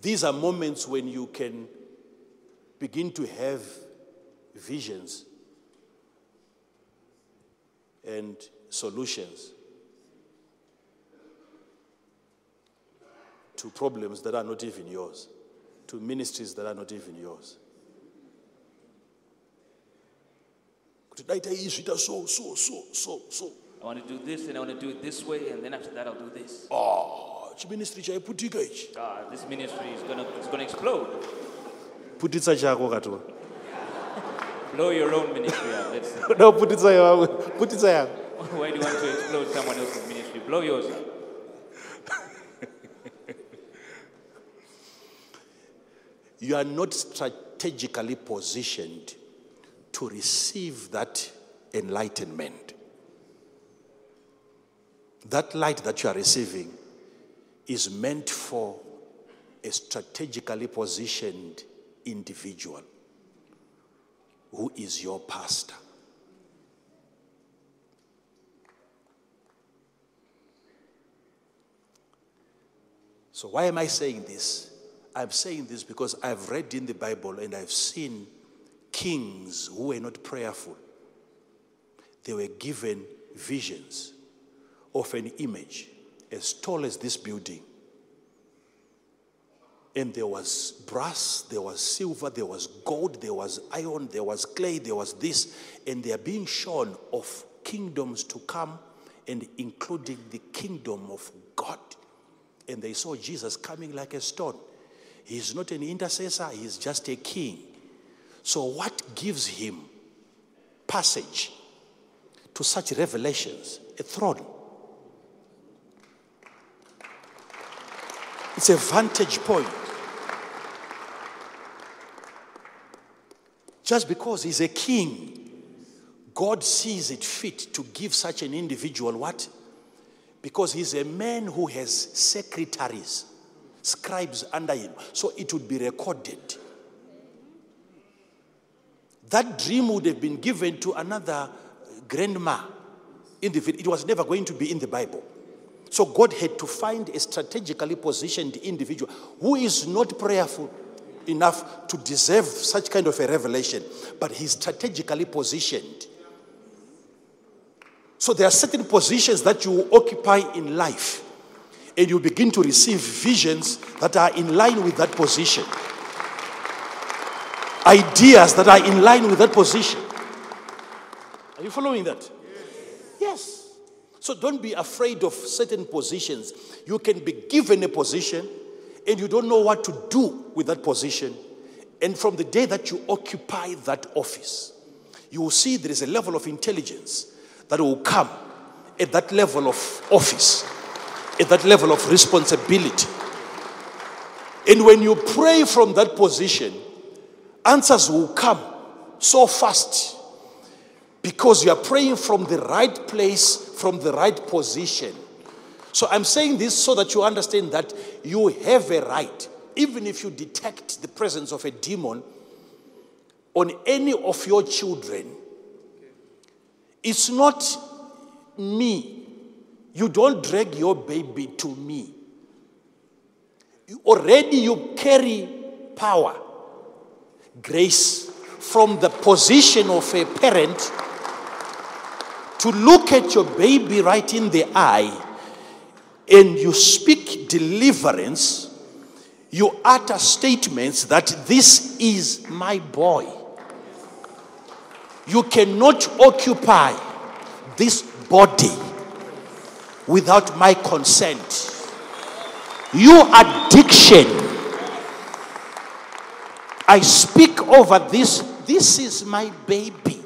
these are moments when you can begin to have visions and solutions to problems that are not even yours, to ministries that are not even yours. Kuti dai taizviita so so so so so I want to do this, and I want to do it this way, and then after that, I'll do this. ah chiministry chaiputika ichi Ah, this ministry is gonna, it's gonna explode. putitsa chako katiwa *laughs* Blow your own ministry up. Let's see. uda kuputitsa yawe putitsa yako Why do you want to explode someone else's ministry? Blow yours up. *laughs* you are not strategically positioned to receive that enlightenment. That light that you are receiving is meant for a strategically positioned individual who is your pastor. So, why am I saying this? I'm saying this because I've read in the Bible and I've seen kings who were not prayerful, they were given visions of an image as tall as this building. And there was brass, there was silver, there was gold, there was iron, there was clay, there was this. And they are being shown of kingdoms to come, and including the kingdom of God. And they saw Jesus coming like a stone. He's not an intercessor, he's just a king. So, what gives him passage to such revelations? A throne. It's a vantage point. Just because he's a king, God sees it fit to give such an individual what? Because he's a man who has secretaries, scribes under him. So it would be recorded. That dream would have been given to another grandma in the it was never going to be in the Bible. So God had to find a strategically positioned individual who is not prayerful enough to deserve such kind of a revelation, but he's strategically positioned. So there are certain positions that you occupy in life, and you begin to receive visions that are in line with that position, ideas that are in line with that position. Are you following that? Yes. So don't be afraid of certain positions. You can be given a position and you don't know what to do with that position. And from the day that you occupy that office, you will see there is a level of intelligence that will come at that level of office, at that level of responsibility. And when you pray from that position, answers will come so fast because you are praying from the right place, from the right position. So I'm saying this so that you understand that you have a right, even if you detect the presence of a demon on any of your children. It's not me. You don't drag your baby to me. You- Already you carry power, grace from the position of a parent to look at your baby right in the eye and you speak deliverance, you utter statements that this is my boy. You cannot occupy this body without my consent. Your addiction, I speak over this. This is my baby.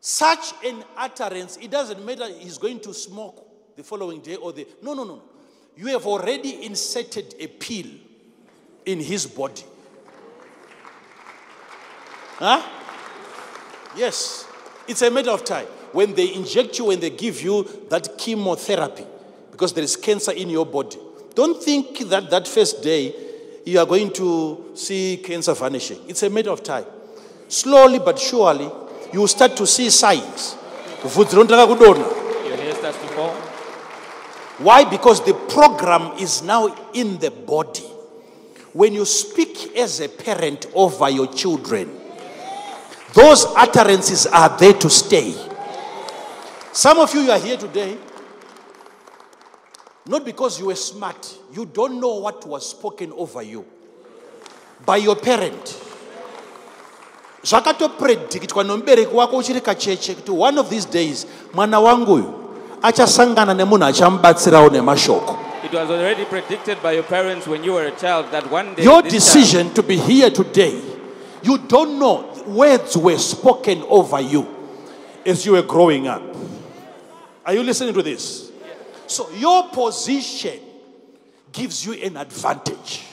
Such an utterance, it doesn't matter he's going to smoke the following day or the. No, no, no. You have already inserted a pill in his body. Huh? Yes. It's a matter of time. When they inject you, when they give you that chemotherapy, because there is cancer in your body, don't think that that first day you are going to see cancer vanishing. It's a matter of time. Slowly but surely, you will start to see signs. Your hair starts to fall. Why? Because the program is now in the body. When you speak as a parent over your children, those utterances are there to stay. Some of you, you are here today, not because you were smart, you don't know what was spoken over you. By your parent. zvakatopredhiktwa nomubereki wako uchiri kacheche kuti one of these days mwana wangu uyu achasangana nemunhu achamubatsirawo nemashoko. It was already predicted by your parents when you were a child that one day your decision to be here today you don't know words were spoken over you as you were growing up. Are you listening to this so your position gives you an advantage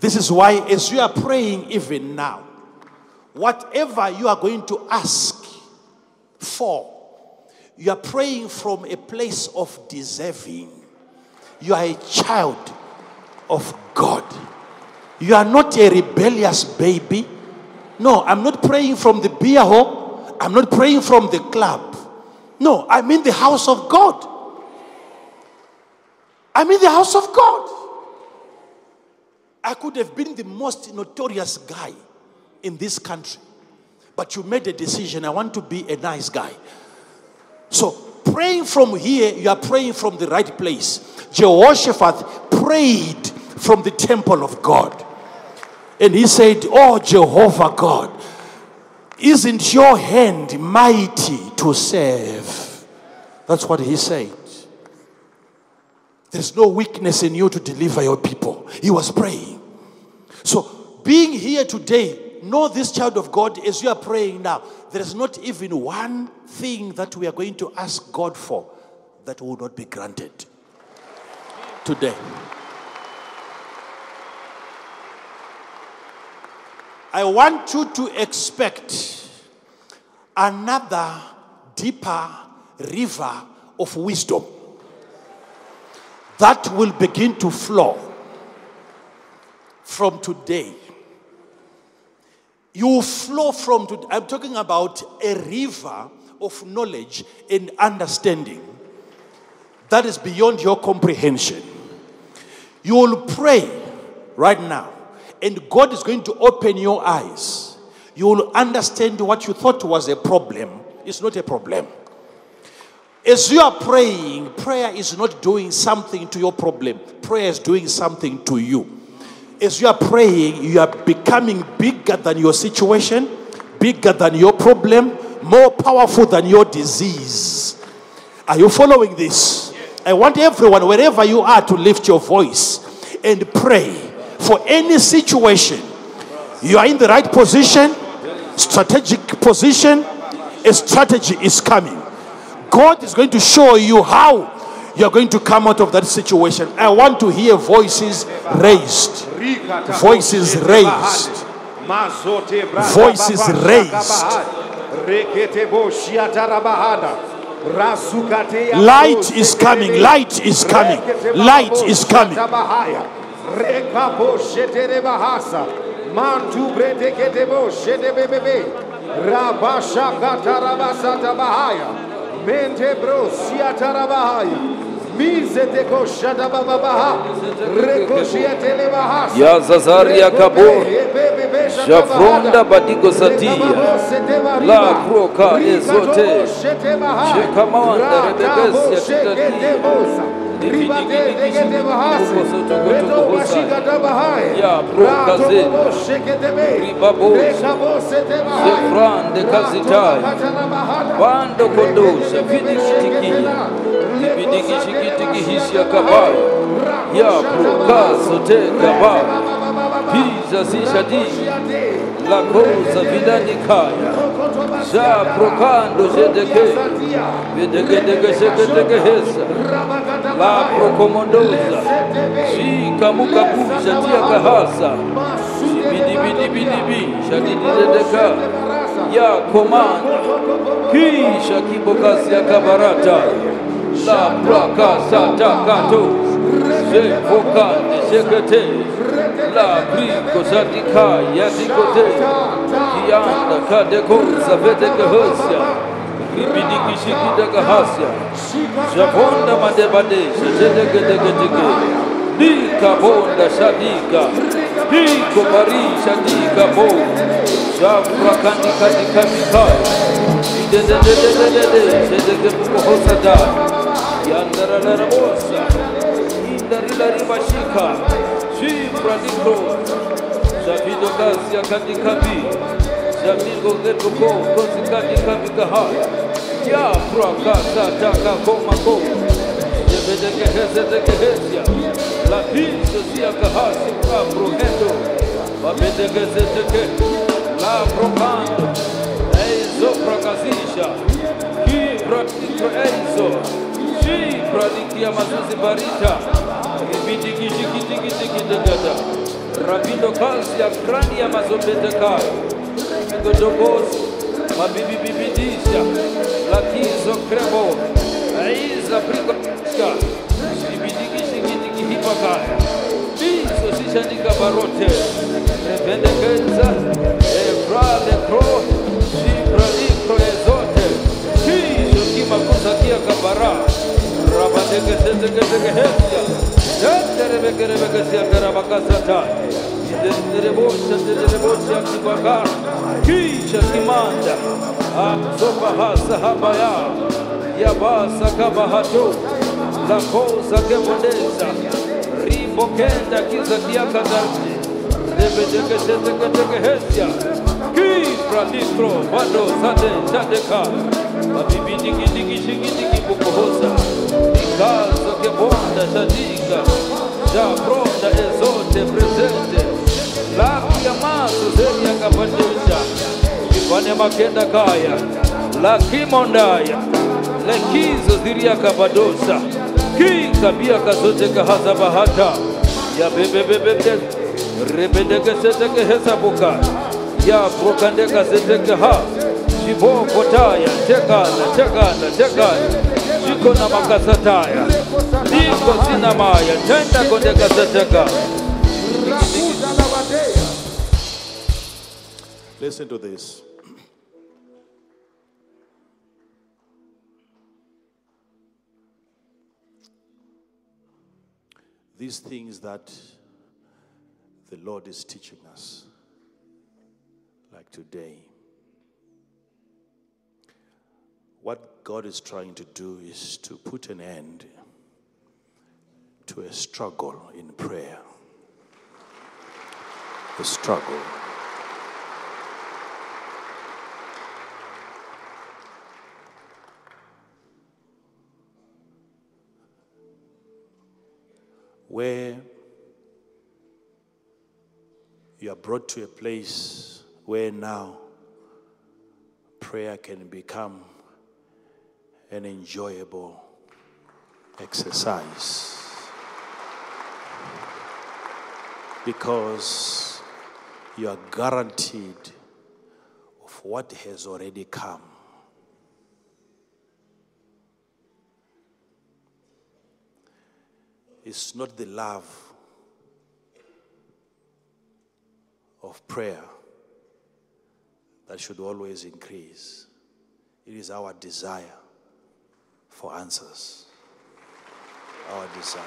this is why as you are praying even now whatever you are going to ask for you are praying from a place of deserving you are a child of God. You are not a rebellious baby. No, I'm not praying from the beer hall. I'm not praying from the club. No, I'm in the house of God. I'm in the house of God. I could have been the most notorious guy in this country, but you made a decision. I want to be a nice guy. So, praying from here, you are praying from the right place. Jehoshaphat prayed from the temple of God. And he said, Oh, Jehovah God, isn't your hand mighty to save? That's what he said. There's no weakness in you to deliver your people. He was praying. So, being here today, know this child of God as you are praying now, there is not even one thing that we are going to ask God for that will not be granted today. I want you to expect another deeper river of wisdom that will begin to flow from today. You flow from today. I'm talking about a river of knowledge and understanding that is beyond your comprehension. You will pray right now, and God is going to open your eyes. You will understand what you thought was a problem. It's not a problem. As you are praying, prayer is not doing something to your problem, prayer is doing something to you. As you are praying, you are becoming bigger than your situation, bigger than your problem, more powerful than your disease. Are you following this? I want everyone, wherever you are, to lift your voice and pray for any situation. You are in the right position, strategic position, a strategy is coming. God is going to show you how you're going to come out of that situation. I want to hear voices raised. Voices raised. Voices raised. Light is coming. Light is coming. Light is coming. Rabasha katarabasa tabahaya. Mente brosia tarabahai. yazazaria kabo javronda badigosatia la kroka ezote shekamanda rebebesia titatia ribadegete bahasi reto bashikata bahaye ratoboboshe zefrande kazitayo vando kodosha vidigitikiya vidigishikitikihishya la cosa vilanikaya za prokando zedeke vedegedegeseketekehesa la prokomondoza zikamukabuza tia kahasa zibidibidibidibi shadididedeka ya komanda kisha kibokazi ya kabarata la prakasatakato Praka Satakato, Shefokande Shekete, La Brico Satika Yatikote, Kianda Kadeko Savete Kahosia, Ribidiki Shikita Kahasia, Javonda Madebade, Shetegedegedege, Nika Bonda Shadika, Niko Bari Shadika Bo, Javra Kanika Nika Mikai, Dededededede, Shetegebuko Hosada, Yandara Rabosa, Indarila Ribashika, Shibra Dikro, Shavido Gasia Kadikabi, Shamigo Getuko, Kosikadi Kabikahaya, Ya Prakasa Taka Komako, Yebedeke Hezedeke Hezia, La Pizza Sia Kahasi Kabruhendo, Babedeke Zedeke, La Propando, Eizo Prakazisha, Ki Pratiko Eizo, Shi Pratikia Mazuzi Barita, Ibidiki Shikitiki Tiki Degada, Rabindo Kasia Krania Mazobedeka, Godobos, Mabibi Bibidisha, Latizo Krebo, Aiza Prigoska, Ibidiki Shikitiki Hipakaya, Bizo Sishanika Barote, Revendekenza, Evra de Kia Kabara, Rabadeke Sendeke Hesia, Rebeke Rebeke Sia Karabakasata, Zenderebosha, Zenderebosha, Kibaka, Kisha Kimanda, Asoba Hasa Habaya, Yabasa Kabahato, La Cosa Kebodeza, Ribo Kenda Kiza Kiakadarte, kibra litro bado sate tadeka babibidikidikishikidikibukohoza ikazo kebonda shadika jabroda ezote presente laki ya maso zeriakapandisha kipane makenda kaya lakimondaya lekizo ziriakabadosa kikabiakazotekahasa bahata ya bebebebeke rebedekesetekehesa Ya Brokandeka Seteke Ha, Shibo Kotaya, Tekana, Tekana, Tekana, Shiko na Makasataya, Niko Sinamaya, Tenda Kondeka Badea. Listen to this. These things that the Lord is teaching us, today, what God is trying to do is to put an end to a struggle in prayer. A struggle. where you are brought to a place where now prayer can become an enjoyable exercise. Because you are guaranteed of what has already come. It's not the love of prayer that should always increase. It is our desire for answers. Our desire.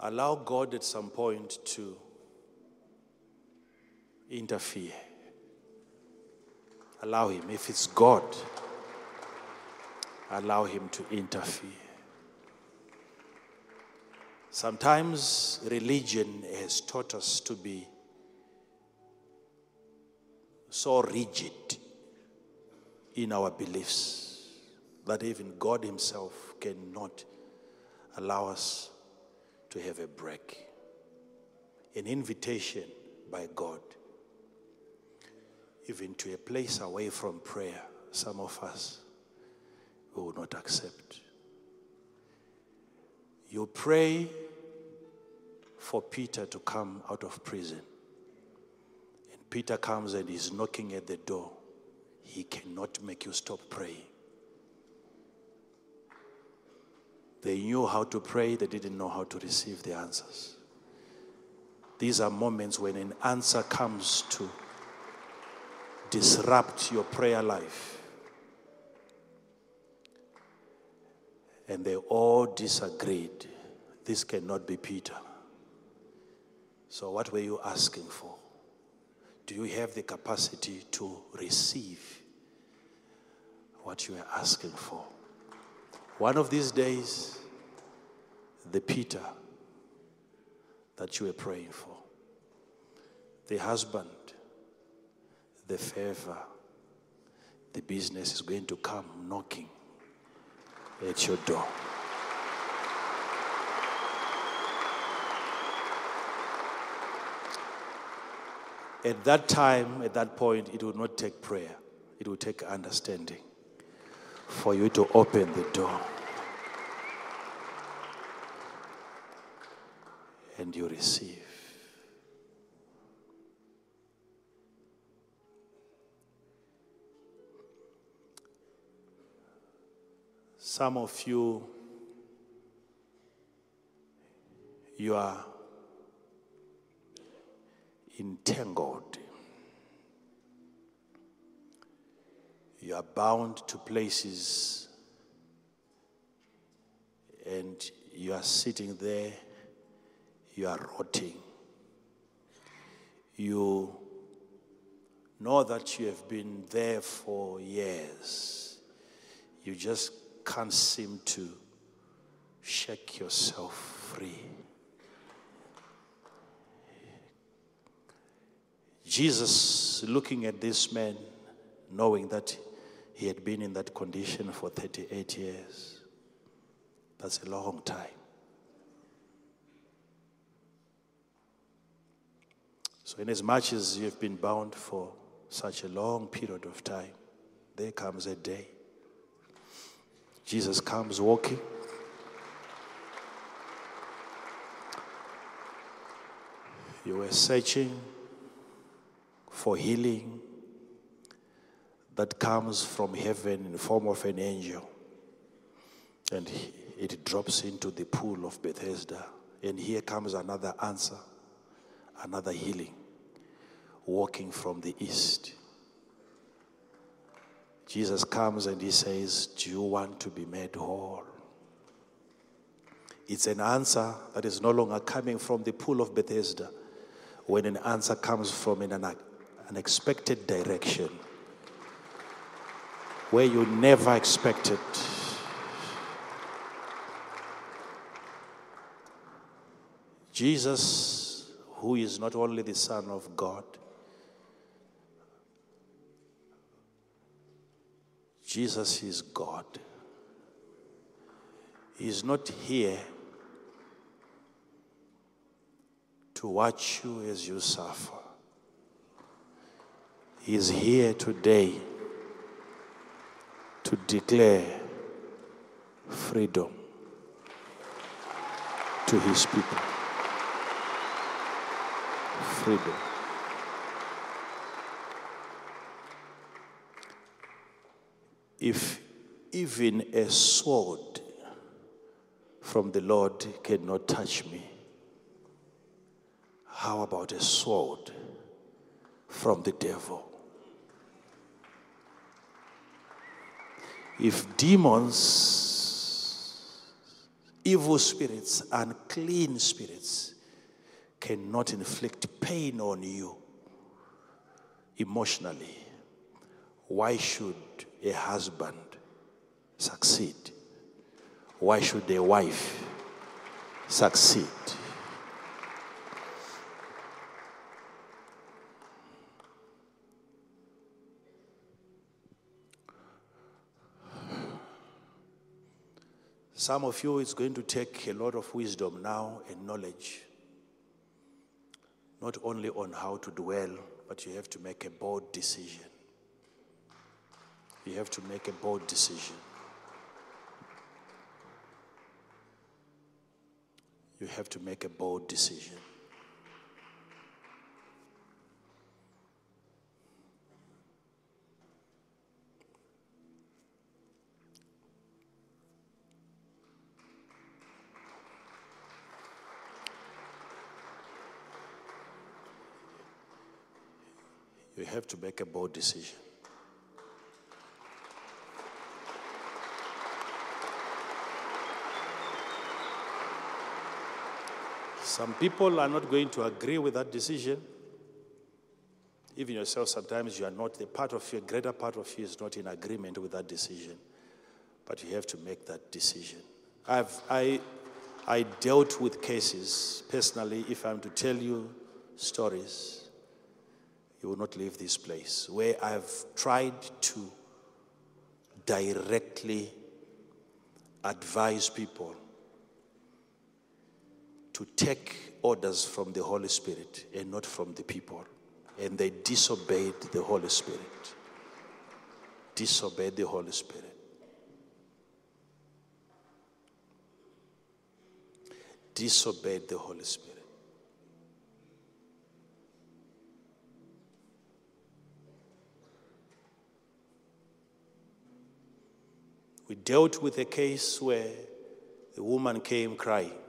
Allow God at some point to interfere. Allow Him. If it's God, allow Him to interfere. Sometimes religion has taught us to be so rigid in our beliefs that even God Himself cannot allow us to have a break. An invitation by God, even to a place away from prayer, some of us will not accept. You pray for Peter to come out of prison. And Peter comes and is knocking at the door. He cannot make you stop praying. They knew how to pray, they didn't know how to receive the answers. These are moments when an answer comes to disrupt your prayer life. And they all disagreed. This cannot be Peter. So, what were you asking for? Do you have the capacity to receive what you are asking for? One of these days, the Peter that you were praying for, the husband, the favor, the business is going to come knocking at your door. At that time, at that point, it would not take prayer, it would take understanding for you to open the door. And you receive. Some of you, you are entangled. You are bound to places and you are sitting there, you are rotting. You know that you have been there for years. You just can't seem to shake yourself free. Jesus, looking at this man, knowing that he had been in that condition for 38 years, that's a long time. So, in as much as you've been bound for such a long period of time, there comes a day. Jesus comes walking. You were searching for healing that comes from heaven in the form of an angel. And it drops into the pool of Bethesda. And here comes another answer, another healing, walking from the east. Jesus comes and he says, Do you want to be made whole? It's an answer that is no longer coming from the pool of Bethesda when an answer comes from an un- unexpected direction where you never expected. Jesus, who is not only the Son of God, Jesus is God. He is not here to watch you as you suffer. He is here today to declare freedom to his people. Freedom. If even a sword from the Lord cannot touch me, how about a sword from the devil? If demons, evil spirits, unclean spirits cannot inflict pain on you emotionally, why should a husband succeed? Why should a wife succeed? Some of you, it's going to take a lot of wisdom now and knowledge, not only on how to dwell, but you have to make a bold decision. You have to make a bold decision. You have to make a bold decision. You have to make a bold decision. Some people are not going to agree with that decision. Even yourself, sometimes you are not, the part of you, greater part of you is not in agreement with that decision. But you have to make that decision. I've, I, I dealt with cases personally, if I'm to tell you stories, you will not leave this place, where I've tried to directly advise people to take orders from the Holy Spirit and not from the people. And they disobeyed the Holy Spirit. Disobeyed the Holy Spirit. Disobeyed the Holy Spirit. We dealt with a case where a woman came crying.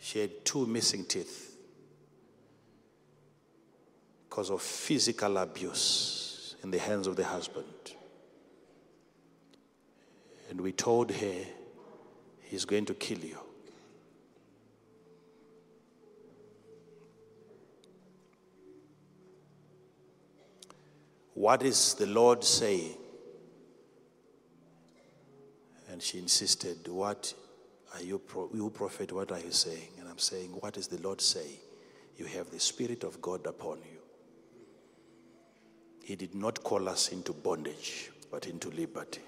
She had two missing teeth because of physical abuse in the hands of the husband. And we told her, he's going to kill you. What is the Lord saying? And she insisted, What are you, pro- you prophet, what are you saying? And I'm saying, What is the Lord saying? You have the Spirit of God upon you. He did not call us into bondage, but into liberty.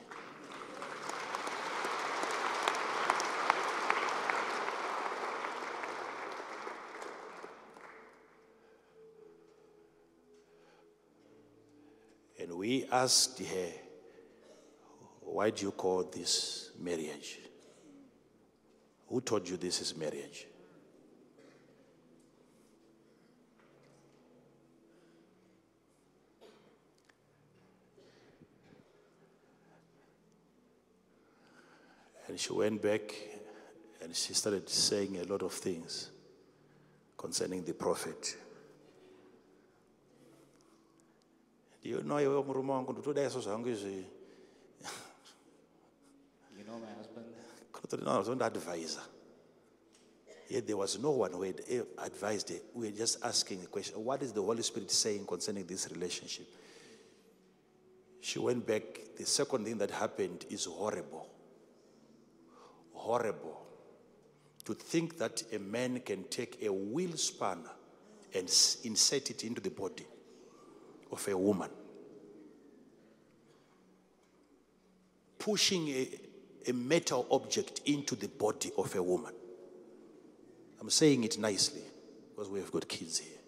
And we asked her, Why do you call this marriage? Who told you this is marriage? And she went back and she started saying a lot of things concerning the prophet. You know You know my husband? Kunotori advisor Yet there was no one who had advised her. We were just asking the question what is the Holy Spirit saying concerning this relationship? She went back. The second thing that happened is horrible. Horrible. To think that a man can take a wheel spanner and insert it into the body of a woman. Pushing a, a metal object into the body of a woman. I'm saying it nicely because we have got kids here.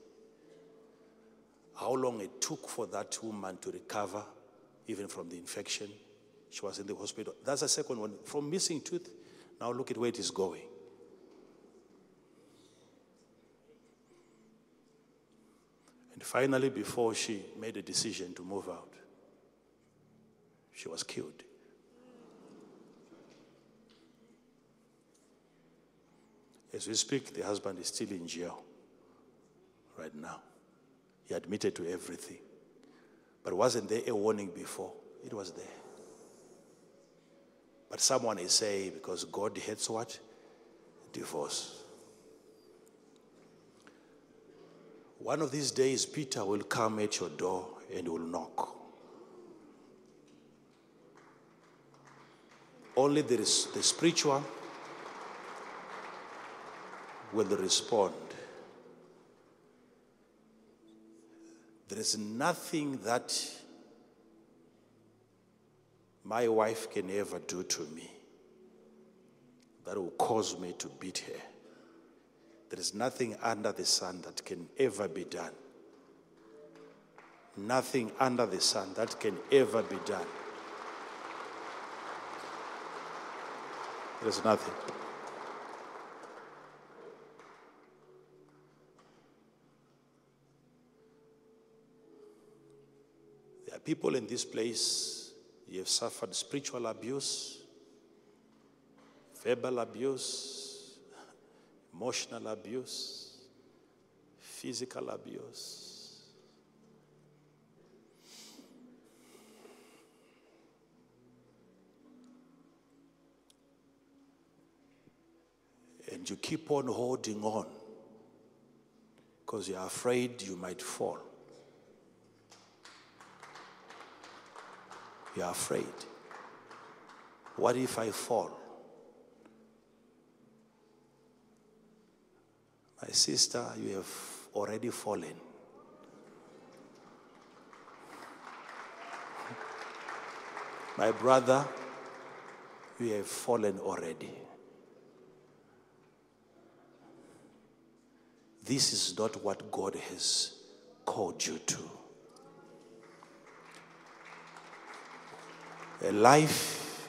How long it took for that woman to recover, even from the infection. She was in the hospital. That's the second one. From missing tooth, now look at where it is going. And finally, before she made a decision to move out, she was killed. As we speak, the husband is still in jail right now. He admitted to everything. But wasn't there a warning before? It was there. But someone is saying because God hates what? Divorce. One of these days, Peter will come at your door and will knock. Only there is the spiritual will respond. There is nothing that my wife can ever do to me that will cause me to beat her. There is nothing under the sun that can ever be done. Nothing under the sun that can ever be done. There is nothing. People in this place, you have suffered spiritual abuse, verbal abuse, emotional abuse, physical abuse. And you keep on holding on because you're afraid you might fall. You're afraid. What if I fall? My sister, you have already fallen. My brother, you have fallen already. This is not what God has called you to. A life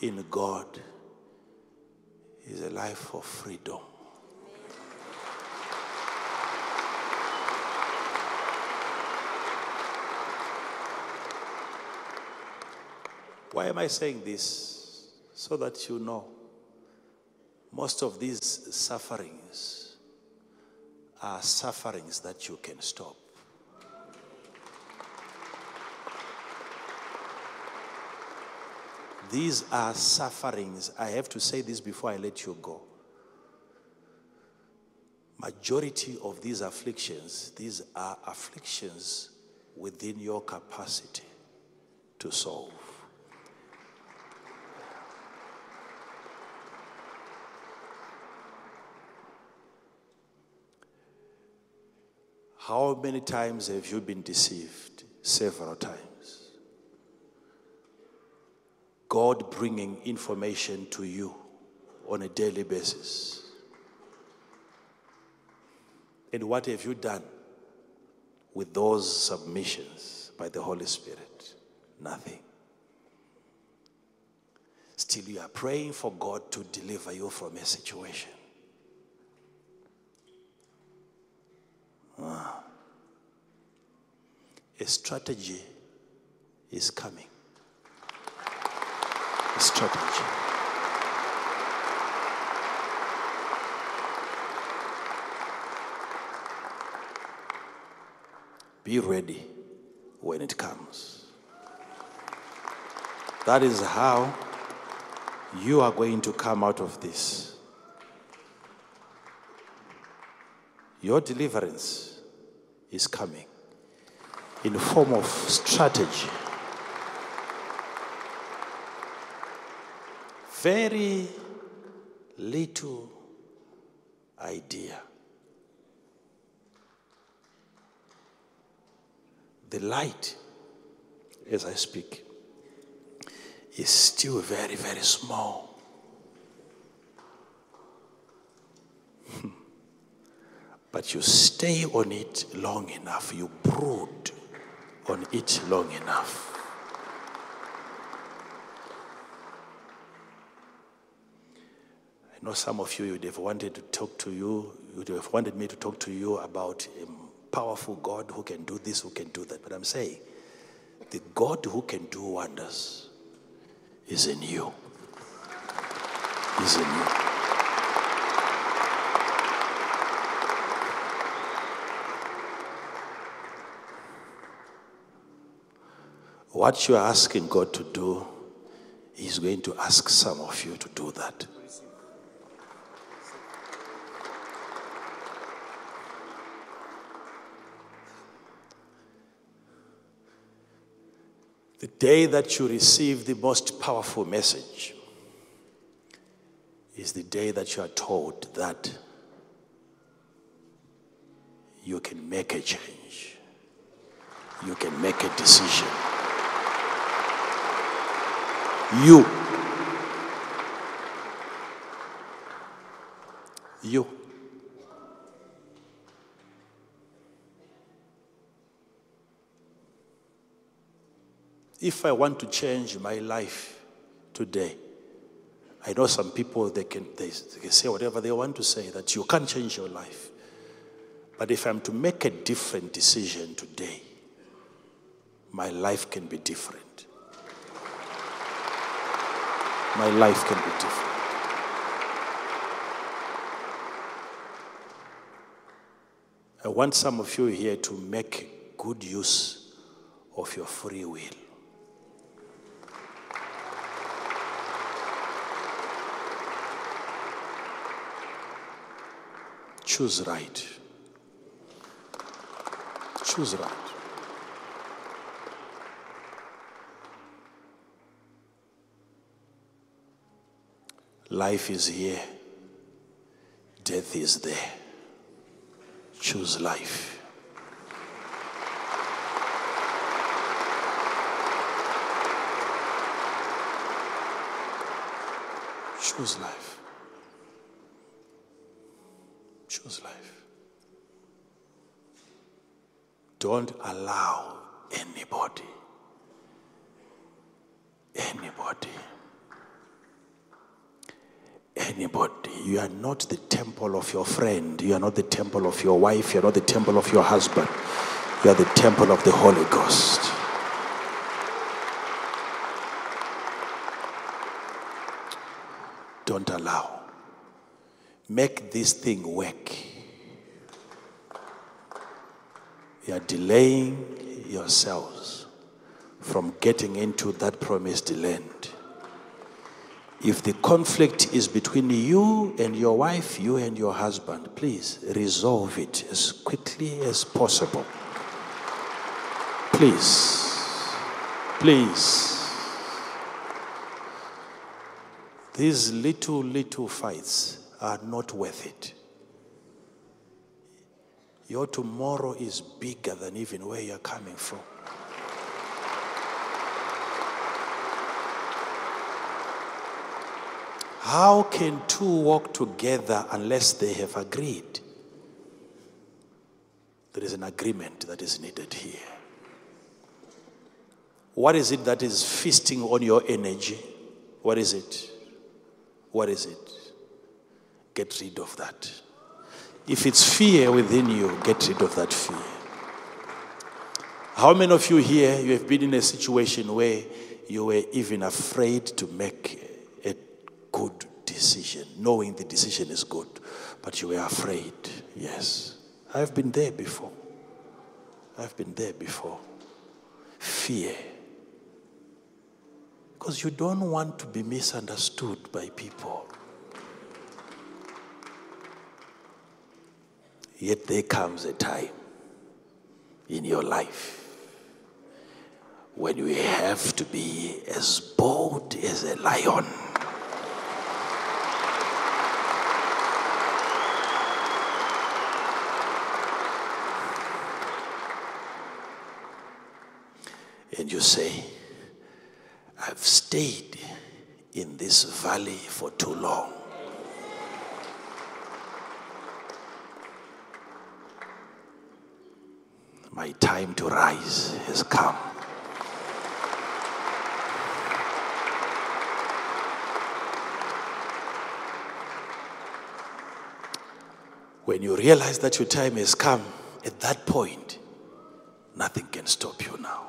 in God is a life of freedom. Why am I saying this? So that you know most of these sufferings are sufferings that you can stop. These are sufferings. I have to say this before I let you go. Majority of these afflictions, these are afflictions within your capacity to solve. How many times have you been deceived? Several times. God bringing information to you on a daily basis. And what have you done with those submissions by the Holy Spirit? Nothing. Still, you are praying for God to deliver you from a situation. Ah. A strategy is coming. Strategy. Be ready when it comes. That is how you are going to come out of this. Your deliverance is coming in the form of strategy. Very little idea. The light, as I speak, is still very, very small. Hmm. But you stay on it long enough, you brood on it long enough. I know some of you would have wanted to talk to you, you would have wanted me to talk to you about a powerful God who can do this, who can do that. But I'm saying, the God who can do wonders is in you. Is in you. What you are asking God to do, He's going to ask some of you to do that. The day that you receive the most powerful message is the day that you are told that you can make a change, you can make a decision. You. You. If I want to change my life today, I know some people they can they, they can say whatever they want to say that you can't change your life. But if I'm to make a different decision today, my life can be different. My life can be different. I want some of you here to make good use of your free will. Choose right. Choose right. Life is here, death is there. Choose life. Choose life. Choose life. Don't allow anybody, anybody, anybody. You are not the temple of your friend. You are not the temple of your wife. You are not the temple of your husband. You are the temple of the Holy Ghost. Don't allow. Make this thing work. You are delaying yourselves from getting into that promised land. If the conflict is between you and your wife, you and your husband, please resolve it as quickly as possible. Please. Please. These little, little fights are not worth it. Your tomorrow is bigger than even where you're coming from. How can two walk together unless they have agreed? There is an agreement that is needed here. What is it that is feasting on your energy? What is it? What is it? Get rid of that. If it's fear within you, get rid of that fear. How many of you here you have been in a situation where you were even afraid to make a good decision, knowing the decision is good, but you were afraid? Yes. I've been there before. I've been there before. Fear. Because you don't want to be misunderstood by people. Yet there comes a time in your life when you have to be as bold as a lion. And you say, I've stayed in this valley for too long. My time to rise has come. When you realize that your time has come, at that point, nothing can stop you now.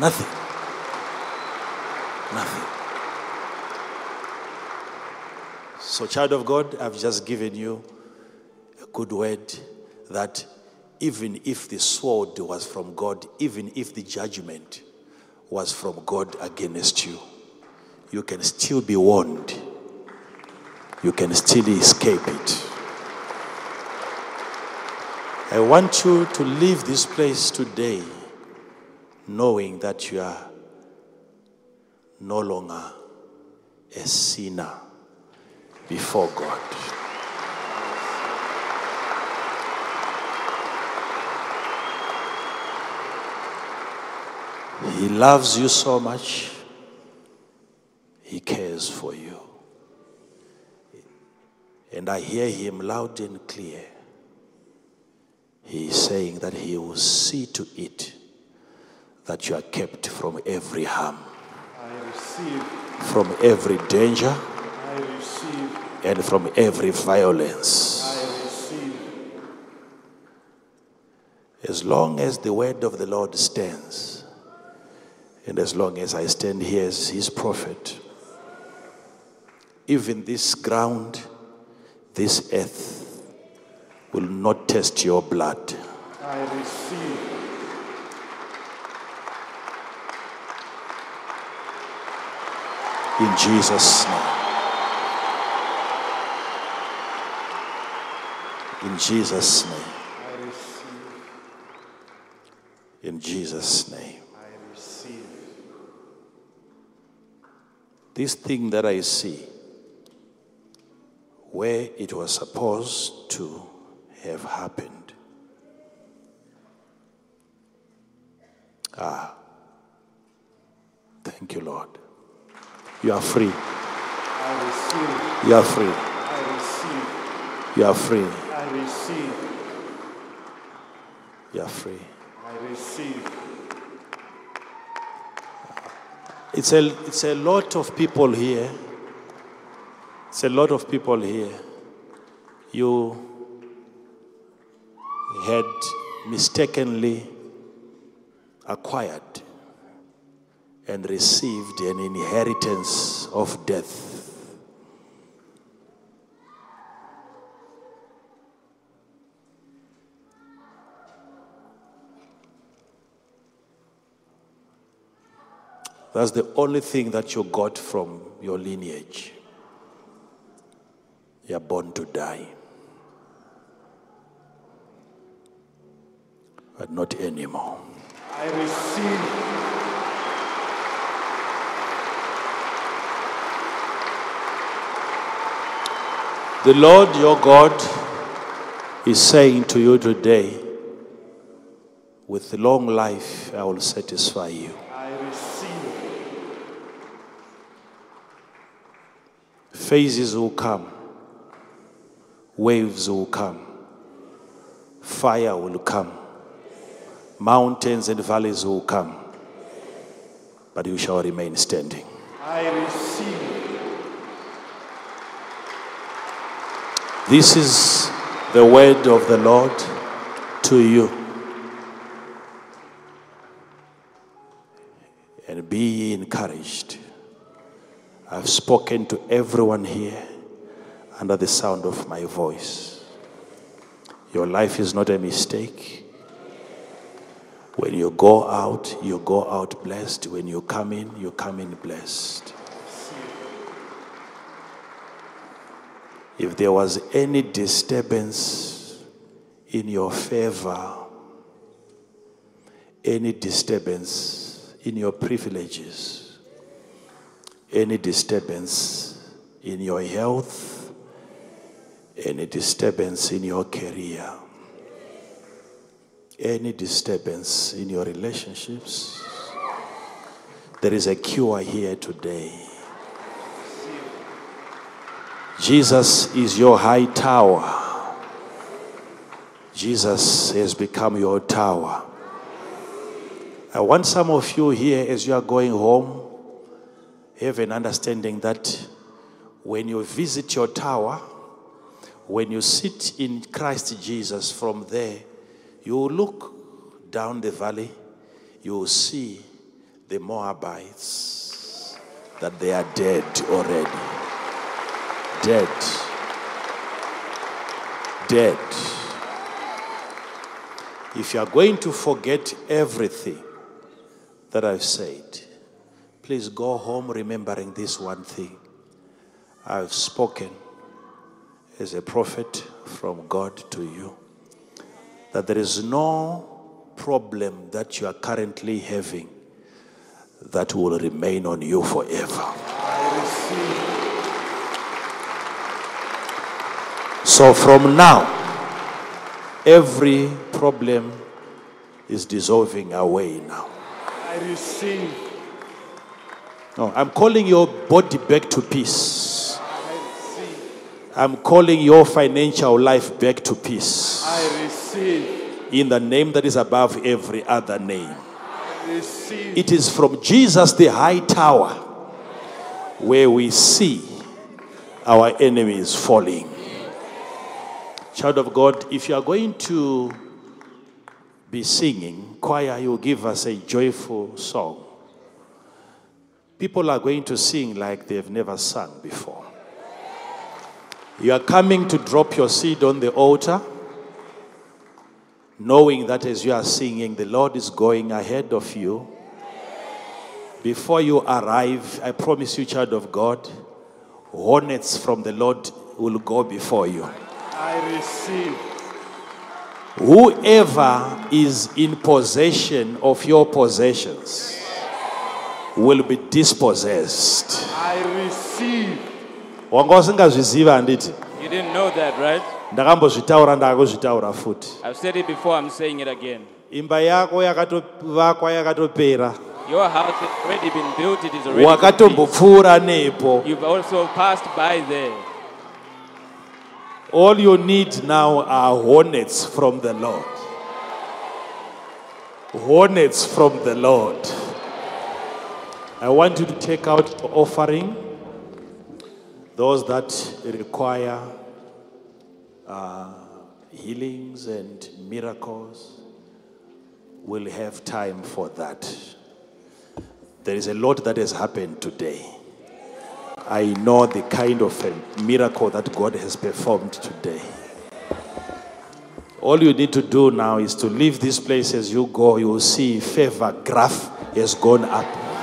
Nothing. Nothing. So, child of God, I've just given you a good word that even if the sword was from God, even if the judgment was from God against you, you can still be warned. You can still escape it. I want you to leave this place today knowing that you are no longer a sinner before God. He loves you so much, He cares for you. And I hear Him loud and clear. He is saying that He will see to it that you are kept from every harm, I receive. from every danger, I receive. and from every violence. I receive. As long as the word of the Lord stands, and as long as I stand here as his prophet, even this ground, this earth, will not test your blood. I receive. In Jesus' name. In Jesus' name. In Jesus' name. I receive. This thing that I see, where it was supposed to have happened. Ah, thank you, Lord. You are free. I receive. You are free. I receive. You are free. I receive. You are free. I receive. It's a, it's a lot of people here. It's a lot of people here. You had mistakenly acquired and received an inheritance of death. That's the only thing that you got from your lineage. You are born to die. But not anymore. I receive. The Lord your God is saying to you today, with long life I will satisfy you. I receive. Phases will come, waves will come, fire will come, mountains and valleys will come, but you shall remain standing. I receive. This is the word of the Lord to you. And be encouraged. I've spoken to everyone here under the sound of my voice. Your life is not a mistake. When you go out, you go out blessed. When you come in, you come in blessed. If there was any disturbance in your favor, any disturbance in your privileges, any disturbance in your health, any disturbance in your career, any disturbance in your relationships, there is a cure here today. Jesus is your high tower. Jesus has become your tower. I want some of you here as you are going home have an understanding that when you visit your tower, when you sit in Christ Jesus from there, you look down the valley, you will see the Moabites, that they are dead already dead. Dead. If you are going to forget everything that I've said, please go home remembering this one thing. I've spoken as a prophet from God to you that there is no problem that you are currently having that will remain on you forever. So from now, every problem is dissolving away now. I receive. No, I'm calling your body back to peace. I receive. I'm calling your financial life back to peace. I receive. In the name that is above every other name. I receive. It is from Jesus, the high tower, where we see our enemies falling. Child of God, if you are going to be singing, choir, you give us a joyful song. People are going to sing like they've never sung before. You are coming to drop your seed on the altar, knowing that as you are singing, the Lord is going ahead of you. Before you arrive, I promise you, child of God, hornets from the Lord will go before you. I receive. Whoever is in possession of your possessions will be dispossessed. I receive. wanga usingazviziva handiti You didn't know that, right? ndakambozvitaura ndakuzvitaura futi I've said it before, I'm saying it again. imba yako yakatovakwa yakatopera Your house has already been built, it is already wakatombopfuura nepo You've also passed by there. all you need now are hornets from the lord hornets from the lord i want you to take out your offering those that require uh, healings and miracles will have time for that there is a lot that has happened today I know the kind of a miracle that God has performed today. All you need to do now is to leave this place as you go. You will see favor graph has gone up.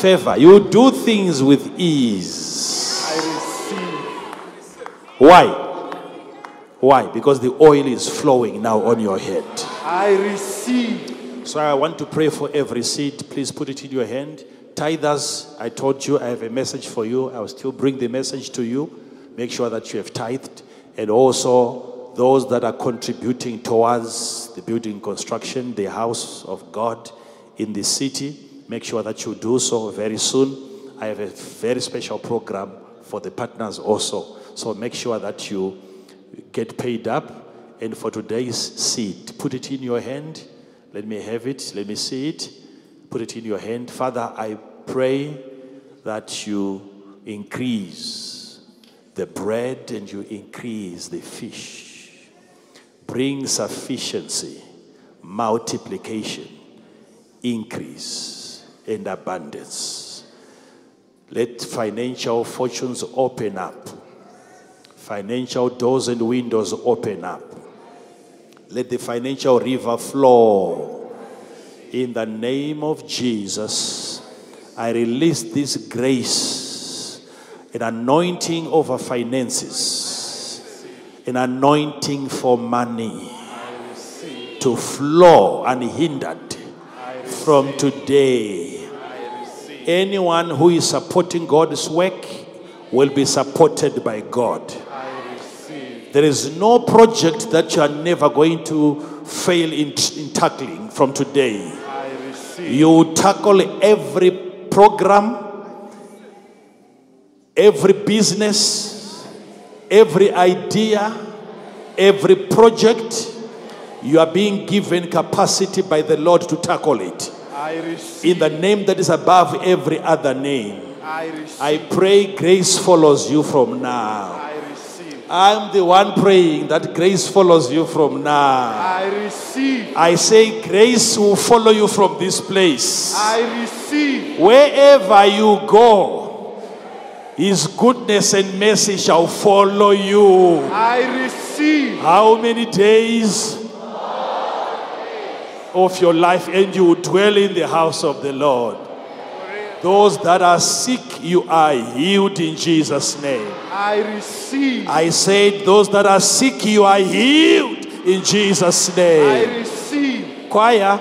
Favor. You do things with ease. I receive. Why? Why? Because the oil is flowing now on your head. I receive. So I want to pray for every seed. Please put it in your hand. Tithers, I told you I have a message for you. I will still bring the message to you. Make sure that you have tithed. And also those that are contributing towards the building construction, the house of God in the city. Make sure that you do so very soon. I have a very special program for the partners also. So make sure that you get paid up. And for today's seed, put it in your hand. Let me have it. Let me see it. Put it in your hand. Father, I pray that you increase the bread and you increase the fish. Bring sufficiency, multiplication, increase, and abundance. Let financial fortunes open up, financial doors and windows open up. Let the financial river flow. In the name of Jesus, I release this grace, an anointing over finances, an anointing for money to flow unhindered from today. Anyone who is supporting God's work will be supported by God. There is no project that you are never going to fail in, in tackling from today. You tackle every program, every business, every idea, every project. You are being given capacity by the Lord to tackle it. In the name that is above every other name. I. I pray grace follows you from now. I I'm the one praying that grace follows you from now. I receive. I say grace will follow you from this place. I receive. Wherever you go, His goodness and mercy shall follow you. I receive. How many days of your life and you will dwell in the house of the Lord? Those that are sick, you are healed in Jesus' name. I receive. I said, those that are sick, you are healed in Jesus' name. I name. receive. Choir,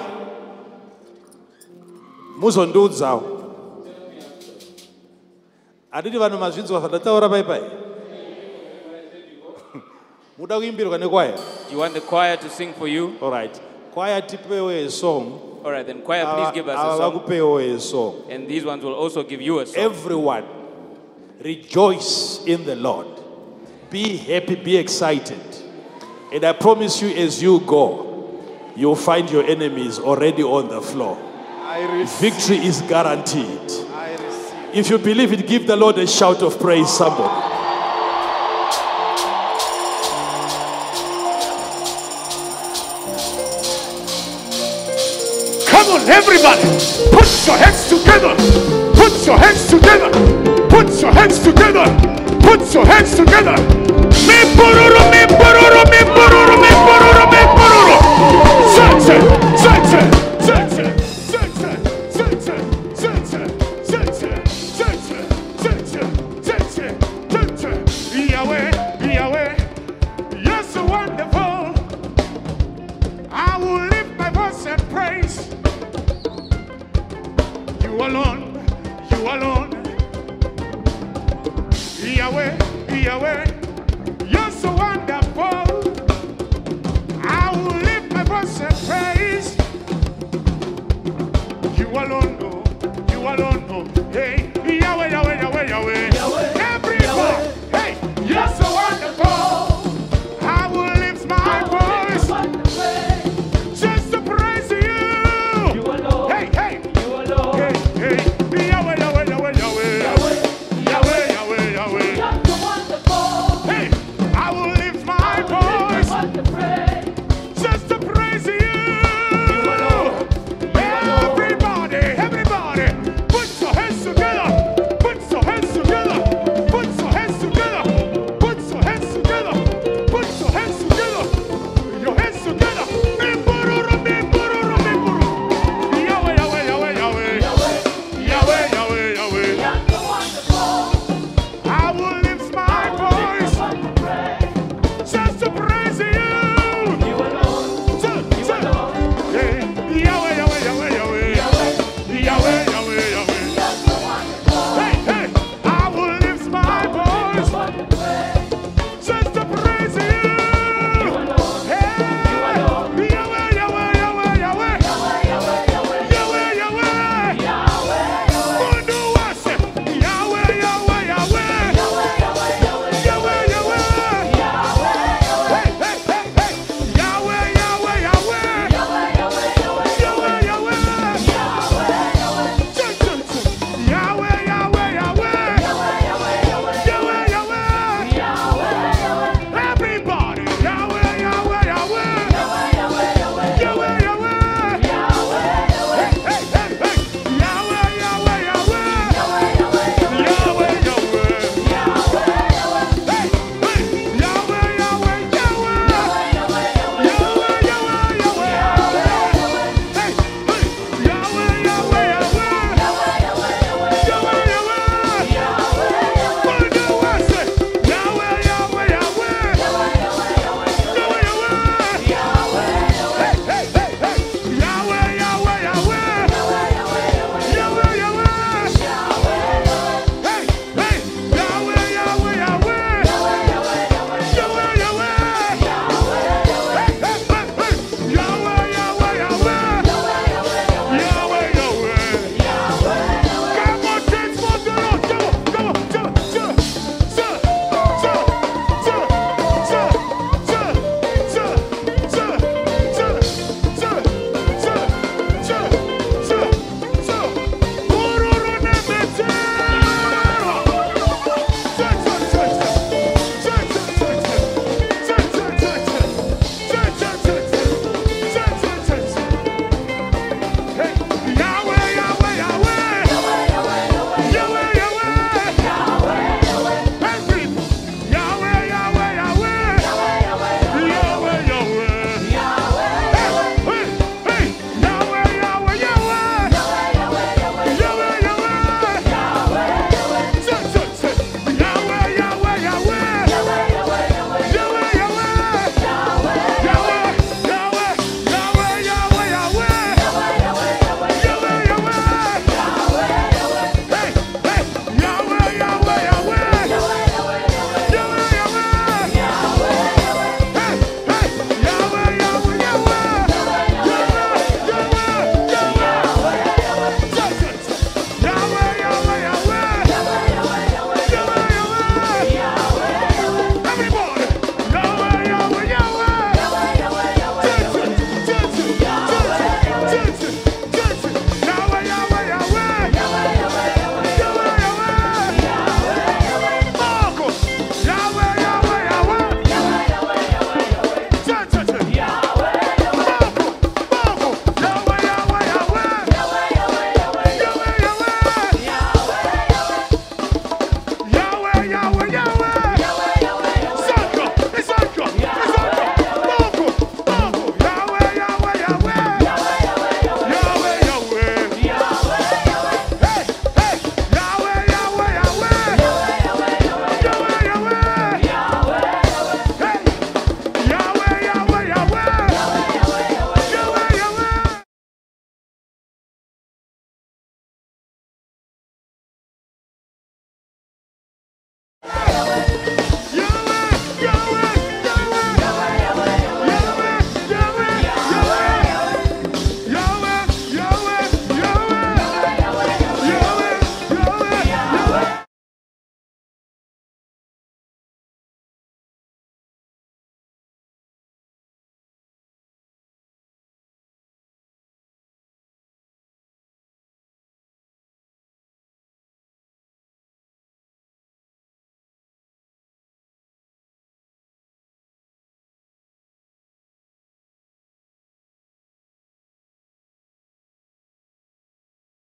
muzondiudzawo atiti vanhu mazvinzwa zvandataura paipai *laughs* muda kuimbirwa nekwaya Do you want the choir to sing for you? alright kwaya tipewo a song All right, then choir, please give us a ava song. vakupewo a song And these ones will also give you a song. everyone rejoice in the lord be happy be excited and i promise you as you go you'll find your enemies already on the floor I receive. victory is guaranteed I receive. if you believe it give the lord a shout of praise somebody on, everybody. Put your hands together. Put your hands together. Put your hands together. Put your hands together. Me pororo, me pororo, me pororo, me pororo, me pororo.